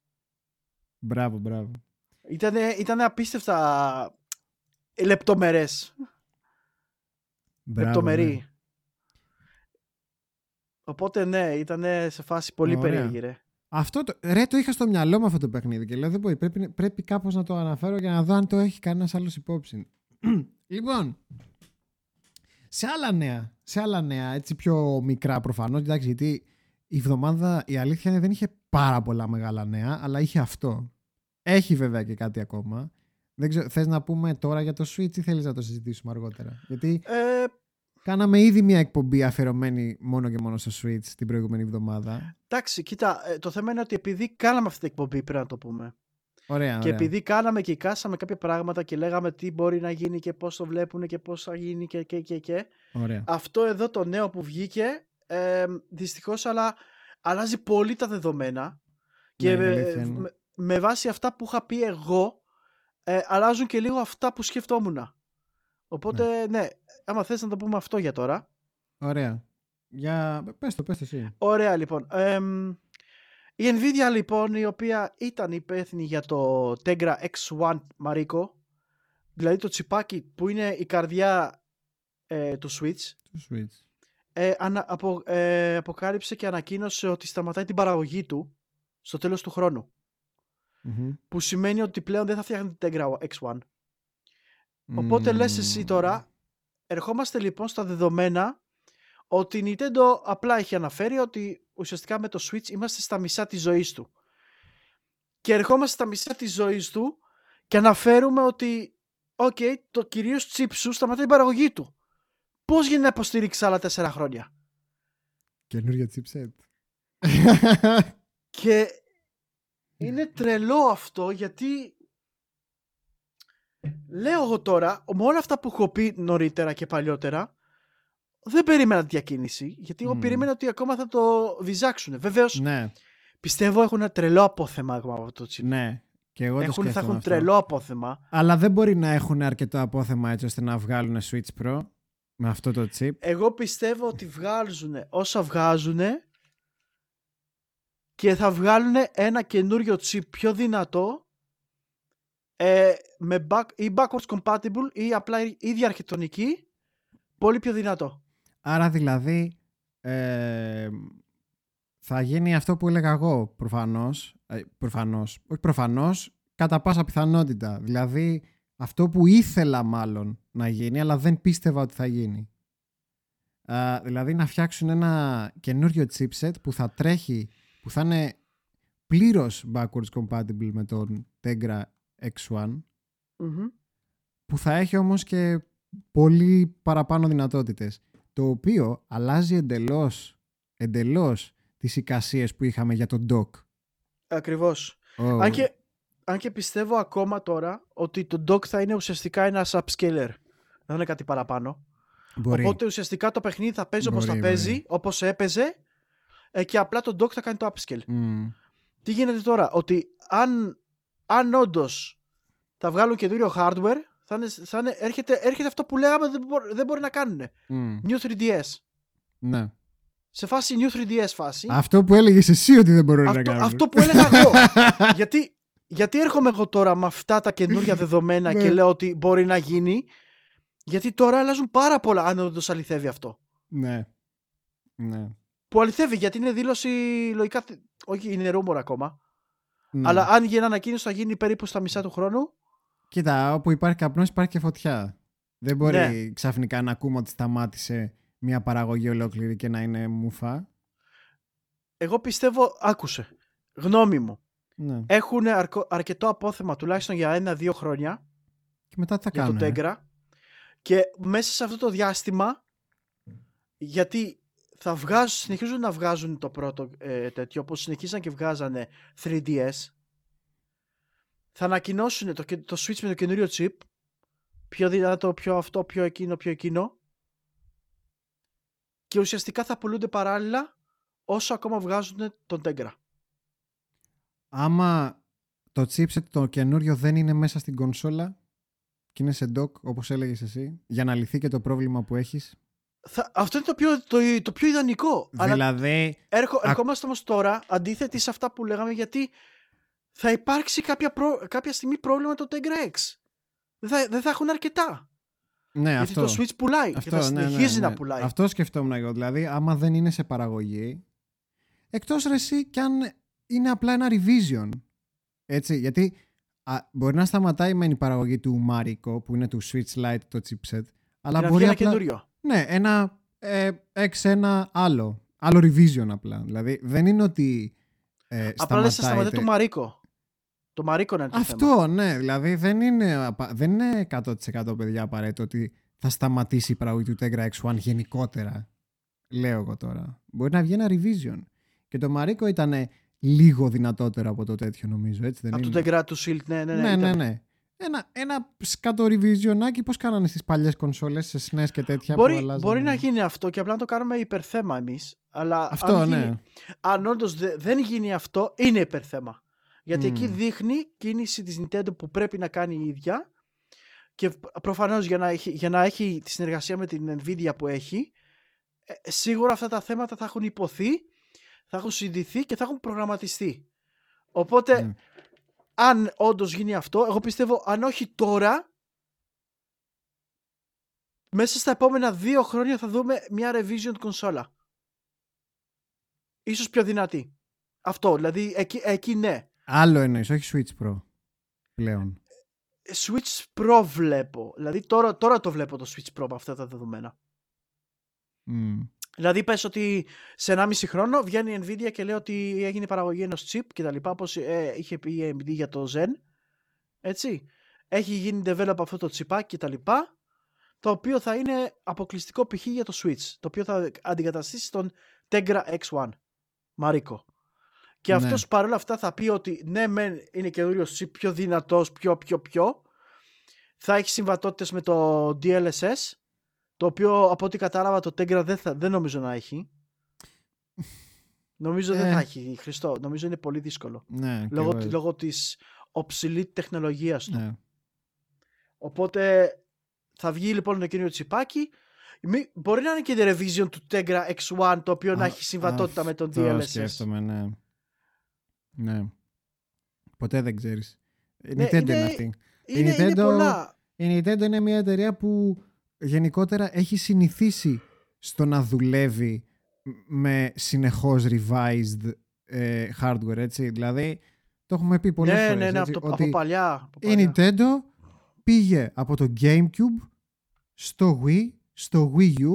Μπράβο, μπράβο. Ήτανε, ήτανε απίστευτα λεπτομερές. μπράβο λεπτομερή. ναι. Οπότε ναι, ήταν σε φάση πολύ Ωραία. περίεργη, ρε. Αυτό το, ρε, το είχα στο μυαλό μου αυτό το παιχνίδι και λέω δεν μπορεί, πρέπει, πρέπει κάπως να το αναφέρω για να δω αν το έχει κανένας άλλος υπόψη. λοιπόν, σε άλλα νέα, σε άλλα νέα, έτσι πιο μικρά προφανώς, εντάξει, γιατί η εβδομάδα η αλήθεια είναι δεν είχε πάρα πολλά μεγάλα νέα, αλλά είχε αυτό. Έχει βέβαια και κάτι ακόμα. Δεν ξέρω, θες να πούμε τώρα για το Switch ή θέλεις να το συζητήσουμε αργότερα; Γιατί Ε, κάναμε ήδη μια εκπομπή αφιερωμένη μόνο και μόνο στο Switch την προηγούμενη εβδομάδα. Εντάξει, κοίτα, ε, το θέμα είναι ότι επειδή κάναμε αυτή την εκπομπή, πρέπει να το πούμε. Ωραία, Και ωραία. επειδή κάναμε και εικάσαμε κάποια πράγματα και λέγαμε τι μπορεί να γίνει και πώς το βλέπουν και πώς θα γίνει και και και και. ωραία. Αυτό εδώ το νέο που βγήκε, ε, δυστυχώς αλλά αλλάζει πολύ τα δεδομένα. Και Ναι, η με, αλήθεια είναι. με- με βάση αυτά που είχα πει εγώ, ε, αλλάζουν και λίγο αυτά που σκεφτόμουν. Οπότε, ναι, άμα θες να το πούμε αυτό για τώρα. Ωραία. Για... Πες το, πες το εσύ. Ωραία, λοιπόν. Εμ, η Nvidia, λοιπόν, η οποία ήταν υπεύθυνη για το Tegra X1 Mariko, δηλαδή το τσιπάκι που είναι η καρδιά ε, του Switch, Το Switch. ε, ανα, απο, ε, αποκάλυψε και ανακοίνωσε ότι σταματάει την παραγωγή του στο τέλος του χρόνου. Μμμ. Που σημαίνει ότι πλέον δεν θα φτιάχνει την Tegra X1. Οπότε λες εσύ Μμμ. τώρα, ερχόμαστε λοιπόν στα δεδομένα ότι η Nintendo απλά έχει αναφέρει ότι ουσιαστικά με το Switch είμαστε στα μισά της ζωής του. Και ερχόμαστε στα μισά της ζωής του και αναφέρουμε ότι οκ, το κυρίως chip σου σταματάει την παραγωγή του. Πώς γίνεται να υποστηρίξεις άλλα τέσσερα χρόνια; Καινούργια chipset. Και είναι τρελό αυτό γιατί λέω εγώ τώρα, με όλα αυτά που έχω πει νωρίτερα και παλιότερα, δεν περίμενα τη διακίνηση, γιατί εγώ Μμμ. περίμενα ότι ακόμα θα το βυζάξουν. Βεβαίως, ναι, πιστεύω έχουν ένα τρελό απόθεμα ακόμα από αυτό το chip. ναι. Και εγώ το Έχουν, θα σκέφτομαι έχουν αυτό. τρελό απόθεμα. Αλλά δεν μπορεί να έχουν αρκετό απόθεμα έτσι ώστε να βγάλουν Switch Pro με αυτό το chip. Εγώ πιστεύω ότι βγάζουν όσα βγάζουν και θα βγάλουν ένα καινούριο chip πιο δυνατό ε, με back, ή backwards compatible ή απλά η ίδια αρχιτεκτονική πολύ πιο δυνατό. Άρα δηλαδή ε, θα γίνει αυτό που έλεγα εγώ προφανώς, ε, προφανώς, όχι προφανώς, κατά πάσα πιθανότητα. Δηλαδή αυτό που ήθελα μάλλον να γίνει, αλλά δεν πίστευα ότι θα γίνει. Α, δηλαδή να φτιάξουν ένα καινούριο chipset που θα τρέχει, που θα είναι πλήρως backwards compatible με τον Tegra X1 Μμμ. που θα έχει όμως και πολύ παραπάνω δυνατότητες το οποίο αλλάζει εντελώς εντελώς τις εικασίες που είχαμε για τον dock Ακριβώς. Oh, Αν, και, αν και πιστεύω ακόμα τώρα ότι το dock θα είναι ουσιαστικά ένα upscaler. Δεν είναι κάτι παραπάνω. μπορεί. Οπότε ουσιαστικά το παιχνίδι θα παίζει όπως Μπορεί, θα παίζει, μπορεί. όπως έπαιζε ε, και απλά το dock θα κάνει το upscale. Μμ. Τι γίνεται τώρα, ότι αν, αν όντως θα βγάλουν καινούριο hardware, θα είναι, θα είναι, έρχεται, έρχεται αυτό που λέγαμε δεν, μπο- δεν μπορεί να κάνουν. Μμ. New 3DS. ναι. Σε φάση New 3DS φάση. αυτό που έλεγες εσύ ότι δεν μπορούν να αυτό, κάνουν αυτό που έλεγα εγώ. γιατί, γιατί έρχομαι εγώ τώρα με αυτά τα καινούργια δεδομένα Ναι. και λέω ότι μπορεί να γίνει. Γιατί τώρα αλλάζουν πάρα πολλά αν όντως αληθεύει αυτό. ναι ναι Που αληθεύει γιατί είναι δήλωση λογικά. Όχι, είναι ρούμορ ακόμα. Ναι. Αλλά αν γίνει ανακοίνωση θα γίνει περίπου στα μισά του χρόνου. Κοίτα, όπου υπάρχει καπνός υπάρχει και φωτιά. Δεν μπορεί Ναι. ξαφνικά να ακούμε ότι σταμάτησε μια παραγωγή ολόκληρη και να είναι μουφά. Εγώ πιστεύω, άκουσε. Γνώμη μου. Ναι. Έχουν αρκο- αρκετό απόθεμα τουλάχιστον για ένα-δύο χρόνια Και μετά τι θα για κάνουν. το Tegra. Και μέσα σε αυτό το διάστημα, γιατί θα βγάζουν, συνεχίζουν να βγάζουν το πρώτο ε, τέτοιο, όπως συνεχίζαν και βγάζανε 3DS, θα ανακοινώσουν το, το Switch με το καινούριο chip, πιο δυνατό, πιο αυτό, πιο εκείνο, πιο εκείνο, και ουσιαστικά θα πουλούνται παράλληλα όσο ακόμα βγάζουν τον Tegra. Άμα το chipset το καινούριο δεν είναι μέσα στην κονσόλα και είναι σε dock όπως έλεγες εσύ για να λυθεί και το πρόβλημα που έχεις. Θα, αυτό είναι το πιο, το, το πιο ιδανικό. Αλλά Δηλαδή έρχο, ερχόμαστε όμως τώρα αντίθετη σε αυτά που λέγαμε γιατί θα υπάρξει κάποια, προ- κάποια στιγμή πρόβλημα με το Tegra X. Δεν θα, δεν θα έχουν αρκετά. ναι γιατί αυτό. το Switch πουλάει και Αυτό, θα ναι, ναι, συνεχίζει ναι. να πουλάει. Αυτό σκεφτόμουν εγώ. Δηλαδή, άμα δεν είναι σε παραγωγή, εκτός ρε εσύ κι αν είναι απλά ένα revision. Έτσι, γιατί α, μπορεί να σταματάει με η παραγωγή του Mariko, που είναι του Switch Lite το chipset, αλλά Για να μπορεί βγει ένα απλά... καινούριο. Ναι, ένα ε, X1 άλλο. άλλο revision απλά. Δηλαδή δεν είναι ότι ε, Απλά λες σταματάει το Μαρίκο. Το Μαρίκο είναι το Αυτό, θέμα. ναι. Δηλαδή δεν είναι, δεν είναι 100% παιδιά απαραίτητο ότι θα σταματήσει η παραγωγή του Tegra X1 γενικότερα. Λέω εγώ τώρα. Μπορεί να βγει ένα revision. Και το Μαρίκο ήταν λίγο δυνατότερο από το τέτοιο νομίζω. Έτσι δεν από είναι; το Tegra του Shield, ναι, ναι, ναι. Ναι, ναι, ήταν. ναι. Ένα, ένα σκατό revisionάκι πώς κάνανε στις παλιές κονσόλες, σε SNES και τέτοια που Μπορεί, αλλάζανε; μπορεί να γίνει αυτό και απλά να το κάνουμε υπερθέμα εμείς. Αλλά Αυτό, αν, ναι. γίνει, αν όντως δεν γίνει αυτό, είναι υπερθέμα. Γιατί Μμ. εκεί δείχνει κίνηση της Nintendo που πρέπει να κάνει η ίδια και προφανώς για να έχει, για να έχει τη συνεργασία με την Nvidia που έχει ε, σίγουρα αυτά τα θέματα θα έχουν υποθεί, θα έχουν συζητηθεί και θα έχουν προγραμματιστεί. Οπότε Ναι. αν όντως γίνει αυτό, εγώ πιστεύω αν όχι τώρα, μέσα στα επόμενα δύο χρόνια θα δούμε μια revision κονσόλα. Ίσως πιο δυνατή. Αυτό, δηλαδή εκεί, εκεί ναι. Άλλο εννοείς, όχι Switch Pro πλέον. Switch Pro βλέπω. Δηλαδή τώρα, τώρα το βλέπω το Switch Pro με αυτά τα δεδομένα. Μμ. Δηλαδή πες ότι σε 1,5 χρόνο βγαίνει η Nvidia και λέει ότι έγινε η παραγωγή ενός chip και τα λοιπά όπως ε, είχε πει η AMD για το Zen. Έτσι. Έχει γίνει develop αυτό το τσιπάκι και τα λοιπά το οποίο θα είναι αποκλειστικό π.χ. για το Switch το οποίο θα αντικαταστήσει τον Tegra X1 Mariko. Και Ναι. αυτός παρόλα αυτά θα πει ότι ναι μεν είναι καινούριος chip πιο δυνατός πιο πιο πιο θα έχει συμβατότητες με το DLSS το οποίο από ό,τι κατάλαβα το Tegra δεν, θα, δεν νομίζω να έχει. νομίζω δεν Ε. θα έχει Χριστό. Νομίζω είναι πολύ δύσκολο. Ναι, και Λόγω, εγώ- λόγω της obsolete τεχνολογίας του. ναι. Οπότε θα βγει λοιπόν το καινούριο τσιπάκι. Μη- Μπορεί να είναι και η revision του Tegra X1 το οποίο να Α, έχει συμβατότητα με τον αυτό DLSS. σκέφτομαι, ναι. Ναι. Ποτέ δεν ξέρεις. Η Ναι, Nintendo είναι, είναι- αυτή. Είναι, είναι Nintendo- πολλά. Η Nintendo είναι μια εταιρεία που γενικότερα έχει συνηθίσει στο να δουλεύει με συνεχώς revised ε, hardware, έτσι. Δηλαδή, το έχουμε πει πολλές ναι, φορές, ναι, ναι, έτσι, από, το, ότι από παλιά. Από η παλιά. Nintendo πήγε από το GameCube στο Wii, στο Wii U,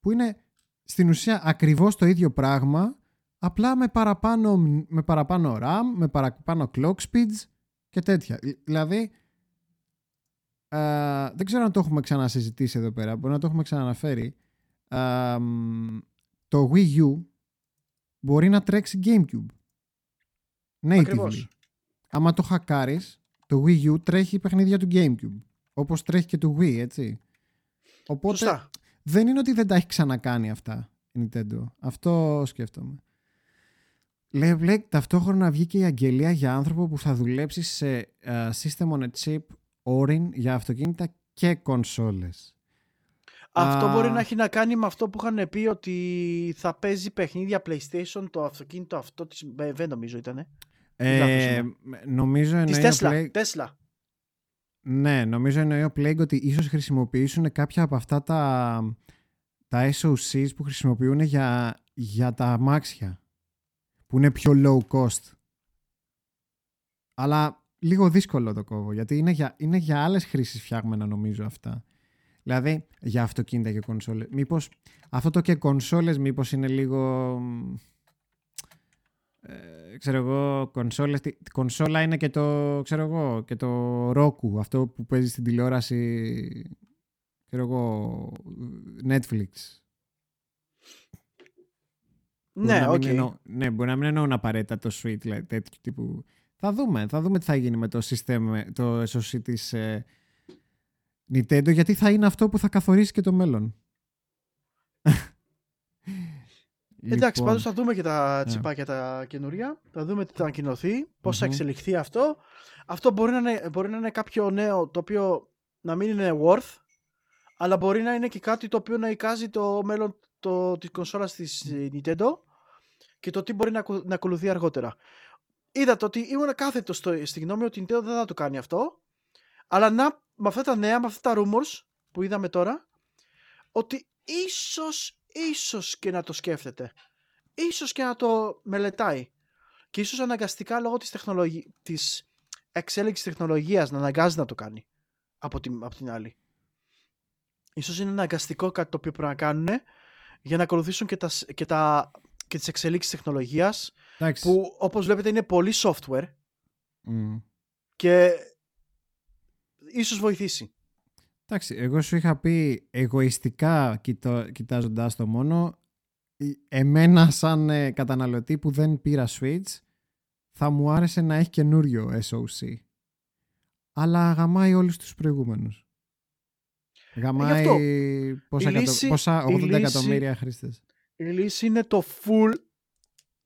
που είναι στην ουσία ακριβώς το ίδιο πράγμα, απλά με παραπάνω, με παραπάνω RAM, με παραπάνω clock speeds και τέτοια. Δηλαδή, α, δεν ξέρω αν το έχουμε ξανασυζητήσει εδώ πέρα, μπορεί να το έχουμε ξαναναφέρει. Α, μ, το Wii U μπορεί να τρέξει GameCube. Natively. Ακριβώς. Άμα το χακάρεις, το Wii U τρέχει παιχνίδια του GameCube. Όπως τρέχει και του Wii, έτσι. Οπότε Σωστά. δεν είναι ότι δεν τα έχει ξανακάνει αυτά η Nintendo. Αυτό σκέφτομαι. Λέει, λέει ταυτόχρονα βγήκε η αγγελία για άνθρωπο που θα δουλέψει σε ε, System on a Chip Orin για αυτοκίνητα και κονσόλες. Αυτό Α. μπορεί να έχει να κάνει με αυτό που είχαν πει ότι θα παίζει παιχνίδια PlayStation το αυτοκίνητο αυτό της δεν νομίζω ήτανε. Ε, λάθος νομίζω Της εννοεί ο Tesla. Plague- Tesla. Ναι, νομίζω εννοεί ο Plague ότι ίσως χρησιμοποιήσουν κάποια από αυτά τα, τα SOCs που χρησιμοποιούν για, για τα αμάξια που είναι πιο low cost. Αλλά λίγο δύσκολο το κόβω γιατί είναι για, είναι για άλλες χρήσεις φτιάγμενα νομίζω αυτά. Δηλαδή για αυτοκίνητα και κονσόλες. Μήπως αυτό το και κονσόλες μήπως είναι λίγο... Ε, ξέρω εγώ, κονσόλες, τι- κονσόλα είναι και το, ξέρω εγώ, και το Roku, αυτό που παίζει στην τηλεόραση, ξέρω εγώ, Netflix. Μπορεί Ναι, να οκ. μην εννοώ- ναι, μπορεί να μην εννοούν απαραίτητα το Switch, δηλαδή, τέτοιου τύπου. Θα δούμε, θα δούμε τι θα γίνει με το system, το SoC της ε, Nintendo, γιατί θα είναι αυτό που θα καθορίσει και το μέλλον. Εντάξει, Λοιπόν, πάντως θα δούμε και τα Ναι. τσιπάκια τα καινούρια. Θα δούμε τι θα ανακοινωθεί, πώς θα Μμμ. εξελιχθεί αυτό. Αυτό μπορεί να, είναι, μπορεί να είναι κάποιο νέο το οποίο να μην είναι worth, αλλά μπορεί να είναι και κάτι το οποίο να εικάζει το μέλλον το, της κονσόλας της ε, Nintendo και το τι μπορεί να, ακου- να ακολουθεί αργότερα. Είδατε ότι ήμουν κάθετο στο, στη γνώμη ότι η Nintendo δεν θα το κάνει αυτό, αλλά να, με αυτά τα νέα, με αυτά τα rumors που είδαμε τώρα, ότι ίσως, ίσως και να το σκέφτεται. Ίσως και να το μελετάει. Και ίσως αναγκαστικά λόγω της, τεχνολογι... της εξέλιξης τεχνολογίας να αναγκάζει να το κάνει από την, από την άλλη. Ίσως είναι αναγκαστικό κάτι το οποίο πρέπει να κάνουν για να ακολουθήσουν και τα, σ- και τα και τις εξελίξεις τεχνολογίας που όπως βλέπετε είναι πολύ software και ίσως βοηθήσει. Εντάξει, εγώ σου είχα πει εγωιστικά κοιτώ, κοιτάζοντας το μόνο εμένα σαν ε, καταναλωτή που δεν πήρα Switch θα μου άρεσε να έχει καινούριο SOC. Αλλά γαμάει όλους τους προηγούμενους. Γαμάει πόσα, λύση, πόσα 80 λύση, εκατομμύρια χρήστες. Η λύση είναι το full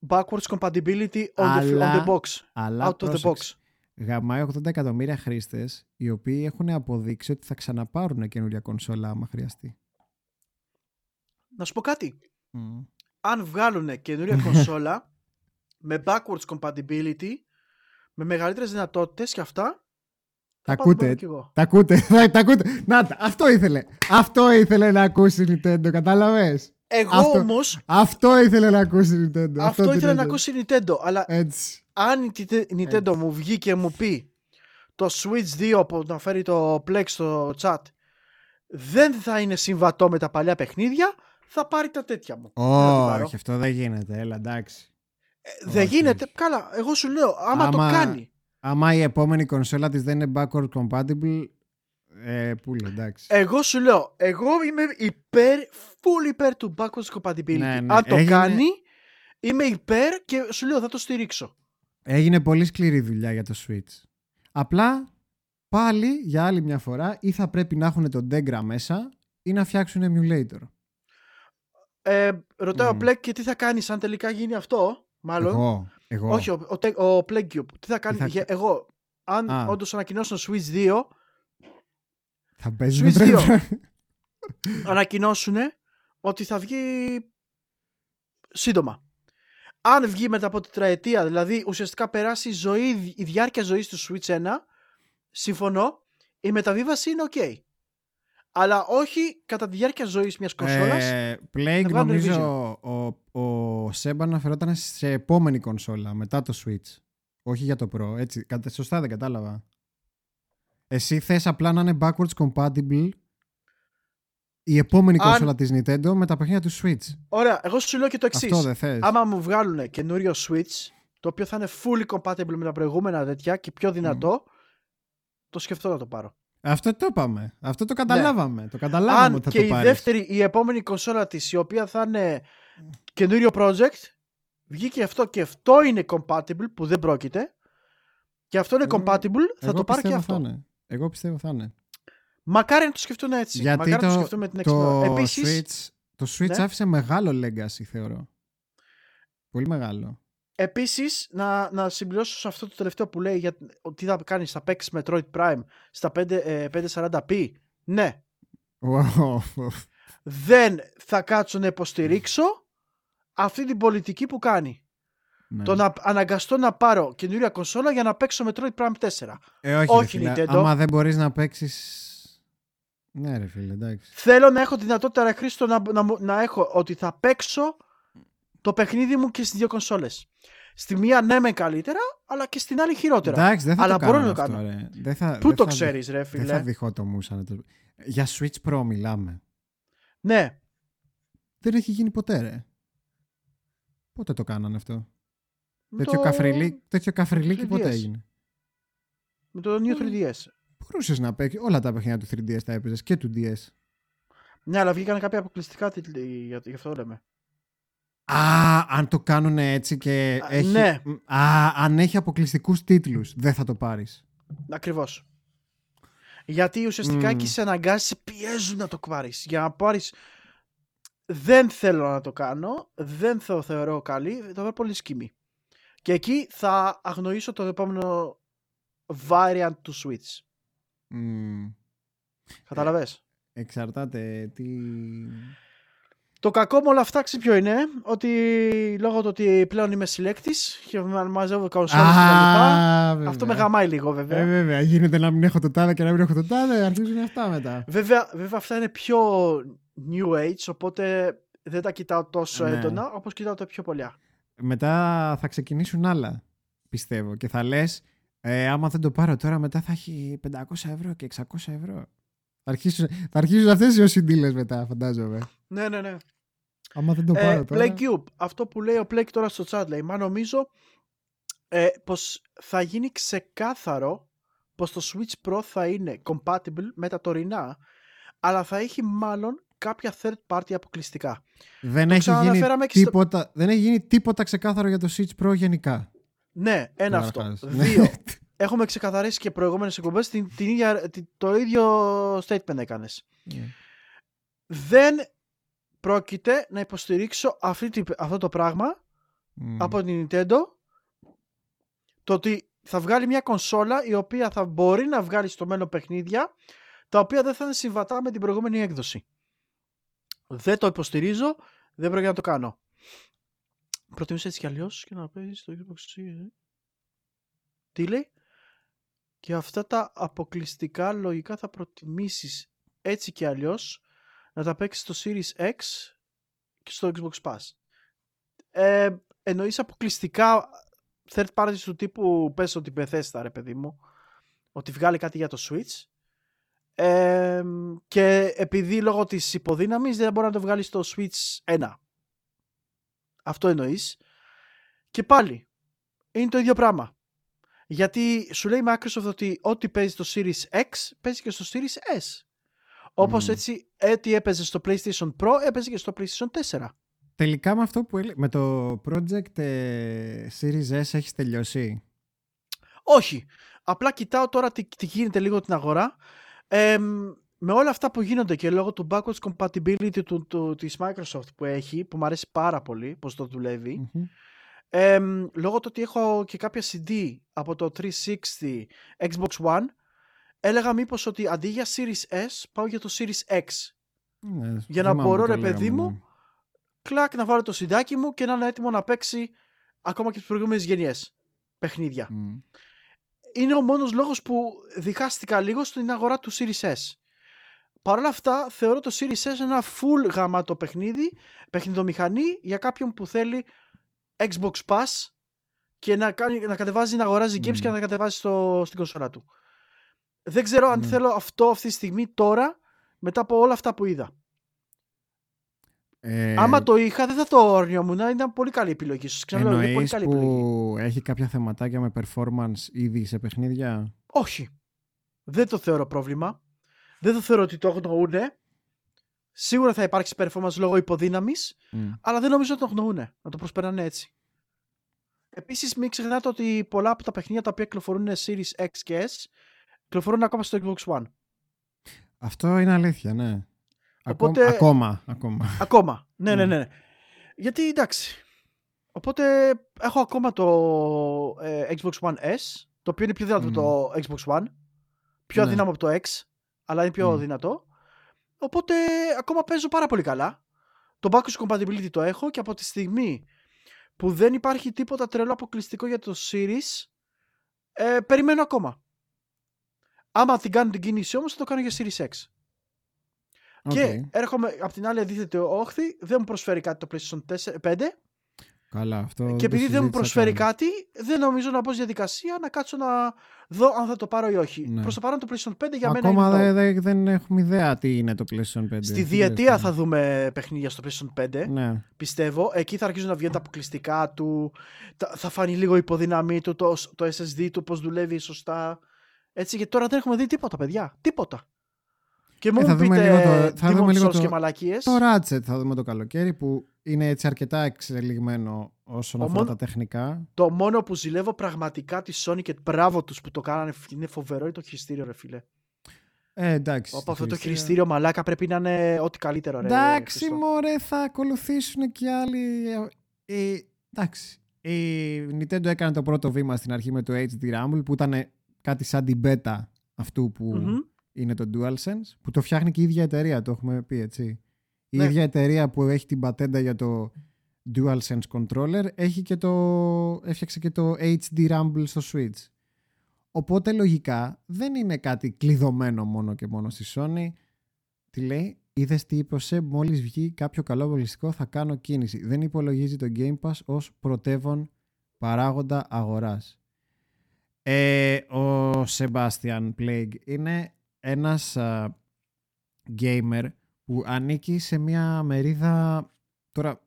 backwards compatibility on, αλλά, the, box. Αλλά out of the box. Γαμάει 80 εκατομμύρια χρήστες οι οποίοι έχουν αποδείξει ότι θα ξαναπάρουν καινούρια κονσόλα άμα χρειαστεί. Να σου πω κάτι. Αν βγάλουν καινούρια κονσόλα με backwards compatibility με μεγαλύτερες δυνατότητες και αυτά τα ακούτε; Τα ακούτε; Τα ακούτε; Να, αυτό ήθελε. Αυτό ήθελε να ακούσει η Nintendo, κατάλαβες; Εγώ αυτό, όμω. Αυτό ήθελε να ακούσει η Nintendo. Αυτό, αυτό ήθελε να ακούσει η Nintendo. Αλλά Έτσι. αν η Nintendo Έτσι. μου βγει και μου πει το Switch 2 που να φέρει το Plex στο chat δεν θα είναι συμβατό με τα παλιά παιχνίδια, θα πάρει τα τέτοια μου. Όχι, αυτό δεν γίνεται. Έλα, εντάξει. Ε, δεν γίνεται. Καλά, εγώ σου λέω, άμα, άμα, το κάνει άμα η επόμενη κονσόλα της δεν είναι backward compatible, ε, πουλε, εντάξει. Εγώ σου λέω, εγώ είμαι υπέρ, full υπέρ του backwards compatibility. Ναι, ναι. Αν το κάνει, είμαι υπέρ και σου λέω θα το στηρίξω. Έγινε πολύ σκληρή δουλειά για το Switch. Απλά, πάλι, για άλλη μια φορά, ή θα πρέπει να έχουν τον Degra μέσα ή να φτιάξουν emulator. Ε, ρωτάω mm. και τι θα κάνεις αν τελικά γίνει αυτό, μάλλον; Εγώ. Εγώ. Όχι, ο, ο, ο Plague Τι θα κάνεις. Τι θα... Εγώ, αν όντως ανακοινώσουν Switch 2. Θα παίζει Switch 2. ανακοινώσουν ότι θα βγει σύντομα. Αν βγει μετά από τετραετία, δηλαδή ουσιαστικά περάσει η, ζωή, η διάρκεια ζωής του Switch 1, συμφωνώ, η μεταβίβαση είναι ok. Αλλά όχι κατά τη διάρκεια ζωής μιας κονσόλας. Ε, Plague νομίζω ο, ο Σέμπα αναφερόταν σε επόμενη κονσόλα μετά το Switch. Όχι για το Pro. Έτσι, σωστά δεν κατάλαβα. Εσύ θες απλά να είναι backwards compatible η επόμενη Αν... κονσόλα της Nintendo με τα παιχνίδια του Switch; Ωραία, εγώ σου λέω και το εξής. Αυτό δεν θες. Άμα μου βγάλουν καινούριο Switch, το οποίο θα είναι fully compatible με τα προηγούμενα τέτοια και πιο δυνατό, το σκεφτώ να το πάρω. Αυτό το είπαμε. Αυτό το καταλάβαμε. Ναι. Το καταλάβαμε Αν ότι θα και το η δεύτερη, η επόμενη κονσόλα της, η οποία θα είναι καινούριο project, βγήκε αυτό και αυτό είναι compatible, που δεν πρόκειται, και αυτό είναι compatible, θα το πάρει και αυτό. Εγώ πιστεύω θα είναι. Μακάρι να το σκεφτούν έτσι. Γιατί Μακάρι το, να το σκεφτούν με την το Επίσης, Switch, το Switch ναι. άφησε μεγάλο legacy, θεωρώ. Πολύ μεγάλο. Επίσης, να, να συμπληρώσω σε αυτό το τελευταίο που λέει για τι θα κάνεις, θα παίξεις Metroid Prime στα 5, 540p. Ε, ναι. Δεν θα κάτσω να υποστηρίξω αυτή την πολιτική που κάνει. Ναι. Το να αναγκαστώ να πάρω καινούρια κονσόλα για να παίξω Metroid Prime 4. Ε, όχι, όχι ρε, Nintendo. Άμα δεν μπορείς να παίξει. Ναι, ρε φίλε, εντάξει. Θέλω να έχω δυνατότητα, ρε Χρήστο, να, να, να έχω ότι θα παίξω το παιχνίδι μου και στις δύο κονσόλες. Στη μία ναι με καλύτερα, αλλά και στην άλλη χειρότερα. Εντάξει, δεν θα αλλά το μπορώ να το κάνω. Ρε. Δεν θα, Πού το ξέρεις, ρε φίλε. Δεν θα διχοτομούσα. Το... Για Switch Pro μιλάμε. Ναι. Δεν έχει γίνει ποτέ, ρε. Πότε το κάνανε αυτό; Τέτοιο, το... καφριλί, τέτοιο καφριλίκι πότε έγινε; Με το New 3DS. Μπορούσες να παίξει όλα τα παιχνίδια του 3DS τα έπαιζες και του DS. Ναι, αλλά βγήκαν κάποια αποκλειστικά τίτλοι, γι' αυτό λέμε. Α, αν το κάνουν έτσι και έχει. Ναι. Α, αν έχει αποκλειστικούς τίτλους, δεν θα το πάρεις. Ακριβώς. Γιατί ουσιαστικά mm. εκεί σε αναγκάζει, σε πιέζουν να το πάρεις. Για να πάρεις. Δεν θέλω να το κάνω. Δεν το θεωρώ καλή. Το θεωρώ πολύ σκήμη. Και εκεί θα αγνοήσω το επόμενο variant του Switch. Mm. Καταλαβες. Εξαρτάται τι... Το κακό με όλα αυτά ποιο είναι, ότι λόγω του ότι πλέον είμαι συλλέκτης και μαζεύω κονσόλε κτλ. Αυτό με γαμάει λίγο βέβαια. Ε, βέβαια. Γίνεται να μην έχω το τάδε και να μην έχω το τάδε, αρχίζουν αυτά μετά. Βέβαια, βέβαια αυτά είναι πιο new age, οπότε δεν τα κοιτάω τόσο ναι. έντονα όπως κοιτάω τα πιο πολλά. Μετά θα ξεκινήσουν άλλα, πιστεύω. Και θα λες, ε, άμα δεν το πάρω τώρα, μετά θα έχει 500 ευρώ και 600 ευρώ. Θα αρχίσουν, θα αρχίσουν αυτές οι όσοι μετά, φαντάζομαι. Ναι, ναι, ναι. Άμα δεν το Ε, πάρω τώρα. PlayCube, αυτό που λέει ο Play τώρα στο chat λέει, μα νομίζω ε, πως θα γίνει ξεκάθαρο πως το Switch Pro θα είναι compatible με τα τωρινά, αλλά θα έχει μάλλον κάποια third party αποκλειστικά. Δεν έχει, γίνει ξαναναφέραμε και στο- τίποτα, δεν έχει γίνει τίποτα ξεκάθαρο για το Switch Pro γενικά. Ναι, ένα αυτό. Καταρχάς. Δύο, έχουμε ξεκαθαρίσει και προηγούμενες εκπομπές την, την ίδια, την- το ίδιο statement έκανες. Ναι. Δεν πρόκειται να υποστηρίξω αυτή, τη- αυτό το πράγμα Μμ. από την Nintendo το ότι θα βγάλει μια κονσόλα η οποία θα μπορεί να βγάλει στο μέλλον παιχνίδια τα οποία δεν θα είναι συμβατά με την προηγούμενη έκδοση. Δεν το υποστηρίζω, δεν πρόκειται να το κάνω. Προτιμήσω έτσι κι αλλιώς και να παίζεις στο Xbox Series. Τι λέει; Και αυτά τα αποκλειστικά λογικά θα προτιμήσεις έτσι κι αλλιώς να τα παίξεις στο Series X και στο Xbox Pass. Ε, εννοείς αποκλειστικά third parties του τύπου πες ότι Bethesda ρε παιδί μου ότι βγάλει κάτι για το Switch ε, και επειδή λόγω της υποδύναμης δεν μπορεί να το βγάλεις στο Switch 1 αυτό εννοείς και πάλι είναι το ίδιο πράγμα γιατί σου λέει η Microsoft ότι ό,τι παίζει στο Series X παίζει και στο Series S όπως Μμμ. έτσι έτσι έπαιζε στο PlayStation Pro έπαιζε και στο PlayStation 4 Τελικά με αυτό που έλεγε, με το project ε, Series S έχεις τελειώσει; Όχι. Απλά κοιτάω τώρα τι, τι γίνεται λίγο την αγορά. Ε, με όλα αυτά που γίνονται και λόγω του backwards compatibility του, του, της Microsoft που έχει, που μου αρέσει πάρα πολύ πώς το δουλεύει, Μμμ. ε, λόγω του ότι έχω και κάποια CD από το 360 Xbox One, έλεγα μήπως ότι αντί για Series S πάω για το Series X. Ναι, Για να θυμάμαι μπορώ, το ρε παιδί λέγαμε, μου, ναι. Κλακ να βάλω το συντάκι μου και να είναι έτοιμο να παίξει ακόμα και τις προηγούμενες γενιές παιχνίδια. Μμ. Είναι ο μόνος λόγος που διχάστηκα λίγο στην αγορά του Series S. Παρ' όλα αυτά θεωρώ το Series S ένα full γαμάτο παιχνίδι, παιχνιδομηχανή για κάποιον που θέλει Xbox Pass και να, κάνει, να κατεβάζει, να αγοράζει games Μμμ. και να τα κατεβάζει στο, στην κονσόλα του. Δεν ξέρω αν Ναι. θέλω αυτό αυτή τη στιγμή τώρα μετά από όλα αυτά που είδα. Ε, Άμα το είχα δεν θα το όρνιομουν, ήταν πολύ καλή επιλογή. Σας ξαναλέω, είναι πολύ εννοείς καλή που επιλογή. έχει κάποια θεματάκια με performance ήδη σε παιχνίδια; Όχι. Δεν το θεωρώ πρόβλημα. Δεν το θεωρώ ότι το αγνοούνε. Σίγουρα θα υπάρξει performance λόγω υποδύναμης, Μμ. αλλά δεν νομίζω ότι το αγνοούνε. Να το προσπερνάνε έτσι. Επίσης, μην ξεχνάτε ότι πολλά από τα παιχνίδια τα οποία κυκλοφορούν Series X και S κυκλοφορούν ακόμα στο Xbox One. Αυτό είναι αλήθεια, ναι. Οπότε- Ακόμα, ακόμα. Ακόμα. Ναι, ναι, Ναι. ναι. Γιατί εντάξει. Οπότε έχω ακόμα το ε, Xbox One S, το οποίο είναι πιο δυνατό Μμμ. από το Xbox One. Πιο Ναι. αδύναμο από το X, αλλά είναι πιο Μμ. δυνατό. Οπότε ακόμα παίζω πάρα πολύ καλά. Το backwards compatibility το έχω και από τη στιγμή που δεν υπάρχει τίποτα τρελό αποκλειστικό για το Series, ε, περιμένω ακόμα. Άμα την κάνω την κίνηση όμως θα το κάνω για Series X. Και Οκ. έρχομαι από την άλλη αντίθετη όχθη, δεν μου προσφέρει κάτι το PlayStation 4, 5 Καλά, αυτό. και το επειδή δεν μου συζήτησα προσφέρει καν. κάτι, δεν νομίζω να μπω στη διαδικασία να κάτσω να δω αν θα το πάρω ή όχι. Ναι. Προς το παρόν το PlayStation 5 για μένα Ακόμα είναι δε- το. δε- δεν έχουμε ιδέα τι είναι το PlayStation 5. Στη Τι διετία λες θα τώρα. δούμε παιχνίδια στο PlayStation 5, Ναι. πιστεύω. Εκεί θα αρχίσουν να βγαίνουν τα αποκλειστικά του, τα- θα φανεί λίγο η υποδύναμή του, το, το SSD του, πώς δουλεύει σωστά. Έτσι, γιατί τώρα δεν έχουμε δει τίποτα, παιδιά. Τίποτα. Και μου Ε, θα πείτε δούμε λίγο το- θα Demon's δούμε λίγο Souls το- και μαλακίες. Το Ratchet θα δούμε το καλοκαίρι που είναι έτσι αρκετά εξελιγμένο όσον Ο αφορά μόνο- τα τεχνικά. Το μόνο που ζηλεύω πραγματικά τη Sony και μπράβο τους που το κάνανε είναι φοβερό είναι το χειριστήριο, ρε φίλε. Ε, εντάξει. Από το αυτό το χειριστήριο- χειριστήριο μαλάκα πρέπει να είναι ό,τι καλύτερο, ρε. Εντάξει, Χριστό. μωρέ, θα ακολουθήσουν και άλλοι. Ε, εντάξει. Η Nintendo έκανε το πρώτο βήμα στην αρχή με το HD Rumble που ήταν κάτι σαν την beta αυτού που Μμμ. Είναι το DualSense που το φτιάχνει και η ίδια εταιρεία, το έχουμε πει έτσι. Η Ναι. ίδια εταιρεία που έχει την πατέντα για το DualSense controller έχει και το, έφτιαξε και το HD Rumble στο Switch. Οπότε λογικά δεν είναι κάτι κλειδωμένο μόνο και μόνο στη Sony. Τι λέει, είδες τι είπε ο Σεμ, μόλις βγει κάποιο καλό βολιστικό θα κάνω κίνηση. Δεν υπολογίζει το Game Pass ως πρωτεύον παράγοντα αγοράς. Ε, ο Sebastian Plague είναι ένας α, gamer που ανήκει σε μια μερίδα τώρα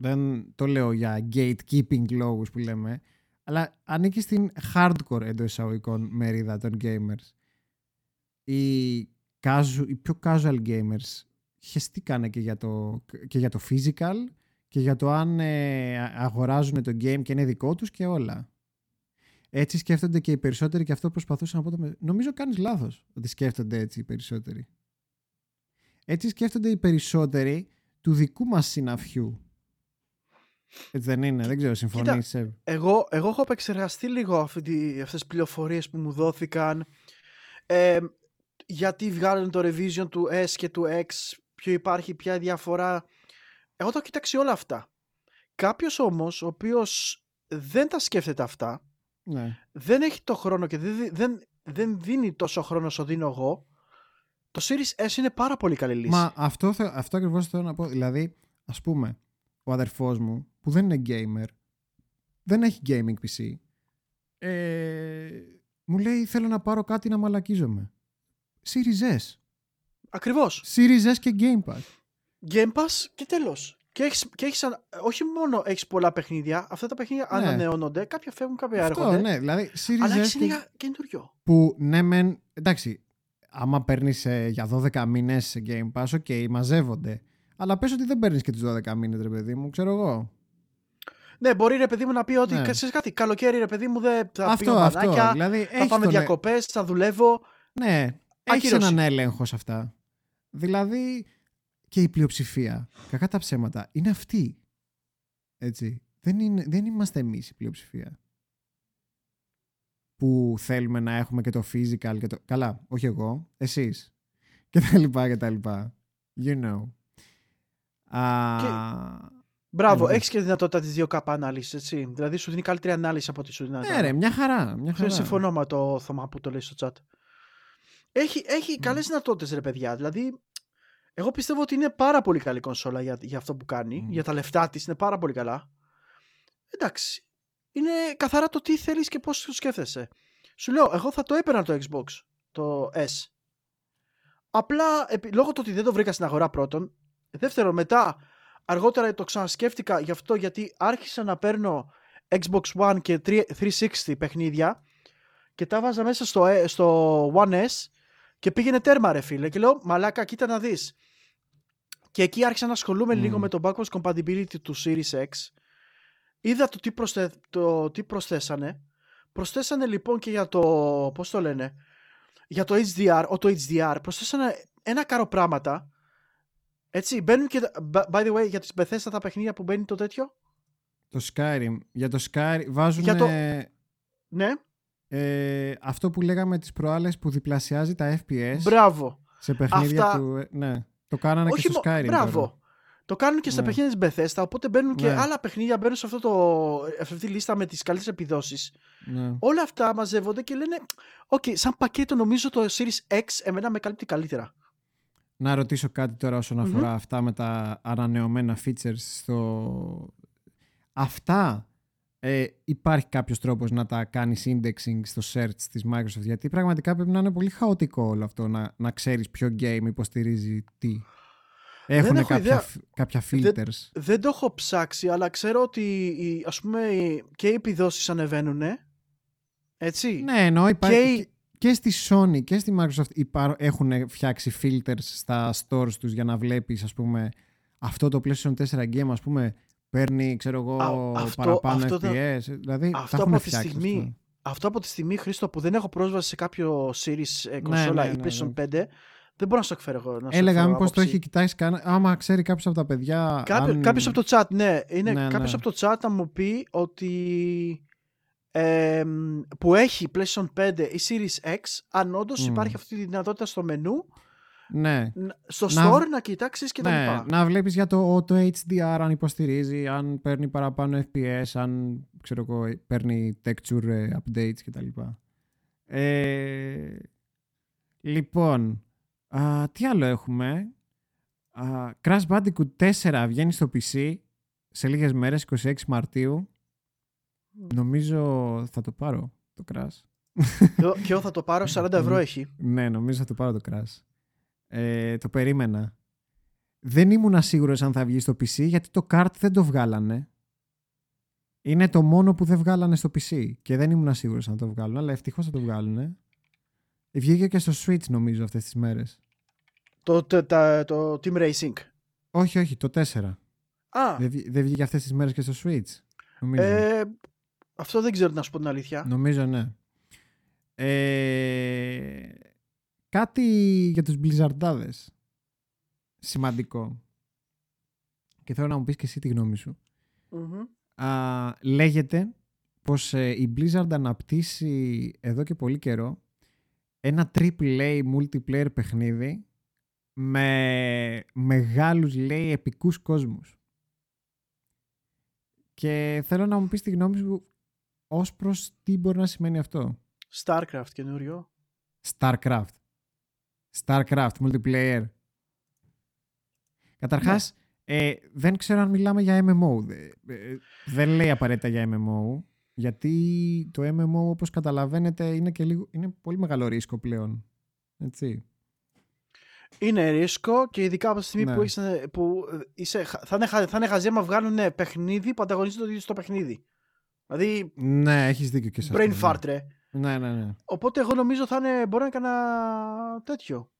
δεν το λέω για gatekeeping λόγους που λέμε, αλλά ανήκει στην hardcore εντός εισαγωγικών μερίδα των gamers. Οι, casual, οι πιο casual gamers χεστήκανε και για το, και για το physical και για το αν ε, αγοράζουν το game και είναι δικό τους και όλα. Έτσι σκέφτονται και οι περισσότεροι και αυτό προσπαθούσα να πω. Το... Νομίζω κάνεις λάθος ότι σκέφτονται έτσι οι περισσότεροι. Έτσι σκέφτονται οι περισσότεροι του δικού μας συναφιού. Έτσι δεν είναι, δεν ξέρω, συμφωνείς. Εγώ, εγώ έχω επεξεργαστεί λίγο αυτή, αυτές τις πληροφορίες που μου δόθηκαν. Ε, γιατί βγάλουν το revision του S και του X, ποιο υπάρχει, ποια διαφορά. Εγώ το κοιτάξει όλα αυτά. Κάποιος όμως, ο οποίος δεν τα σκέφτεται αυτά, ναι. δεν έχει το χρόνο και δεν, δεν, δεν δίνει τόσο χρόνο όσο δίνω εγώ, το Series S είναι πάρα πολύ καλή λύση. Μα αυτό, αυτό ακριβώς θέλω να πω. Δηλαδή, ας πούμε, ο αδερφός μου, που δεν είναι gamer, δεν έχει gaming PC, ε, μου λέει θέλω να πάρω κάτι να μαλακίζομαι. Series S. Ακριβώς. Series S και Game Pass. Game Pass και τέλος. Και έχεις, και έχεις, όχι μόνο έχεις πολλά παιχνίδια, αυτά τα παιχνίδια ναι. ανανεώνονται, κάποια φεύγουν, κάποια Αυτό, έρχονται. ναι, δηλαδή Series αλλά S έχεις που, ένα καινούριο. που ναι μεν, εντάξει, άμα παίρνεις για 12 μήνες σε Game Pass, OK, okay, μαζεύονται. Αλλά πες ότι δεν παίρνεις και τους 12 μήνες, ρε παιδί μου, ξέρω εγώ. Ναι, μπορεί ρε παιδί μου να πει ότι ναι. ξέρεις κάτι, καλοκαίρι ρε παιδί μου δεν θα αυτό, πίνω αυτό. μανάκια, Δηλαδή, θα πάμε τον... διακοπές, θα δουλεύω. Ναι, έχεις έναν έλεγχο σε αυτά. Δηλαδή και η πλειοψηφία, κακά τα ψέματα, είναι αυτή. Έτσι. Δεν, είναι, δεν είμαστε εμείς η πλειοψηφία. Που θέλουμε να έχουμε και το physical και το... Καλά, όχι εγώ, εσείς. Και τα λοιπά και τα λοιπά. You know. Και... Μπράβο, έχεις και δυνατότητα της 2K ανάλυσης, έτσι. Δηλαδή σου δίνει καλύτερη ανάλυση από ό,τι σου δίνει. Ναι, ρε, μια χαρά. Μια χαρά. Συμφωνώ με το Θωμά που το λέει στο chat. Έχει, έχει mm. καλές δυνατότητες, ρε παιδιά. Δηλαδή, εγώ πιστεύω ότι είναι πάρα πολύ καλή κονσόλα για, για αυτό που κάνει. Για τα λεφτά της είναι πάρα πολύ καλά. Εντάξει. Είναι καθαρά το τι θέλεις και πώς το σκέφτεσαι. Σου λέω, εγώ θα το έπαιρνα το Xbox, το S. Απλά λόγω του ότι δεν το βρήκα στην αγορά πρώτον. Δεύτερον, μετά αργότερα το ξανασκέφτηκα γι' αυτό γιατί άρχισα να παίρνω Xbox One και 360 παιχνίδια και τα βάζα μέσα στο, ε, στο One S και πήγαινε τέρμα ρε φίλε και λέω μαλάκα κοίτα να δεις και εκεί άρχισα να ασχολούμαι λίγο με το backwards compatibility του Series X είδα το τι, προσθε... το τι προσθέσανε προσθέσανε λοιπόν και για το πώς το λένε για το HDR, το HDR προσθέσανε ένα κάρο πράγματα έτσι, μπαίνουν και. By the way, για τις Bethesda τα παιχνίδια που μπαίνει το τέτοιο. Το Skyrim. Για το Skyrim βάζουν. Για το... Ναι. Ε, αυτό που λέγαμε τις προάλλες που διπλασιάζει τα FPS. Μπράβο. Σε παιχνίδια Αυτά... του. Ε, ναι. Το κάνανε Όχι και στο Skyrim. Μπράβο. Τώρα. Το κάνουν και στα ναι. παιχνίδια της Bethesda, οπότε μπαίνουν και ναι. άλλα παιχνίδια μπαίνουν σε, αυτό το, αυτή τη λίστα με τις καλύτερες επιδόσεις. Ναι. Όλα αυτά μαζεύονται και λένε, OK, okay, σαν πακέτο νομίζω το Series X εμένα με καλύπτει καλύτερα να ρωτήσω κάτι τώρα όσον αφορά αυτά με τα ανανεωμένα features στο... Αυτά ε, υπάρχει κάποιος τρόπος να τα κάνεις indexing στο search της Microsoft; Γιατί πραγματικά πρέπει να είναι πολύ χαοτικό όλο αυτό να, να ξέρεις ποιο game υποστηρίζει τι. Έχουν κάποια, κάποια filters. Δεν, δεν, το έχω ψάξει, αλλά ξέρω ότι ας πούμε, και οι επιδόσεις ανεβαίνουν. Έτσι. Ναι, εννοώ υπάρχει και στη Sony και στη Microsoft έχουν φτιάξει filters στα stores τους για να βλέπεις ας πούμε αυτό το PlayStation 4 game ας πούμε παίρνει ξέρω εγώ αυτό, παραπάνω αυτό FPS δηλαδή αυτό από τη στιγμή αυτό. από τη στιγμή Χρήστο που δεν έχω πρόσβαση σε κάποιο series ε, κονσόλα ναι, ναι, ή PlayStation 5 ναι. δεν μπορώ να σου εκφέρω εγώ. Να Έλεγα μήπως το έχει κοιτάξει καν... άμα ξέρει κάποιος από τα παιδιά. Κάποιο, αν... Κάποιος από το chat, ναι. Είναι ναι, κάποιος από το chat να μου πει ότι ε, που έχει PlayStation 5 ή Series X, αν όντως mm. υπάρχει αυτή τη δυνατότητα στο μενού, ναι. στο store να κοιτάξεις και τα ναι, λοιπά. Να βλέπεις για το auto HDR αν υποστηρίζει, αν παίρνει παραπάνω FPS, αν ξέρω εγώ, παίρνει texture ε, updates κτλ. Ε, λοιπόν, α, τι άλλο έχουμε; Α, Crash Bandicoot 4 βγαίνει στο PC σε λίγες μέρες, 26 Μαρτίου. Νομίζω θα το πάρω το Crash. Και εγώ θα το πάρω, 40 ευρώ έχει. Ναι, νομίζω θα το πάρω το Crash. Ε, το περίμενα. δεν ήμουν σίγουρος αν θα βγει στο PC γιατί το kart δεν το βγάλανε. Είναι το μόνο που δεν βγάλανε στο PC και δεν ήμουν σίγουρος αν το βγάλουν, αλλά ευτυχώς θα το βγάλουν. Βγήκε και στο Switch νομίζω αυτές τις μέρες. Το, το, το Team Racing. Όχι, όχι, το 4. Α. Δεν, δεν βγήκε αυτές τις μέρες και στο Switch. Νομίζω. Ε, αυτό δεν ξέρω να σου πω την αλήθεια. Νομίζω ναι. Ε, κάτι για τους Blizzardάδες. Σημαντικό. Και θέλω να μου πεις και εσύ τη γνώμη σου. Α, λέγεται πως ε, η Blizzard αναπτύσσει εδώ και πολύ καιρό ένα triple multiplayer παιχνίδι με μεγάλους λέει επικούς κόσμους. Και θέλω να μου πεις τη γνώμη σου ως προς τι μπορεί να σημαίνει αυτό. Starcraft καινούριο. Starcraft. Starcraft multiplayer. Καταρχάς, ναι. ε, δεν ξέρω αν μιλάμε για MMO. Ε, δεν λέει απαραίτητα για MMO. Γιατί το MMO όπως καταλαβαίνετε είναι, και λίγο, είναι πολύ μεγάλο ρίσκο πλέον. Έτσι. Είναι ρίσκο και ειδικά από τη στιγμή ναι. που, είσαι, που είσαι, θα, είναι, θα είναι χαζί άμα βγάλουν παιχνίδι που ανταγωνίζεται το ίδιο στο παιχνίδι. Δηλαδή. Ναι, έχεις δίκιο και σε αυτό. Brain ναι. fart, ρε. Ναι, ναι, ναι. Οπότε εγώ νομίζω θα είναι. Μπορεί να κανένα τέτοιο.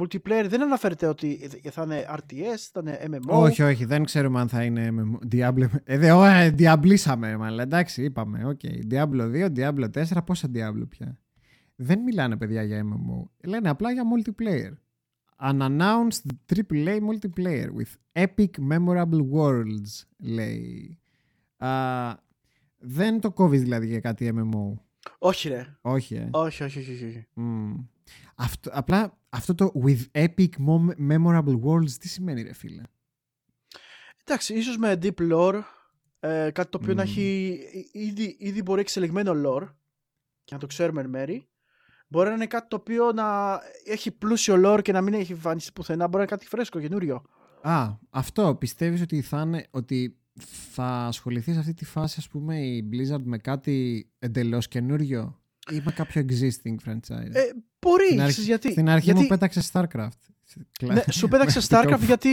Multiplayer δεν αναφέρεται ότι θα είναι RTS, θα είναι MMO. Όχι, όχι, δεν ξέρουμε αν θα είναι MMO. Diablo. Ε, δε, ε, διαμπλήσαμε, μάλλον. Εντάξει, είπαμε. Okay. Diablo 2, Diablo 4, πόσα Diablo πια. Δεν μιλάνε, παιδιά, για MMO. Λένε απλά για multiplayer. Unannounced AAA multiplayer with epic memorable worlds, λέει. Uh, δεν το κόβεις δηλαδή για κάτι MMO. Όχι, ρε. Όχι, ε. όχι, όχι, όχι. όχι. Mm. Αυτό, απλά αυτό το with epic memorable worlds τι σημαίνει ρε φίλε; Εντάξει, ίσως με deep lore, ε, κάτι το οποίο mm. να έχει ήδη, ήδη μπορεί εξελιγμένο lore και να το ξέρουμε εν μέρη. Μπορεί να είναι κάτι το οποίο να έχει πλούσιο lore και να μην έχει εμφανιστεί πουθενά. Μπορεί να είναι κάτι φρέσκο, καινούριο. Α, αυτό. Πιστεύεις ότι θα, είναι, ότι θα ασχοληθείς σε αυτή τη φάση, ας πούμε, η Blizzard με κάτι εντελώς καινούριο ή με κάποιο existing franchise; Ε, μπορεί, στην αρχή, γιατί. Στην αρχή γιατί... μου πέταξε StarCraft. Ναι, σου πέταξε StarCraft γιατί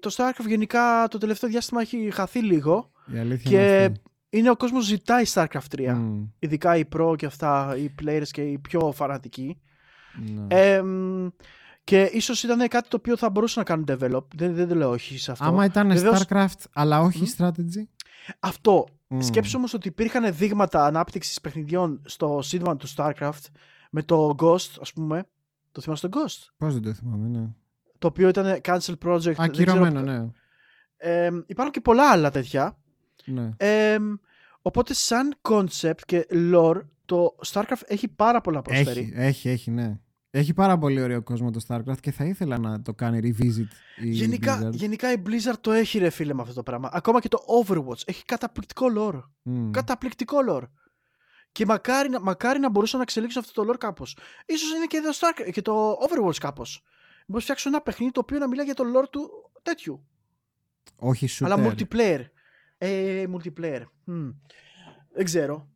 το StarCraft γενικά το τελευταίο διάστημα έχει χαθεί λίγο. και είναι ο κόσμος ζητάει StarCraft 3. Mm. Ειδικά οι pro και αυτά, οι players και οι πιο φανατικοί. Ναι. Ε, και ίσως ήταν κάτι το οποίο θα μπορούσαν να κάνουν develop. Δεν, δεν το λέω όχι σε αυτό. Άμα ήταν Βεβαίως... StarCraft, αλλά όχι strategy. Αυτό. Mm. Σκέψου όμως ότι υπήρχαν δείγματα ανάπτυξης παιχνιδιών στο σύντομα του StarCraft με το Ghost, ας πούμε. Το θυμάσαι το Ghost; Πώς δεν το θυμάμαι, ναι. Το οποίο ήταν cancel project. Ακυρωμένο, ναι. Ε, υπάρχουν και πολλά άλλα τέτοια. Ναι. Ε, οπότε, σαν concept και lore, το StarCraft έχει πάρα πολλά προσφέρει. Έχει, έχει, έχει, ναι. Έχει πάρα πολύ ωραίο κόσμο το StarCraft και θα ήθελα να το κάνει revisit η γενικά, Blizzard. Γενικά η Blizzard το έχει ρε φίλε με αυτό το πράγμα. Ακόμα και το Overwatch έχει καταπληκτικό lore. Mm. Καταπληκτικό lore. Και μακάρι, μακάρι να μπορούσαν να εξελίξουν αυτό το lore κάπως. Ίσως είναι και το, Star, και το Overwatch κάπως. Μπορείς να φτιάξουν ένα παιχνίδι το οποίο να μιλάει για το lore του τέτοιου. Όχι super. Αλλά multiplayer. Ε, multiplayer. Mm. Δεν ξέρω.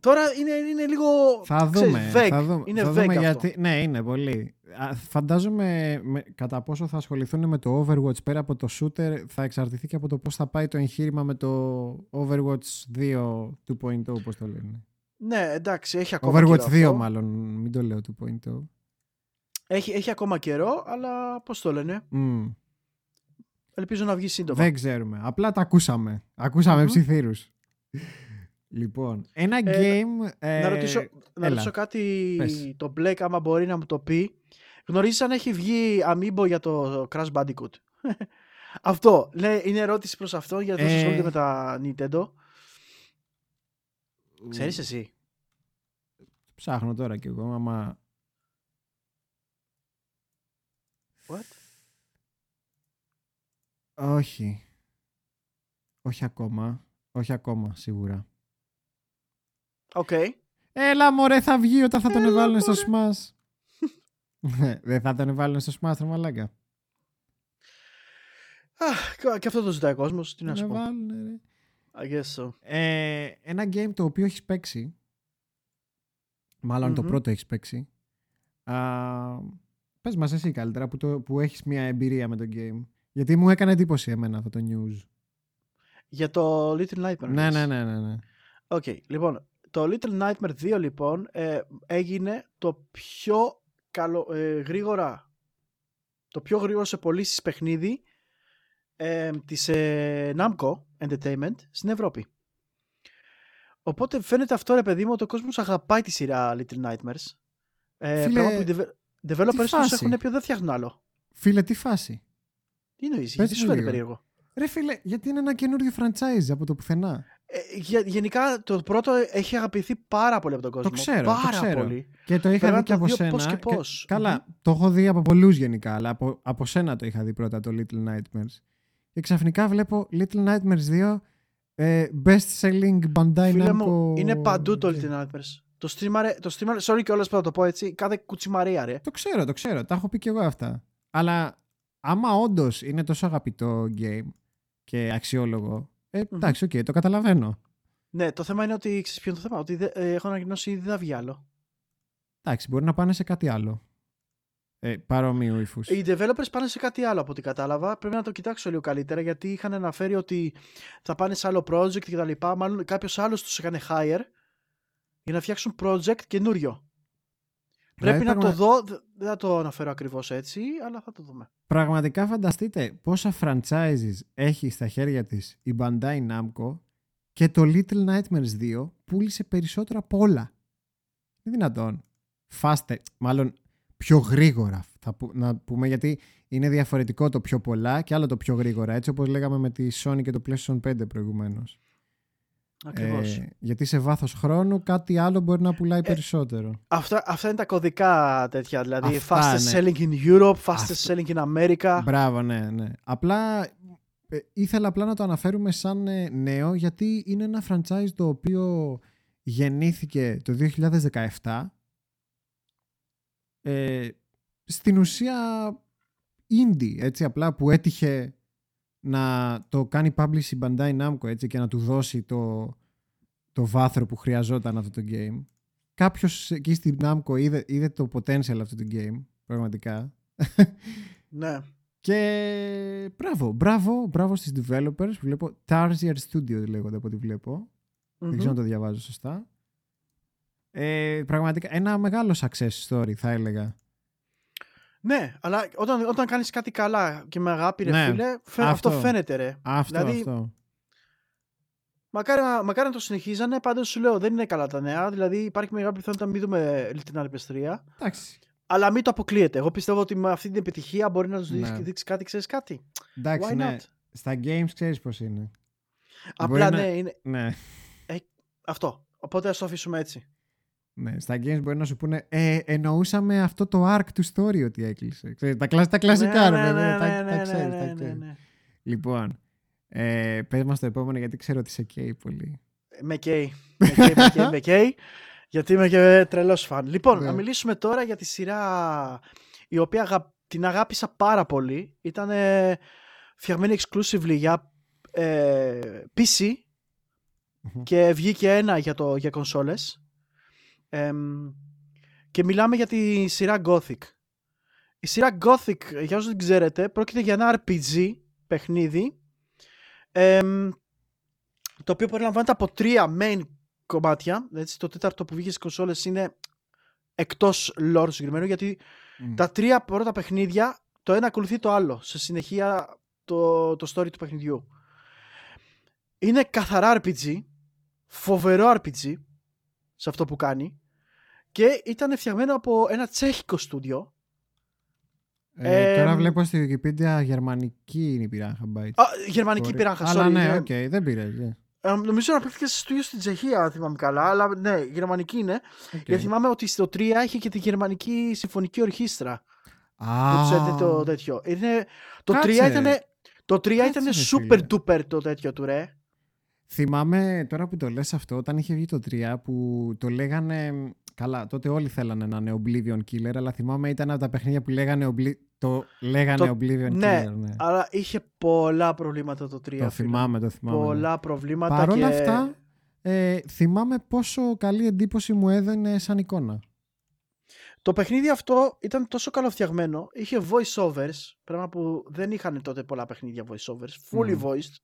Τώρα είναι, είναι λίγο. Θα δούμε. Ξέρεις, θα δούμε, είναι θα δούμε γιατί. Ναι, είναι πολύ. Φαντάζομαι με, κατά πόσο θα ασχοληθούν με το Overwatch πέρα από το shooter θα εξαρτηθεί και από το πώς θα πάει το εγχείρημα με το Overwatch 2 2.0 όπως το λένε. Ναι, εντάξει, έχει ακόμα Overwatch καιρό 2 μάλλον, μην το λέω 2.0. Έχει, έχει ακόμα καιρό, αλλά πώς το λένε; Mm. Ελπίζω να βγει σύντομα. Δεν ξέρουμε. Απλά τα ακούσαμε. Ακούσαμε mm-hmm. ψιθύρους. Λοιπόν, ένα ε, game. Ε, να ρωτήσω, να ρωτήσω κάτι Πες. το Black, άμα μπορεί να μου το πει. Γνωρίζεις αν έχει βγει Amiibo για το Crash Bandicoot; αυτό. Λέει, είναι ερώτηση προς αυτό για το ε... ασχολείται με τα Nintendo. Ξέρεις εσύ; Ψάχνω τώρα κι εγώ, άμα... What? Όχι. Όχι ακόμα. Όχι ακόμα, σίγουρα. OK. Okay. Έλα μωρέ θα βγει όταν θα τον βάλουν στο Smash. Δεν θα τον βάλουν στο Smash, μαλάκα. Αχ, και αυτό το ζητάει ο κόσμος. Τι να σου πω. Βάλουν, I guess so. Ε, ένα game το οποίο έχεις παίξει. Μάλλον το πρώτο έχεις παίξει. Α, Πες μας εσύ καλύτερα που, το, που έχεις μια εμπειρία με το game. Γιατί μου έκανε εντύπωση εμένα αυτό το news. Για το Little Nightmare. Ναι, ναι, ναι, ναι. ναι. Okay, λοιπόν, το Little Nightmare 2 λοιπόν ε, έγινε το πιο καλο, ε, γρήγορα το πιο γρήγορο σε πωλήσεις παιχνίδι ε, της ε, Namco Entertainment στην Ευρώπη. Οπότε φαίνεται αυτό ρε παιδί μου ότι ο κόσμος αγαπάει τη σειρά Little Nightmares. Ε, Φίλε, πράγμα που οι developers τους έχουν πει ότι δεν φτιάχνουν άλλο. Φίλε, τι φάση; Τι εννοείς, γιατί σου φαίνεται περίεργο. Ρε φίλε, γιατί είναι ένα καινούριο franchise από το πουθενά. Ε, γενικά το πρώτο έχει αγαπηθεί πάρα πολύ από τον κόσμο. Το ξέρω, πάρα το ξέρω. πολύ. Και το είχα δει και από σένα. Πώς και πώς. καλά, το έχω δει από πολλούς γενικά, αλλά από, από σένα το είχα δει πρώτα το Little Nightmares. Και ξαφνικά βλέπω Little Nightmares 2 ε, best selling Bandai Φίλε Namco. Μου, είναι παντού το Little Nightmares. Το στριμάρει, το στριμάρει, sorry κιόλας που θα το πω έτσι, κάθε κουτσή Μαρία ρε. Το ξέρω, το ξέρω, τα έχω πει και εγώ αυτά. Αλλά άμα όντως είναι τόσο αγαπητό game και αξιόλογο, ε, εντάξει, OK, okay, το καταλαβαίνω. Ναι, το θέμα είναι ότι, ξέρεις ποιο είναι το θέμα, ότι ε, έχουν ανακοινώσει ήδη δεν θα βγει άλλο. Εντάξει, μπορεί να πάνε σε κάτι άλλο. Ε, παρόμοιου ύφους. Οι developers πάνε σε κάτι άλλο από ό,τι κατάλαβα. Πρέπει να το κοιτάξω λίγο καλύτερα γιατί είχαν αναφέρει ότι θα πάνε σε άλλο project και τα λοιπά. Μάλλον κάποιος άλλος τους έκανε hire για να φτιάξουν project καινούριο. Πρέπει να το δω, δεν θα το αναφέρω ακριβώς έτσι, αλλά θα το δούμε. Πραγματικά φανταστείτε πόσα franchises έχει στα χέρια της η Bandai Namco και το Little Nightmares 2 πούλησε περισσότερα από όλα. Είναι δυνατόν. Faster, μάλλον πιο γρήγορα θα να πούμε γιατί είναι διαφορετικό το πιο πολλά και άλλο το πιο γρήγορα έτσι όπως λέγαμε με τη Sony και το PlayStation 5 προηγουμένως. Ακριβώς. Ε, γιατί σε βάθος χρόνου κάτι άλλο μπορεί να πουλάει ε, περισσότερο. Αυτά, αυτά είναι τα κωδικά τέτοια, δηλαδή αυτά, fastest ναι. selling in Europe, fastest selling in America. Μπράβο, ναι, ναι. Απλά ε, ήθελα απλά να το αναφέρουμε σαν ε, νέο γιατί είναι ένα franchise το οποίο γεννήθηκε το 2017 ε, στην ουσία indie, έτσι απλά που έτυχε να το κάνει publish η Bandai Namco έτσι και να του δώσει το, το βάθρο που χρειαζόταν αυτό το game. Κάποιος εκεί στην Namco είδε, είδε το potential αυτού του game, πραγματικά. Ναι. Και μπράβο, μπράβο, μπράβο στις developers που βλέπω. Tarsier Studio λέγονται από ό,τι βλέπω. Δεν ξέρω αν το διαβάζω σωστά. Ε, πραγματικά ένα μεγάλο success story θα έλεγα. Ναι, αλλά όταν, όταν κάνεις κάτι καλά και με αγάπη ρε ναι, φίλε, αυτό, φαίνεται ρε. Αυτό, δηλαδή, αυτό. Μακάρι, μακάρι να το συνεχίζανε, πάντως σου λέω δεν είναι καλά τα νέα, δηλαδή υπάρχει μεγάλη πιθανότητα να μην δούμε Little Nightmares Εντάξει. Αλλά μην το αποκλείεται. Εγώ πιστεύω ότι με αυτή την επιτυχία μπορεί να τους ναι. δείξει κάτι, ξέρεις κάτι. Εντάξει, Why ναι. Not? Στα games ξέρεις πώς είναι. Απλά ναι, είναι. Ναι. Ε, αυτό. Οπότε ας το αφήσουμε έτσι. Ναι, στα games μπορεί να σου πούνε ε, εννοούσαμε αυτό το arc του story ότι έκλεισε. Ξέρεις, τα, τα κλασικά, ναι, ρε ναι, τα, ναι, ξέρεις, ναι, τα ναι, ξέρεις. ναι. Λοιπόν, ε, πες μας το επόμενο γιατί ξέρω ότι σε καίει πολύ. Με καίει, με καίει, με καίει, με καίει γιατί είμαι και τρελός φαν. Λοιπόν, Ναι. να μιλήσουμε τώρα για τη σειρά η οποία αγα- την αγάπησα πάρα πολύ. Ήταν ε, φτιαγμένη exclusively για ε, PC Μμμ. και βγήκε ένα για, το, για κονσόλες. Εμ, και μιλάμε για τη σειρά Gothic. Η σειρά Gothic, για όσους δεν ξέρετε, πρόκειται για ένα RPG παιχνίδι εμ, το οποίο περιλαμβάνεται από τρία main κομμάτια. Έτσι, το τέταρτο που βγήκε στις κονσόλες είναι εκτός lore συγκεκριμένου γιατί Μμ. τα τρία πρώτα παιχνίδια το ένα ακολουθεί το άλλο σε συνεχεία το, το story του παιχνιδιού. Είναι καθαρά RPG, φοβερό RPG σε αυτό που κάνει και ήταν φτιαγμένο από ένα τσέχικο στούντιο. Ε, τώρα εμ, βλέπω στη Wikipedia γερμανική είναι η Piranha Bytes. Α, γερμανική Sorry. Piranha, Αλλά sorry. ναι, είναι- οκ, δεν πειράζει. ε, νομίζω πουλήθηκε σε στούντιο στην Τσεχία, αν θυμάμαι καλά, αλλά ναι, γερμανική είναι. Οκ. Γιατί θυμάμαι ότι στο 3 είχε και τη γερμανική συμφωνική ορχήστρα. Α, που τους έδινε το τέτοιο. Είναι, το Κάτσε. 3 ήταν, το 3 Κάτσε, ήταν ρε super φίλε. duper το τέτοιο του ρε. Θυμάμαι τώρα που το λες αυτό, όταν είχε βγει το 3 που το λέγανε. Καλά, τότε όλοι θέλανε να είναι Oblivion Killer, αλλά θυμάμαι ήταν από τα παιχνίδια που λέγανε, Obli... το λέγανε Το- Oblivion ναι, Killer. Ναι. Αλλά είχε πολλά προβλήματα το 3. Το φίλε. θυμάμαι, το θυμάμαι. ναι. Πολλά προβλήματα. Παρ' όλα και... αυτά, ε, θυμάμαι πόσο καλή εντύπωση μου έδαινε σαν εικόνα. Το παιχνίδι αυτό ήταν τόσο καλοφτιαγμένο, είχε voice overs, πράγμα που δεν είχαν τότε πολλά παιχνίδια voice overs, fully voiced.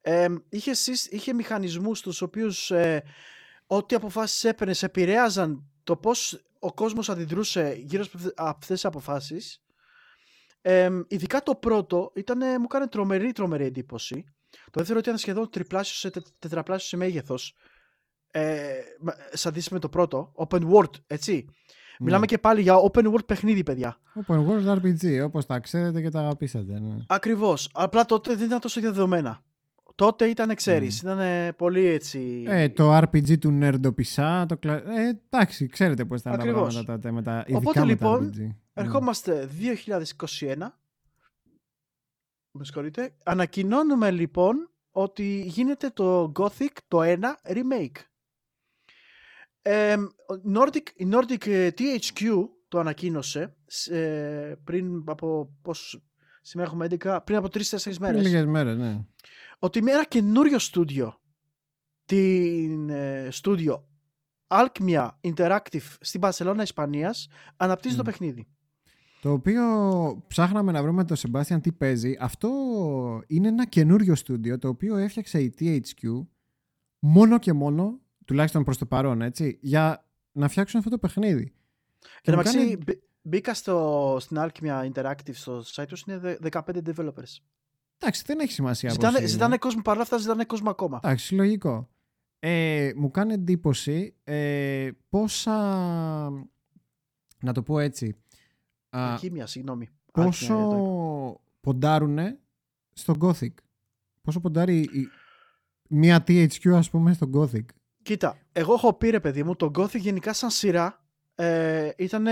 Ε, είχε, είχε μηχανισμούς τους οποίους ε, ό,τι αποφάσεις έπαιρνες επηρέαζαν το πώς ο κόσμος αντιδρούσε γύρω από αυτές τις αποφάσεις. Ε, ειδικά το πρώτο ήταν, μου έκανε τρομερή τρομερή εντύπωση. Το δεύτερο ήταν σχεδόν τριπλάσιο σε τε, τετραπλάσιο σε μέγεθος. Ε, σε αντίθεση με το πρώτο, open world, έτσι. Μιλάμε ναι. και πάλι για open world παιχνίδι, παιδιά. Open world RPG, όπως τα ξέρετε και τα αγαπήσατε. Ναι. Ακριβώς. Απλά τότε δεν ήταν τόσο διαδεδομένα. Τότε ήταν, ξέρεις, mm. ήταν πολύ έτσι... Ε, το RPG του Nerdopisa, το κλα... ε, εντάξει, ξέρετε πώς ήταν Ακριβώς. τα πράγματα τότε, με τα, ειδικά Οπότε με λοιπόν, τα RPG. ερχόμαστε 2021, με συγχωρείτε, ανακοινώνουμε λοιπόν ότι γίνεται το Gothic το 1 remake. Ε, Nordic, η Nordic ε, THQ το ανακοίνωσε ε, πριν από πώς, σήμερα έχουμε 11, πριν από 3-4 μέρες. Λίγες μέρες, ναι ότι με ένα καινούριο στούντιο, την ε, στούντιο Alchemia Interactive στην Παρσελώνα Ισπανίας, αναπτύσσει το παιχνίδι. Το οποίο ψάχναμε να βρούμε το Sebastian τι παίζει. Αυτό είναι ένα καινούριο στούντιο το οποίο έφτιαξε η THQ μόνο και μόνο, τουλάχιστον προς το παρόν, έτσι, για να φτιάξουν αυτό το παιχνίδι. Και να κάνει... μπήκα στο, στην Alchemia Interactive στο site τους, είναι 15 developers. Εντάξει, δεν έχει σημασία. Ζητάνε, ζητάνε κόσμο παρόλα αυτά, ζητάνε κόσμο ακόμα. Εντάξει, λογικό. Ε, μου κάνει εντύπωση ε, πόσα. Να το πω έτσι. Χήμια, συγγνώμη. Πόσο ποντάρουνε στο Gothic; Πόσο ποντάρει η... μια THQ, ας πούμε, στο Gothic; Κοίτα, εγώ έχω πει ρε παιδί μου, το Gothic γενικά σαν σειρά ε, ήταν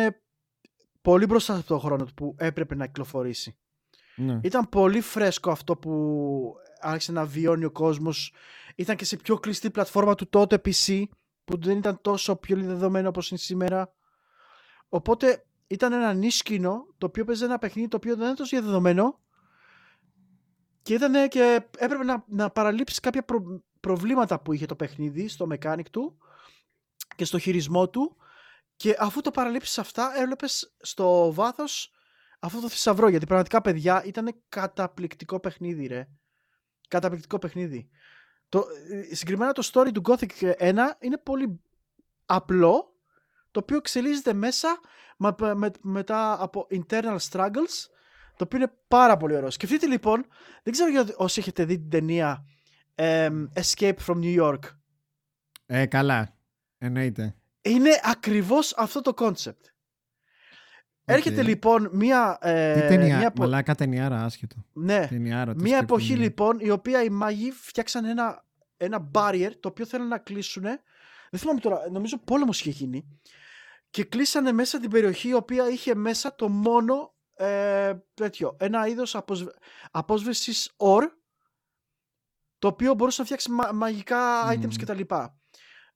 πολύ μπροστά από τον χρόνο που έπρεπε να κυκλοφορήσει. Ναι. Ήταν πολύ φρέσκο αυτό που άρχισε να βιώνει ο κόσμος. Ήταν και σε πιο κλειστή πλατφόρμα του τότε PC που δεν ήταν τόσο πιο δεδομένο όπως είναι σήμερα. Οπότε ήταν ένα νίσκινο το οποίο παίζει ένα παιχνίδι το οποίο δεν ήταν τόσο διαδεδομένο και, ήταν και έπρεπε να, να παραλείψεις κάποια προβλήματα που είχε το παιχνίδι στο mechanic του και στο χειρισμό του και αφού το παραλείψεις αυτά έβλεπες στο βάθος αυτό το θησαυρό. Γιατί πραγματικά, παιδιά, ήταν καταπληκτικό παιχνίδι, ρε. Καταπληκτικό παιχνίδι. Το, ε, συγκεκριμένα το story του Gothic 1 είναι πολύ απλό, το οποίο εξελίσσεται μέσα με, με, μετά από internal struggles, το οποίο είναι πάρα πολύ ωραίο. Σκεφτείτε λοιπόν, δεν ξέρω για όσοι έχετε δει την ταινία Escape from New York. Ε, καλά. Εννοείται. Είναι ακριβώς αυτό το concept. Έρχεται λοιπόν μία. Ε, Τι ταινία, μία... μαλάκα ταινιάρα, άσχετο. Ναι. Ταινιάρα, μία εποχή λοιπόν η οποία οι μάγοι φτιάξαν ένα, ένα barrier το οποίο θέλουν να κλείσουν. Δεν θυμάμαι τώρα, νομίζω πόλεμος είχε γίνει. Και κλείσανε μέσα την περιοχή η οποία είχε μέσα το μόνο ε, τέτοιο, ένα είδος αποσβ... απόσβεσης ορ το οποίο μπορούσε να φτιάξει μαγικά items κτλ.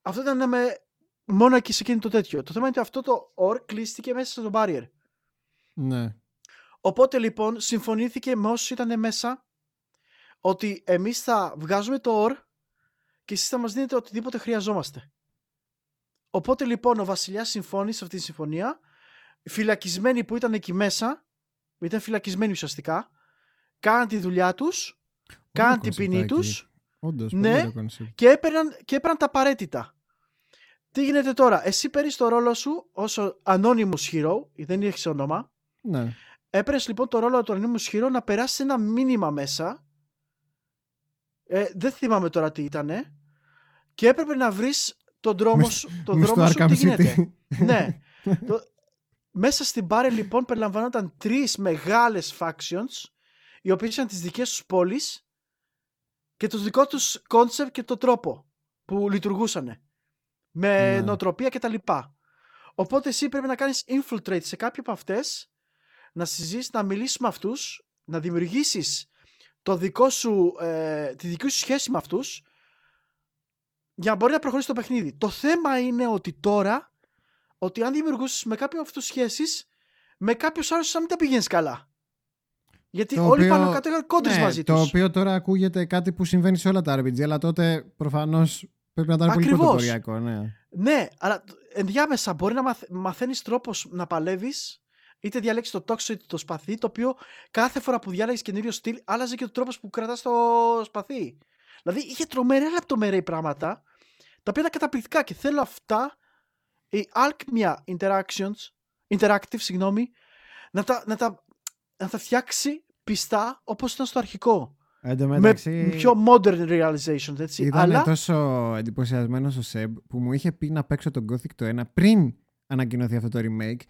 Αυτό ήταν με... μόνο εκεί σε εκείνη το τέτοιο. Το θέμα είναι ότι αυτό το ορ κλείστηκε μέσα στο barrier. Ναι. Οπότε λοιπόν συμφωνήθηκε με όσους ήταν μέσα ότι εμείς θα βγάζουμε το OR και εσείς θα μας δίνετε οτιδήποτε χρειαζόμαστε. Οπότε λοιπόν ο βασιλιάς συμφώνησε σε αυτή τη συμφωνία. Φυλακισμένοι που ήταν εκεί μέσα, ήταν φυλακισμένοι ουσιαστικά, κάναν τη δουλειά τους, κάναν την ποινή τους, ναι, και έπαιρναν, και έπαιρναν τα απαραίτητα. Τι γίνεται τώρα, εσύ παίρνεις το ρόλο σου όσο anonymous hero, δεν έχεις όνομα, ναι. Έπαιρνε λοιπόν το ρόλο του ανήμου ισχυρό να περάσει ένα μήνυμα μέσα. Ε, δεν θυμάμαι τώρα τι ήταν. Και έπρεπε να βρεις τον δρόμο σου. Τον δρόμο σου τι γίνεται. ναι. το, μέσα στην πάρη λοιπόν περιλαμβανόταν τρεις μεγάλες factions οι οποίες ήταν τις δικές τους πόλεις και το δικό τους κόνσεπτ και το τρόπο που λειτουργούσαν. Με ναι. νοοτροπία κτλ. Οπότε εσύ πρέπει να κάνεις infiltrate σε κάποια από αυτές να συζήσεις, να μιλήσεις με αυτούς, να δημιουργήσεις το δικό σου, ε, τη δική σου σχέση με αυτούς για να μπορεί να προχωρήσει το παιχνίδι. Το θέμα είναι ότι τώρα, ότι αν δημιουργήσεις με κάποιον απ' αυτούς σχέσεις, με κάποιους άλλους να μην τα πηγαίνεις καλά. Γιατί το όλοι οποίο... πάνω κάτω είχαν κόντρες ναι, μαζί τους. Το οποίο τώρα ακούγεται κάτι που συμβαίνει σε όλα τα RPG, αλλά τότε προφανώς πρέπει να ήταν πολύ πρωτοποριακό. Ναι. Ναι, αλλά ενδιάμεσα μπορεί να μαθ, μαθαίνεις τρόπος να παλεύεις είτε διαλέξει το τόξο είτε το σπαθί, το οποίο κάθε φορά που διάλεγες καινούριο στυλ, άλλαζε και ο τρόπο που κρατάς το σπαθί. Δηλαδή είχε τρομερά λεπτομερή πράγματα, τα οποία ήταν καταπληκτικά και θέλω αυτά οι Alchemia Interactions, Interactive, συγγνώμη, να τα, να τα, να τα φτιάξει πιστά όπως ήταν στο αρχικό. μεταξύ, με πιο modern realization, έτσι. Ήταν Αλλά... τόσο εντυπωσιασμένος ο Σεμ που μου είχε πει να παίξω τον Gothic το 1 πριν ανακοινωθεί αυτό το remake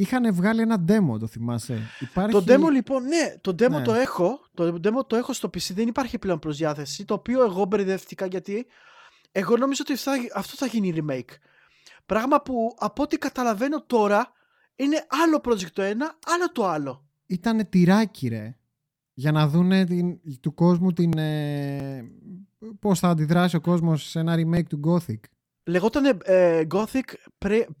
είχαν βγάλει ένα demo, το θυμάσαι. Υπάρχει... Το demo λοιπόν, ναι, το demo ναι. το έχω. Το demo το έχω στο PC, δεν υπάρχει πλέον προς διάθεση. Το οποίο εγώ μπερδεύτηκα γιατί εγώ νόμιζα ότι θα, αυτό θα γίνει remake. Πράγμα που από ό,τι καταλαβαίνω τώρα είναι άλλο project το ένα, άλλο το άλλο. Ήτανε τυράκι ρε. Για να δούνε την, του κόσμου την, ε, πώς θα αντιδράσει ο κόσμος σε ένα remake του Gothic. Λεγόταν ε, Gothic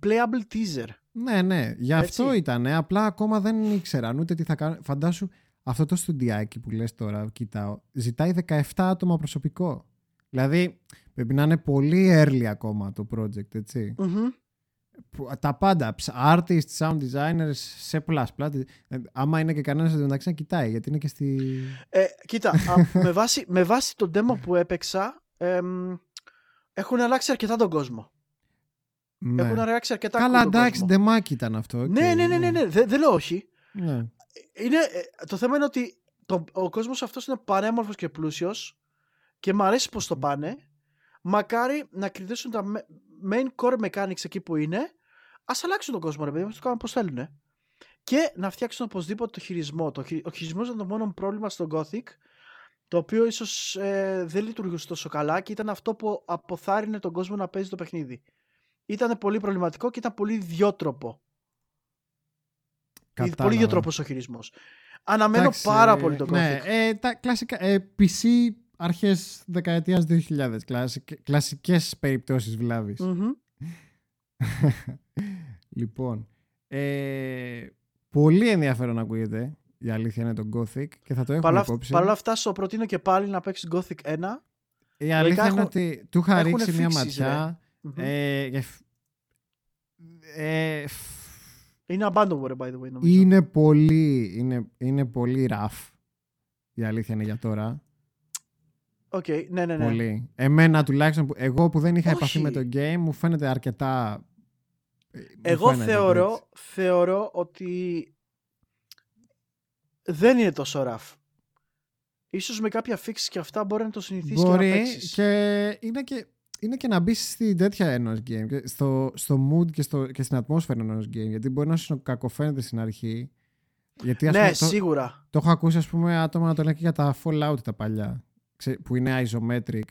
Playable Teaser. Ναι, ναι, γι' αυτό ήταν. Απλά ακόμα δεν ήξεραν ούτε τι θα κάνουν. Φαντάσου αυτό το στουντιάκι που λες τώρα, κοιτάω, ζητάει 17 άτομα προσωπικό. Δηλαδή πρέπει να είναι πολύ early ακόμα το project, ετσι Τα πάντα, artists, sound designers, σε plus, plus. Άμα είναι και κανένας μεταξύ να κοιτάει, γιατί είναι και στη... Ε, κοίτα, με, βάση, με βάση το demo που έπαιξα, έχουν αλλάξει αρκετά τον κόσμο. Ναι. Έχουν αράξει αρκετά Καλά, εντάξει, ντεμάκι ήταν αυτό. Ναι, ναι, ναι, ναι, ναι. Δεν, δεν λέω όχι. Ναι. Είναι, ε, το θέμα είναι ότι το, ο κόσμος αυτός είναι πανέμορφο και πλούσιος και μου αρέσει πώ το πάνε. Μακάρι να κρατήσουν τα main core mechanics εκεί που είναι. Α αλλάξουν τον κόσμο, ρε παιδί, το κάνουν πώ θέλουν. Και να φτιάξουν οπωσδήποτε το χειρισμό. Το, ο χειρισμός ήταν το μόνο πρόβλημα στο Gothic, το οποίο ίσως ε, δεν λειτουργούσε τόσο καλά και ήταν αυτό που αποθάρρυνε τον κόσμο να παίζει το παιχνίδι ήταν πολύ προβληματικό και ήταν πολύ ιδιότροπο. Κατάλαβα. Πολύ ιδιότροπος ο χειρισμός. Αναμένω πάρα πολύ τον ναι, ε, τα κλασικά, ε, PC αρχές δεκαετίας 2000, κλασικ, κλασικές περιπτώσεις λοιπόν, ε, πολύ ενδιαφέρον να ακούγεται η αλήθεια είναι το Gothic και θα το έχουμε Παρά, υπόψη. Παρ' όλα αυτά σου προτείνω και πάλι να παίξεις Gothic 1. Η αλήθεια είναι ότι του είχα ρίξει μια ματιά. Ε, ε, είναι abandonware by the way νομίζω. Είναι πολύ, είναι, είναι πολύ rough. Η αλήθεια είναι για τώρα. OK, okay, ναι, ναι, ναι. Πολύ. Εμένα τουλάχιστον, εγώ που δεν είχα επαφή με το game, μου φαίνεται αρκετά... Ε, εγώ θεωρώ, θεωρώ ότι δεν είναι τόσο rough. Ίσως με κάποια fix και αυτά μπορεί να το συνηθίσει μπορεί και να παίξεις. και είναι και είναι και να μπει στην τέτοια ενός game, στο, στο mood και, στο, και στην ατμόσφαιρα ενός game. Γιατί μπορεί να σου κακοφαίνεται στην αρχή. Γιατί, ναι, πούμε, σίγουρα. Το, έχω ακούσει, ας πούμε, άτομα να το λένε και για τα Fallout τα παλιά. που είναι isometric.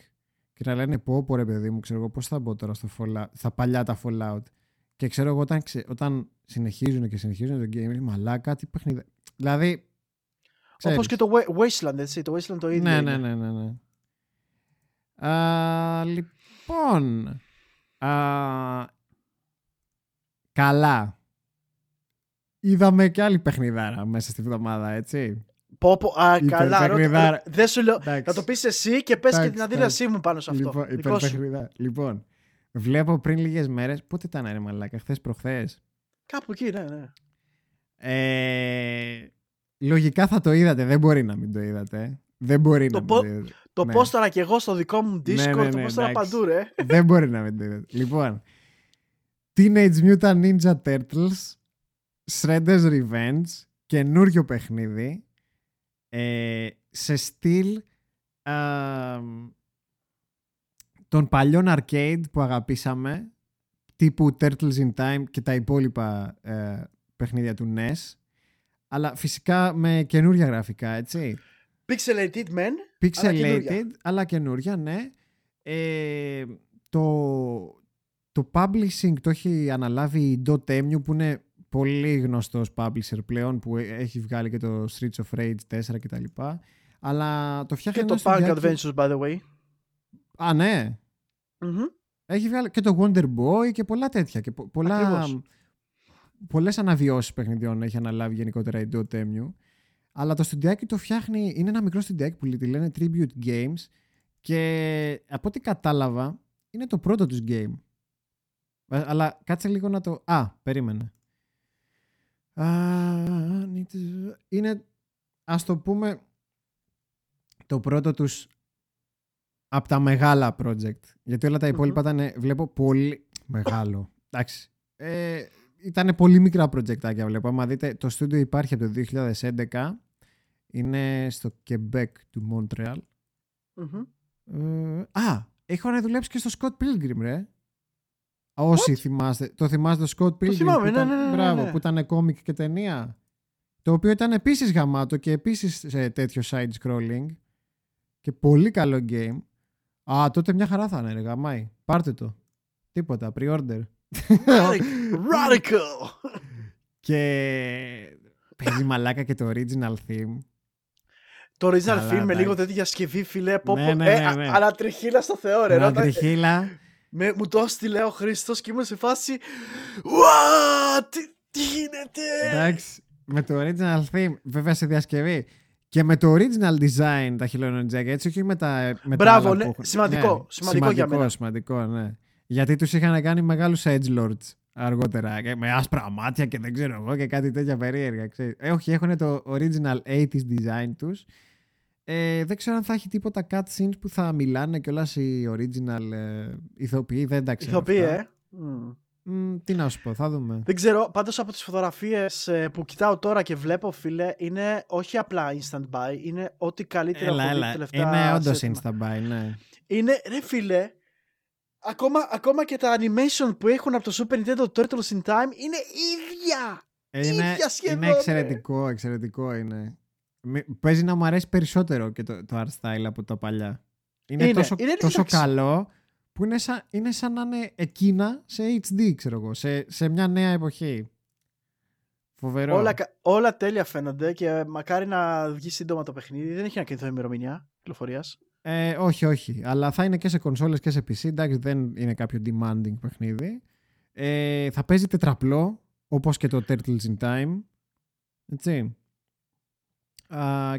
Και να λένε πω, πω ρε παιδί μου, ξέρω εγώ πώς θα μπω τώρα στο Fallout, στα παλιά τα Fallout. Και ξέρω εγώ όταν, όταν συνεχίζουν και συνεχίζουν το game, είναι μαλάκα, τι παιχνίδι. Δηλαδή. Όπως και το Wasteland, έτσι. Το Wasteland το ίδιο. Ναι, ναι, ναι, ναι. ναι. Α, λοιπόν. Λοιπόν, α, καλά. Είδαμε και άλλη παιχνιδάρα μέσα στη βδομάδα, έτσι. Πω, πω, α, καλά, ρώτα, δεν σου λέω, θα το πεις εσύ και πες και την αντίδρασή μου πάνω σε αυτό. Λοιπόν, λοιπόν, βλέπω πριν λίγες μέρες, πότε ήταν ρε μαλάκα, χθες προχθές; Κάπου εκεί, ναι, ναι. Ε, λογικά θα το είδατε, δεν μπορεί να μην το είδατε. Δεν μπορεί το να πω, μην το ναι. τώρα και εγώ στο δικό μου ναι, Discord, ναι, ναι, το πώ τώρα παντού, ρε. Δεν μπορεί να μην το είδατε. Λοιπόν, Teenage Mutant Ninja Turtles, Shredder's Revenge, καινούριο παιχνίδι, ε, σε στυλ ε, των παλιών arcade που αγαπήσαμε, τύπου Turtles in Time και τα υπόλοιπα ε, παιχνίδια του NES, αλλά φυσικά με καινούρια γραφικά, έτσι. Pixelated men, Pixelated, αλλά καινούρια, ναι. Ε, το, το publishing το έχει αναλάβει η Dotemu που είναι πολύ γνωστός publisher πλέον που έχει βγάλει και το Streets of Rage 4 κτλ. Αλλά το φτιάχνει... Και το Punk Adventures, by the way. Α, ναι. Έχει βγάλει και το Wonder Boy και πολλά τέτοια. Και πολλά... Πολλές αναβιώσεις παιχνιδιών έχει αναλάβει γενικότερα η Dotemu. Αλλά το στουντιάκι το φτιάχνει, είναι ένα μικρό στουντιάκι που τη λένε Tribute Games και από ό,τι κατάλαβα είναι το πρώτο τους game. Αλλά κάτσε λίγο να το... Α, περίμενε. Είναι, ας το πούμε, το πρώτο τους από τα μεγάλα project. Γιατί όλα τα υπολοιπα ήταν, βλέπω, πολύ μεγάλο. Εντάξει. Ε, ήταν πολύ μικρά projectάκια, βλέπω. Αν δείτε, το στούντιο υπάρχει από το 2011. Είναι στο Quebec του Montreal. Ε, α, έχουν δουλέψει και στο Scott Pilgrim, ρε. Όσοι θυμάστε. Το θυμάστε το Scott Pilgrim. Το θυμάμαι, ναι, ναι, ναι, Μπράβο, που ήταν κόμικ και ταινία. Το οποίο ήταν επίσης γαμάτο και επίσης σε τέτοιο side scrolling. Και πολύ καλό game. Α, τότε μια χαρά θα είναι, ρε, γαμάει. Πάρτε το. Τίποτα, pre-order. Radical! και παίζει μαλάκα και το original theme. Το original theme με λίγο τέτοια διασκευή, φιλέ. Πω, ναι, ναι, ναι, ναι. Ε, ανατριχίλα στο Θεό, ρε. Ανατριχίλα. Με, μου το έστειλε ο Χρήστο και ήμουν σε φάση. What! Τι, τι γίνεται! Εντάξει, με το original theme, βέβαια σε διασκευή. Και με το original design τα χιλιονοτζάκια, έτσι, όχι με τα. Με Μπράβο, ναι, σημαντικό, ναι, σημαντικό, για μένα. Σημαντικό, ναι. Γιατί τους είχαν κάνει μεγάλους edgelords αργότερα. με άσπρα μάτια και δεν ξέρω εγώ και κάτι τέτοια περίεργα. Ε, όχι, έχουν το original 80s design τους. Ε, δεν ξέρω αν θα έχει τίποτα cutscenes που θα μιλάνε κιόλας οι original ε, ηθοποιοί. Δεν τα ξέρω. Ηθοποιοί, ε. τι να σου πω, θα δούμε. Δεν ξέρω, πάντως από τις φωτογραφίες ε, που κοιτάω τώρα και βλέπω, φίλε, είναι όχι απλά instant buy, είναι ό,τι καλύτερα έλα, έλα. τελευταία Είναι όντως instant buy, ναι. Είναι, ρε φίλε, ακόμα, ακόμα και τα animation που έχουν από το Super Nintendo Turtles in Time είναι ίδια! Είναι, ίδια σχεδόν, είναι εξαιρετικό, εξαιρετικό είναι. Παίζει να μου αρέσει περισσότερο και το, το art style από τα παλιά. Είναι, τόσο, τόσο καλό που είναι σαν, είναι σαν να είναι εκείνα σε HD, ξέρω εγώ, σε, σε μια νέα εποχή. Φοβερό. Όλα, όλα τέλεια φαίνονται και μακάρι να βγει σύντομα το παιχνίδι. Δεν έχει να κινηθώ ημερομηνία κυκλοφορίας. Ε, όχι, όχι. Αλλά θα είναι και σε κονσόλες και σε PC. Εντάξει, δεν είναι κάποιο demanding παιχνίδι. Ε, θα παίζει τετραπλό, όπως και το Turtles in Time. Έτσι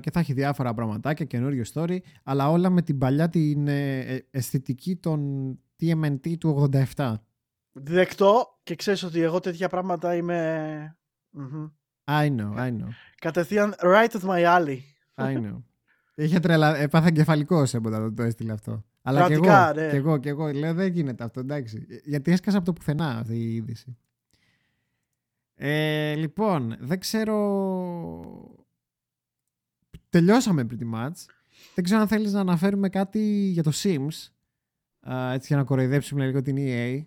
και θα έχει διάφορα πραγματάκια, καινούριο story, αλλά όλα με την παλιά την ε, ε, αισθητική των TMNT του 87. Δεκτό και ξέρεις ότι εγώ τέτοια πράγματα είμαι... I know, I know. Κατευθείαν right at my alley. I know. Είχε τρελα... Έπαθα κεφαλικό έποτα το, το έστειλε αυτό. Αλλά και εγώ, ναι. και εγώ, και εγώ, λέω δεν γίνεται αυτό, εντάξει. Γιατί έσκασα από το πουθενά αυτή η είδηση. Ε, λοιπόν, δεν ξέρω τελειώσαμε pretty much. Δεν ξέρω αν θέλεις να αναφέρουμε κάτι για το Sims. έτσι για να κοροϊδέψουμε λίγο την EA.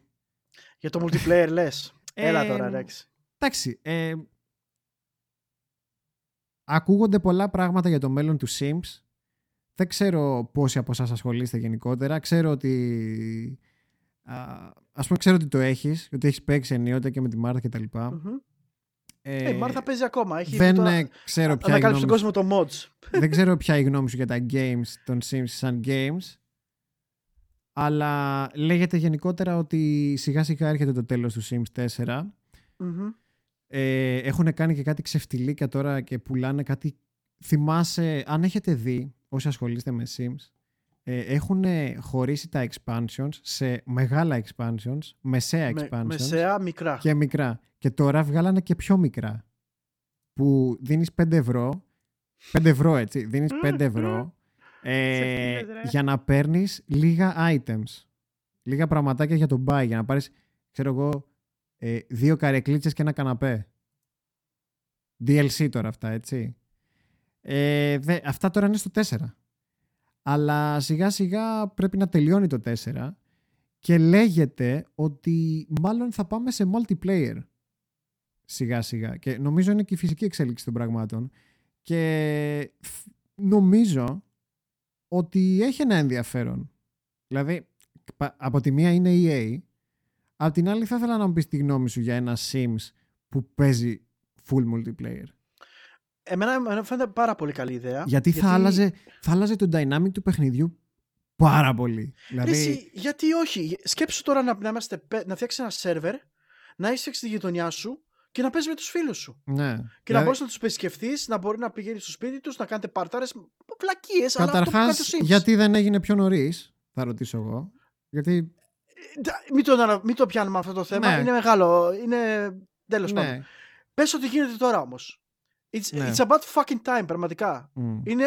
Για το multiplayer λες. Έλα τώρα, Ρέξ. Εντάξει. Ε, ακούγονται πολλά πράγματα για το μέλλον του Sims. Δεν ξέρω πόσοι από εσάς ασχολείστε γενικότερα. Ξέρω ότι... Α πούμε, ξέρω ότι το έχεις, ότι έχεις παίξει ενίοτε και με τη Μάρθα κτλ. Ε, η Μάρθα παίζει ακόμα. Έχει δεν το... ξέρω ποια είναι. τον κόσμο το mods. δεν ξέρω ποια είναι η γνώμη σου για τα games των Sims σαν games. Αλλά λέγεται γενικότερα ότι σιγά σιγά έρχεται το τέλος του Sims 4. Ε, έχουν κάνει και κάτι ξεφτιλίκια τώρα και πουλάνε κάτι... Θυμάσαι, αν έχετε δει, όσοι ασχολείστε με Sims, ε, έχουν χωρίσει τα expansions σε μεγάλα expansions, μεσαία expansions. μεσαία, μικρά. Και μικρά. Και τώρα βγάλανε και πιο μικρά. Που δίνεις 5 ευρώ. 5 ευρώ έτσι. Δίνεις 5 ευρώ. Ε, για να παίρνεις λίγα items. Λίγα πραγματάκια για τον buy. Για να πάρεις, ξέρω εγώ, ε, δύο καρεκλίτσες και ένα καναπέ. DLC τώρα αυτά, έτσι. Ε, δε, αυτά τώρα είναι στο 4. Αλλά σιγά σιγά πρέπει να τελειώνει το 4 και λέγεται ότι μάλλον θα πάμε σε multiplayer σιγά σιγά και νομίζω είναι και η φυσική εξέλιξη των πραγμάτων και νομίζω ότι έχει ένα ενδιαφέρον. Δηλαδή, από τη μία είναι EA, από την άλλη θα ήθελα να μου πεις τη γνώμη σου για ένα Sims που παίζει full multiplayer. Εμένα, φαίνεται πάρα πολύ καλή ιδέα. Γιατί, Θα, άλλαζε, θα άλλαζε το dynamic του παιχνιδιού πάρα πολύ. Δηλαδή... γιατί όχι; Σκέψου τώρα να, να, είμαστε, να φτιάξεις ένα σερβερ, να είσαι στη γειτονιά σου και να παίζεις με τους φίλους σου. Ναι. Και δηλαδή... να μπορείς να τους επισκεφθείς, να μπορεί να πηγαίνει στο σπίτι τους, να κάνετε παρτάρες. Πλακίε. Καταρχάς, γιατί δεν έγινε πιο νωρίς, θα ρωτήσω εγώ. Γιατί Μην το, μην το πιάνουμε αυτό το θέμα. Ναι. Είναι μεγάλο. Είναι. Τέλος Ναι. πάντων. Πες ότι γίνεται τώρα όμως. It's, Ναι. it's about fucking time, πραγματικά. Μμ. Είναι,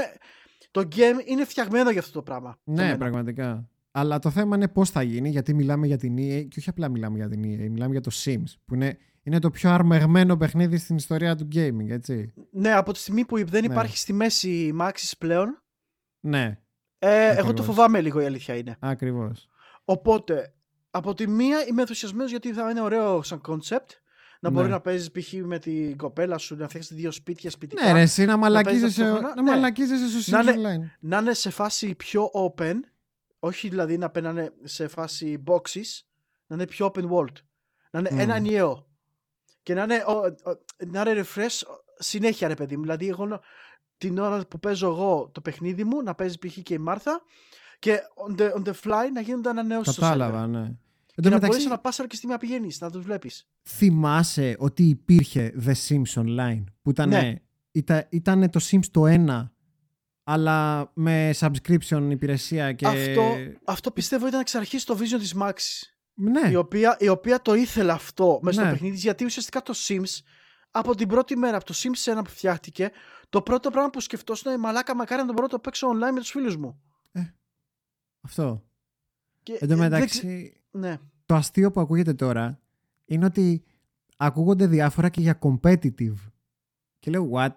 το game είναι φτιαγμένο για αυτό το πράγμα. για Ναι, μένα. πραγματικά. Αλλά το θέμα είναι πώς θα γίνει, γιατί μιλάμε για την EA και όχι απλά μιλάμε για την EA, μιλάμε για το Sims, που είναι, είναι το πιο αρμεγμένο παιχνίδι στην ιστορία του gaming, έτσι. Ναι, από τη στιγμή που δεν Ναι. υπάρχει στη μέση η Maxis πλέον, Ναι, ε, εγώ το Ακριβώς. φοβάμαι λίγο η αλήθεια είναι. ακριβώς. Οπότε, από τη μία είμαι ενθουσιασμένος γιατί θα είναι ωραίο σαν concept. Να μπορεί Ναι. να παίζεις π.χ. με την κοπέλα σου, να φτιάξει δύο σπίτια σπιτικά. Ναι, ρε, εσύ να μαλακίζεσαι, ταυτόχρονα, να ναι. μαλακίζεσαι στο Να Sims είναι- Online. Να είναι σε φάση πιο open, όχι δηλαδή να παίρνανε σε φάση boxes, να είναι πιο open world. Να είναι Μμμ. ένα ενιαίο. Και να είναι, ο- ο- να είναι refresh συνέχεια, ρε παιδί μου. Δηλαδή, εγώ να- την ώρα που παίζω εγώ το παιχνίδι μου, να παίζει π.χ. και η Μάρθα και on the, on the fly να γίνονται ανανεώσεις στο server. Κατάλαβα, ναι. Εν Και τω να μεταξύ, μπορείς να πας και στη μία πηγαίνεις, να τους βλέπεις. θυμάσαι ότι υπήρχε The Sims Online, που ήταν, Ναι. ήταν, ήταν το Sims το 1, αλλά με subscription υπηρεσία και... Αυτό, αυτό πιστεύω ήταν εξ αρχής το vision της Max. Ναι, Η οποία, η οποία το ήθελε αυτό μέσα Ναι. στο παιχνίδι, γιατί ουσιαστικά το Sims από την πρώτη μέρα, από το Sims 1 που φτιάχτηκε, το πρώτο πράγμα που σκεφτόσουν είναι μαλάκα μακάρι να τον μπορώ να το παίξω online με τους φίλους μου. αυτό. Και Εν τω ε, δεν μεταξύ, ξε- Ναι. το αστείο που ακούγεται τώρα είναι ότι ακούγονται διάφορα και για competitive. Και λέω, what?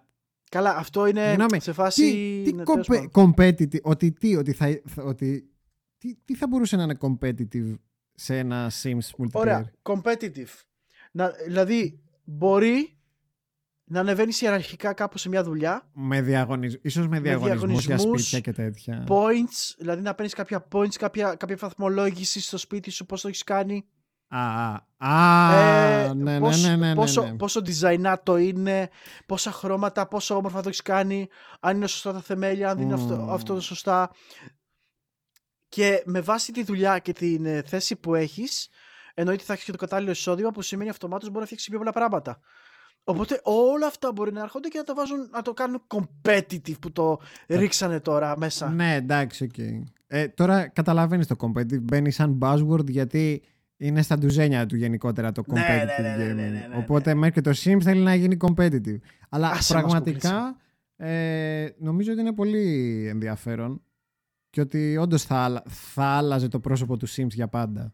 Καλά, αυτό είναι Συγγνώμη, σε φάση... Τι, τι ναι, τέλος compe- πάντων. competitive, ότι τι, ότι θα, θα- ότι, τι, τι θα μπορούσε να είναι competitive σε ένα Sims multiplayer; Ωραία, competitive. Να, δηλαδή, μπορεί να ανεβαίνεις ιεραρχικά κάπου σε μια δουλειά, Με διαγωνισ... Ίσως με διαγωνισμούς για διαγωνισμούς, σπίτια και τέτοια. points, δηλαδή να παίρνεις κάποια points, κάποια, κάποια βαθμολόγηση στο σπίτι σου, πώς το έχεις κάνει. Α, α, α, Ε, ναι, ναι, πώς- ναι, ναι, ναι, πόσο, ναι. πόσο το είναι, πόσα χρώματα, πόσο όμορφα το έχεις κάνει, αν είναι σωστά τα θεμέλια, αν είναι αυτό, Μμμ. αυτό σωστά. Και με βάση τη δουλειά και την ε, θέση που έχεις, εννοείται θα έχεις και το κατάλληλο εισόδημα που σημαίνει αυτομάτως μπορεί να φτιάξεις πιο πολλά πράγματα. Οπότε όλα αυτά μπορεί να έρχονται και να το βάζουν, να το κάνουν competitive που το ρίξανε τώρα μέσα. Ναι, εντάξει, οκ. Ε, τώρα καταλαβαίνεις το competitive. Μπαίνει σαν buzzword γιατί είναι στα ντουζένια του γενικότερα το competitive Ναι, ναι, ναι, ναι, gaming. ναι, ναι, ναι. Οπότε μέχρι και το Sims θέλει να γίνει competitive. Αλλά Άσε μας, πραγματικά ε, νομίζω ότι είναι πολύ ενδιαφέρον και ότι όντως θα, άλλα- θα άλλαζε το πρόσωπο του Sims για πάντα.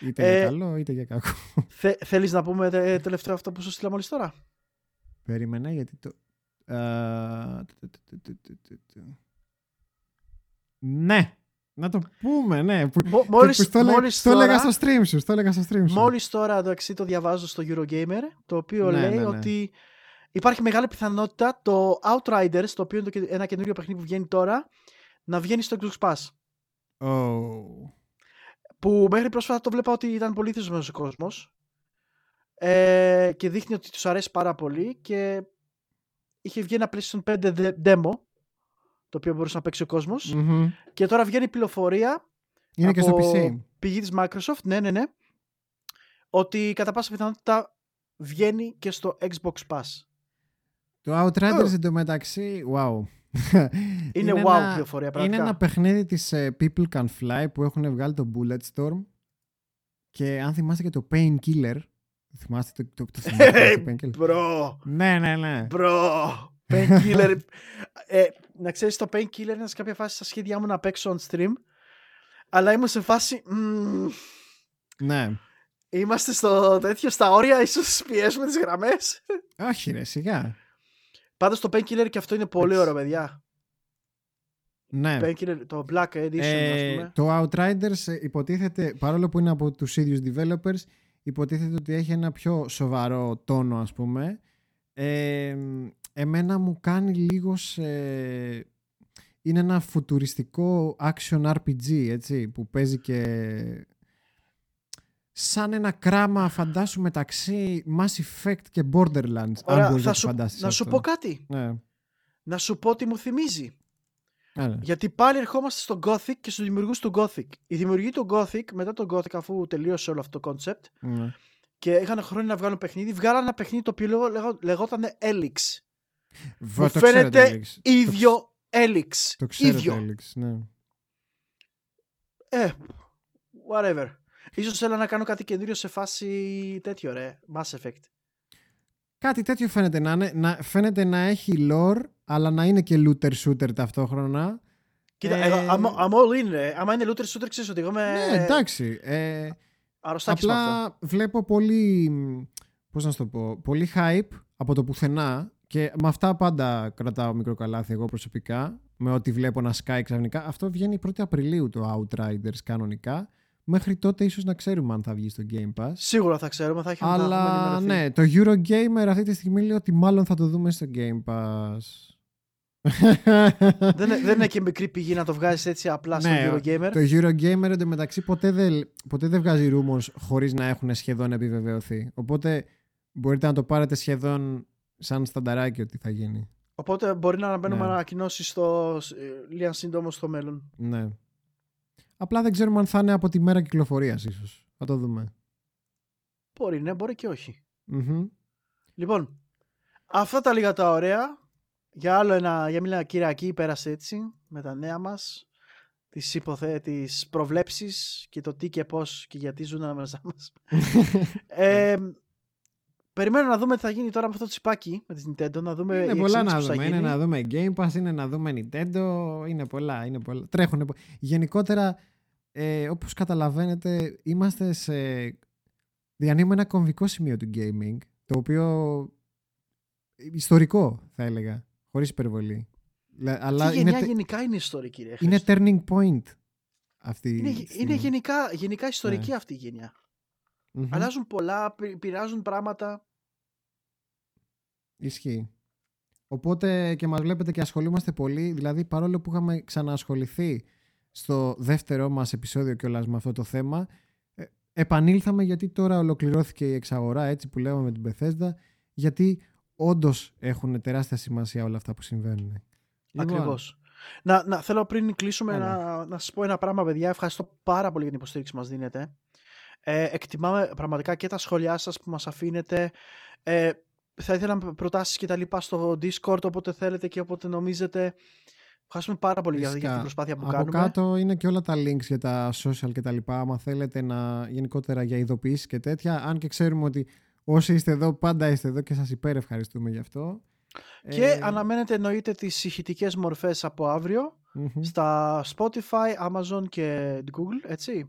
Είτε Ε, για καλό είτε για κακό. Θε, θέλεις να πούμε τε- τελευταίο αυτό που σου στείλα μόλις τώρα; Περίμενα γιατί το. Α, του, του, του, του, του, του, του. Ναι! Να το πούμε, ναι. Που, Μο- και μόλις, που στο, έλε- μόλις στο έλεγα τώρα, στο stream σου. Στο έλεγα στο stream σου. μόλις τώρα εντάξει, το διαβάζω στο Eurogamer, το οποίο Ναι, λέει ναι, ναι. ότι υπάρχει μεγάλη πιθανότητα το Outriders, το οποίο είναι το, ένα καινούριο παιχνίδι που βγαίνει τώρα, να βγαίνει στο Xbox Pass. Oh. Που μέχρι πρόσφατα το βλέπα ότι ήταν πολύ θεσμένος ο κόσμος ε, και δείχνει ότι τους αρέσει πάρα πολύ και είχε βγει ένα PlayStation 5 δε- demo το οποίο μπορούσε να παίξει ο κόσμος Μμμ. και τώρα βγαίνει πληροφορία Είναι και στο από PC. πηγή της Microsoft, ναι, ναι, ναι, ότι κατά πάσα πιθανότητα βγαίνει και στο Xbox Pass. Το Outriders Oh. εντωμεταξύ, wow. Είναι, wow ένα- πληροφορία, Είναι πραγματικά. ένα παιχνίδι της ε, People Can Fly που έχουν βγάλει το Bulletstorm και αν θυμάστε και το Painkiller θυμάστε το, το, το, θυμάστε το Painkiller; Bro, ναι ναι ναι. Bro, Painkiller. ε, να ξέρεις το Painkiller είναι σε κάποια φάση στα σχέδιά μου να παίξω on stream αλλά ήμουν σε φάση μμμ, ναι. Είμαστε στο τέτοιο στα όρια ίσως πιέσουμε τις γραμμές. Όχι ρε σιγά Πάντως το Painkiller και αυτό είναι πολύ Εντάξει. ωραίο παιδιά ναι Painkiller, το Black Edition ας Ε, πούμε το Outriders ε, υποτίθεται, παρόλο που είναι από τους ίδιους developers, υποτίθεται ότι έχει ένα πιο σοβαρό τόνο ας πούμε. Ε, εμένα μου κάνει λίγο σε... Είναι ένα φουτουριστικό action RPG, έτσι, που παίζει και σαν ένα κράμα φαντάσου μεταξύ Mass Effect και Borderlands. Ωραία, αν μπορείς θα να το σου, φαντάσεις να σου αυτό. πω κάτι Ναι. να σου πω τι μου θυμίζει Έλα. Γιατί πάλι ερχόμαστε στο Gothic και στους δημιουργούς του Gothic. Οι δημιουργοί του Gothic, μετά το Gothic, αφού τελείωσε όλο αυτό το concept Ναι. και είχαν χρόνια να βγάλουν παιχνίδι, βγάλαν ένα παιχνίδι το οποίο λέγω- λέγω- λεγόταν Elix. Βα- Μου το ξέρω το φαίνεται Elix. Το ίδιο Elix. Το ξέρω ίδιο. το Elix, ναι. Ε, whatever. Ίσως θέλω να κάνω κάτι καινούριο σε φάση τέτοιο ρε, Mass Effect. Κάτι τέτοιο φαίνεται να είναι. Να, φαίνεται να έχει lore, αλλά να είναι και looter shooter ταυτόχρονα. Κοίτα, ε... εγώ, άμα, άμα all in, ρε. άμα είναι looter shooter, ξέρεις ότι εγώ είμαι... Ναι, εντάξει. Ε, απλά βλέπω πολύ, πώς να σου το πω, πολύ hype από το πουθενά και με αυτά πάντα κρατάω μικρό καλάθι εγώ προσωπικά, με ό,τι βλέπω να σκάει ξαφνικά. Αυτό βγαίνει 1η Απριλίου το Outriders κανονικά. Μέχρι τότε ίσως να ξέρουμε αν θα βγει στο Game Pass. Σίγουρα θα ξέρουμε, θα έχει Αλλά ναι, το Eurogamer αυτή τη στιγμή λέει ότι μάλλον θα το δούμε στο Game Pass. δεν, δεν είναι και μικρή πηγή να το βγάζεις έτσι απλά στο ναι, Eurogamer. Το Eurogamer εντωμεταξύ ποτέ δεν, ποτέ δεν βγάζει rumors χωρίς να έχουν σχεδόν επιβεβαιωθεί. Οπότε μπορείτε να το πάρετε σχεδόν σαν στανταράκι ότι θα γίνει. Οπότε μπορεί να αναμένουμε ναι. ανακοινώσεις στο λίγα σύντομο στο μέλλον. Ναι. Απλά δεν ξέρουμε αν θα είναι από τη μέρα κυκλοφορίας, ίσως. Θα το δούμε. Μπορεί ναι, μπορεί και όχι. Λοιπόν, αυτά τα λίγα τα ωραία. Για άλλο ένα, για μια Κυριακή πέρασε έτσι με τα νέα μας τις, υποθέ, τις προβλέψεις και το τι και πώς και γιατί ζουν ανάμεσα μας. ε, Περιμένω να δούμε τι θα γίνει τώρα με αυτό το τσιπάκι με τη Nintendo. Να δούμε είναι πολλά να δούμε. Είναι να δούμε Game Pass, είναι να δούμε Nintendo. Είναι πολλά. Είναι πολλά. Τρέχουν. Γενικότερα, ε, όπως καταλαβαίνετε, είμαστε σε... Διανύουμε ένα κομβικό σημείο του gaming, το οποίο ιστορικό θα έλεγα, χωρίς υπερβολή. Αλλά γενιά είναι... γενικά είναι ιστορική. Ρε, είναι turning point αυτή Είναι, είναι γενικά, γενικά ιστορική ναι. αυτή η γενιά. Mm-hmm. Αλλάζουν πολλά, πειράζουν πράγματα. Ισχύει. Οπότε και μας βλέπετε και ασχολούμαστε πολύ, δηλαδή παρόλο που είχαμε ξαναασχοληθεί στο δεύτερο μας επεισόδιο κιόλας με αυτό το θέμα, ε, επανήλθαμε γιατί τώρα ολοκληρώθηκε η εξαγορά, έτσι που λέμε με την Bethesda, γιατί όντως έχουν τεράστια σημασία όλα αυτά που συμβαίνουν. Ακριβώς. Λοιπόν, να, να, θέλω πριν κλείσουμε να, να σας πω ένα πράγμα, παιδιά. Ευχαριστώ πάρα πολύ για την υποστήριξη που μας δίνετε. Ε, εκτιμάμε πραγματικά και τα σχόλιά σας που μας αφήνετε. Ε, θα ήθελα προτάσεις και τα λοιπά στο Discord όποτε θέλετε και όποτε νομίζετε. Ευχαριστούμε πάρα πολύ για, την προσπάθεια που Από κάνουμε. Από κάτω είναι και όλα τα links για τα social και τα λοιπά. Άμα θέλετε να γενικότερα για ειδοποιήσεις και τέτοια. Αν και ξέρουμε ότι όσοι είστε εδώ πάντα είστε εδώ και σας υπέρ ευχαριστούμε γι' αυτό. Και ε... αναμένετε εννοείται τις ηχητικές μορφές από στα Spotify, Amazon και Google, έτσι.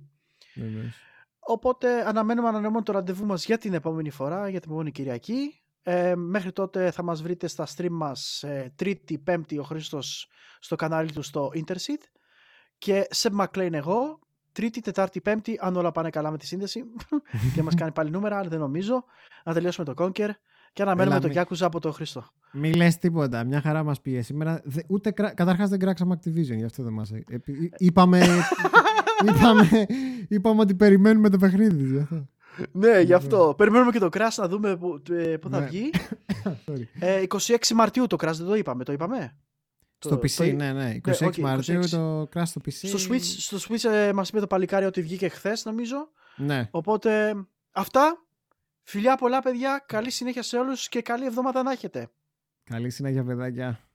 Οπότε αναμένουμε ανανεώνουμε το ραντεβού μας για την επόμενη φορά, για την επόμενη Κυριακή. Ε, μέχρι τότε θα μας βρείτε στα stream μας ε, Τρίτη, Πέμπτη ο Χρήστος στο κανάλι του στο Interseed και σε McLean εγώ Τρίτη, Τετάρτη, Πέμπτη αν όλα πάνε καλά με τη σύνδεση και μας κάνει πάλι νούμερα, αλλά δεν νομίζω. Να τελειώσουμε το Conquer και αναμένουμε το Yakuza από τον Χρήστο. Μην λες τίποτα. Μια χαρά μας πήγε σήμερα. Ούτε, καταρχάς δεν κράξαμε Activision, γι' αυτό δεν μα. Είπαμε, είπαμε, είπαμε ότι περιμένουμε το παιχνίδι. Γι αυτό. ναι, γι' αυτό. Περιμένουμε και το Crash να δούμε πού θα ναι. βγει. ε, 26 Μαρτίου το Crash δεν το είπαμε. Το είπαμε; Στο το, PC, το... ναι, ναι. 26 ναι, okay, Μαρτίου 26. το Crash στο PC. Στο Switch, στο Switch ε, μας είπε το παλικάρι ότι βγήκε χθες, νομίζω. Ναι. Οπότε αυτά. Φιλιά πολλά παιδιά. Καλή συνέχεια σε όλους και καλή εβδομάδα να έχετε. Καλή συνέχεια παιδάκια.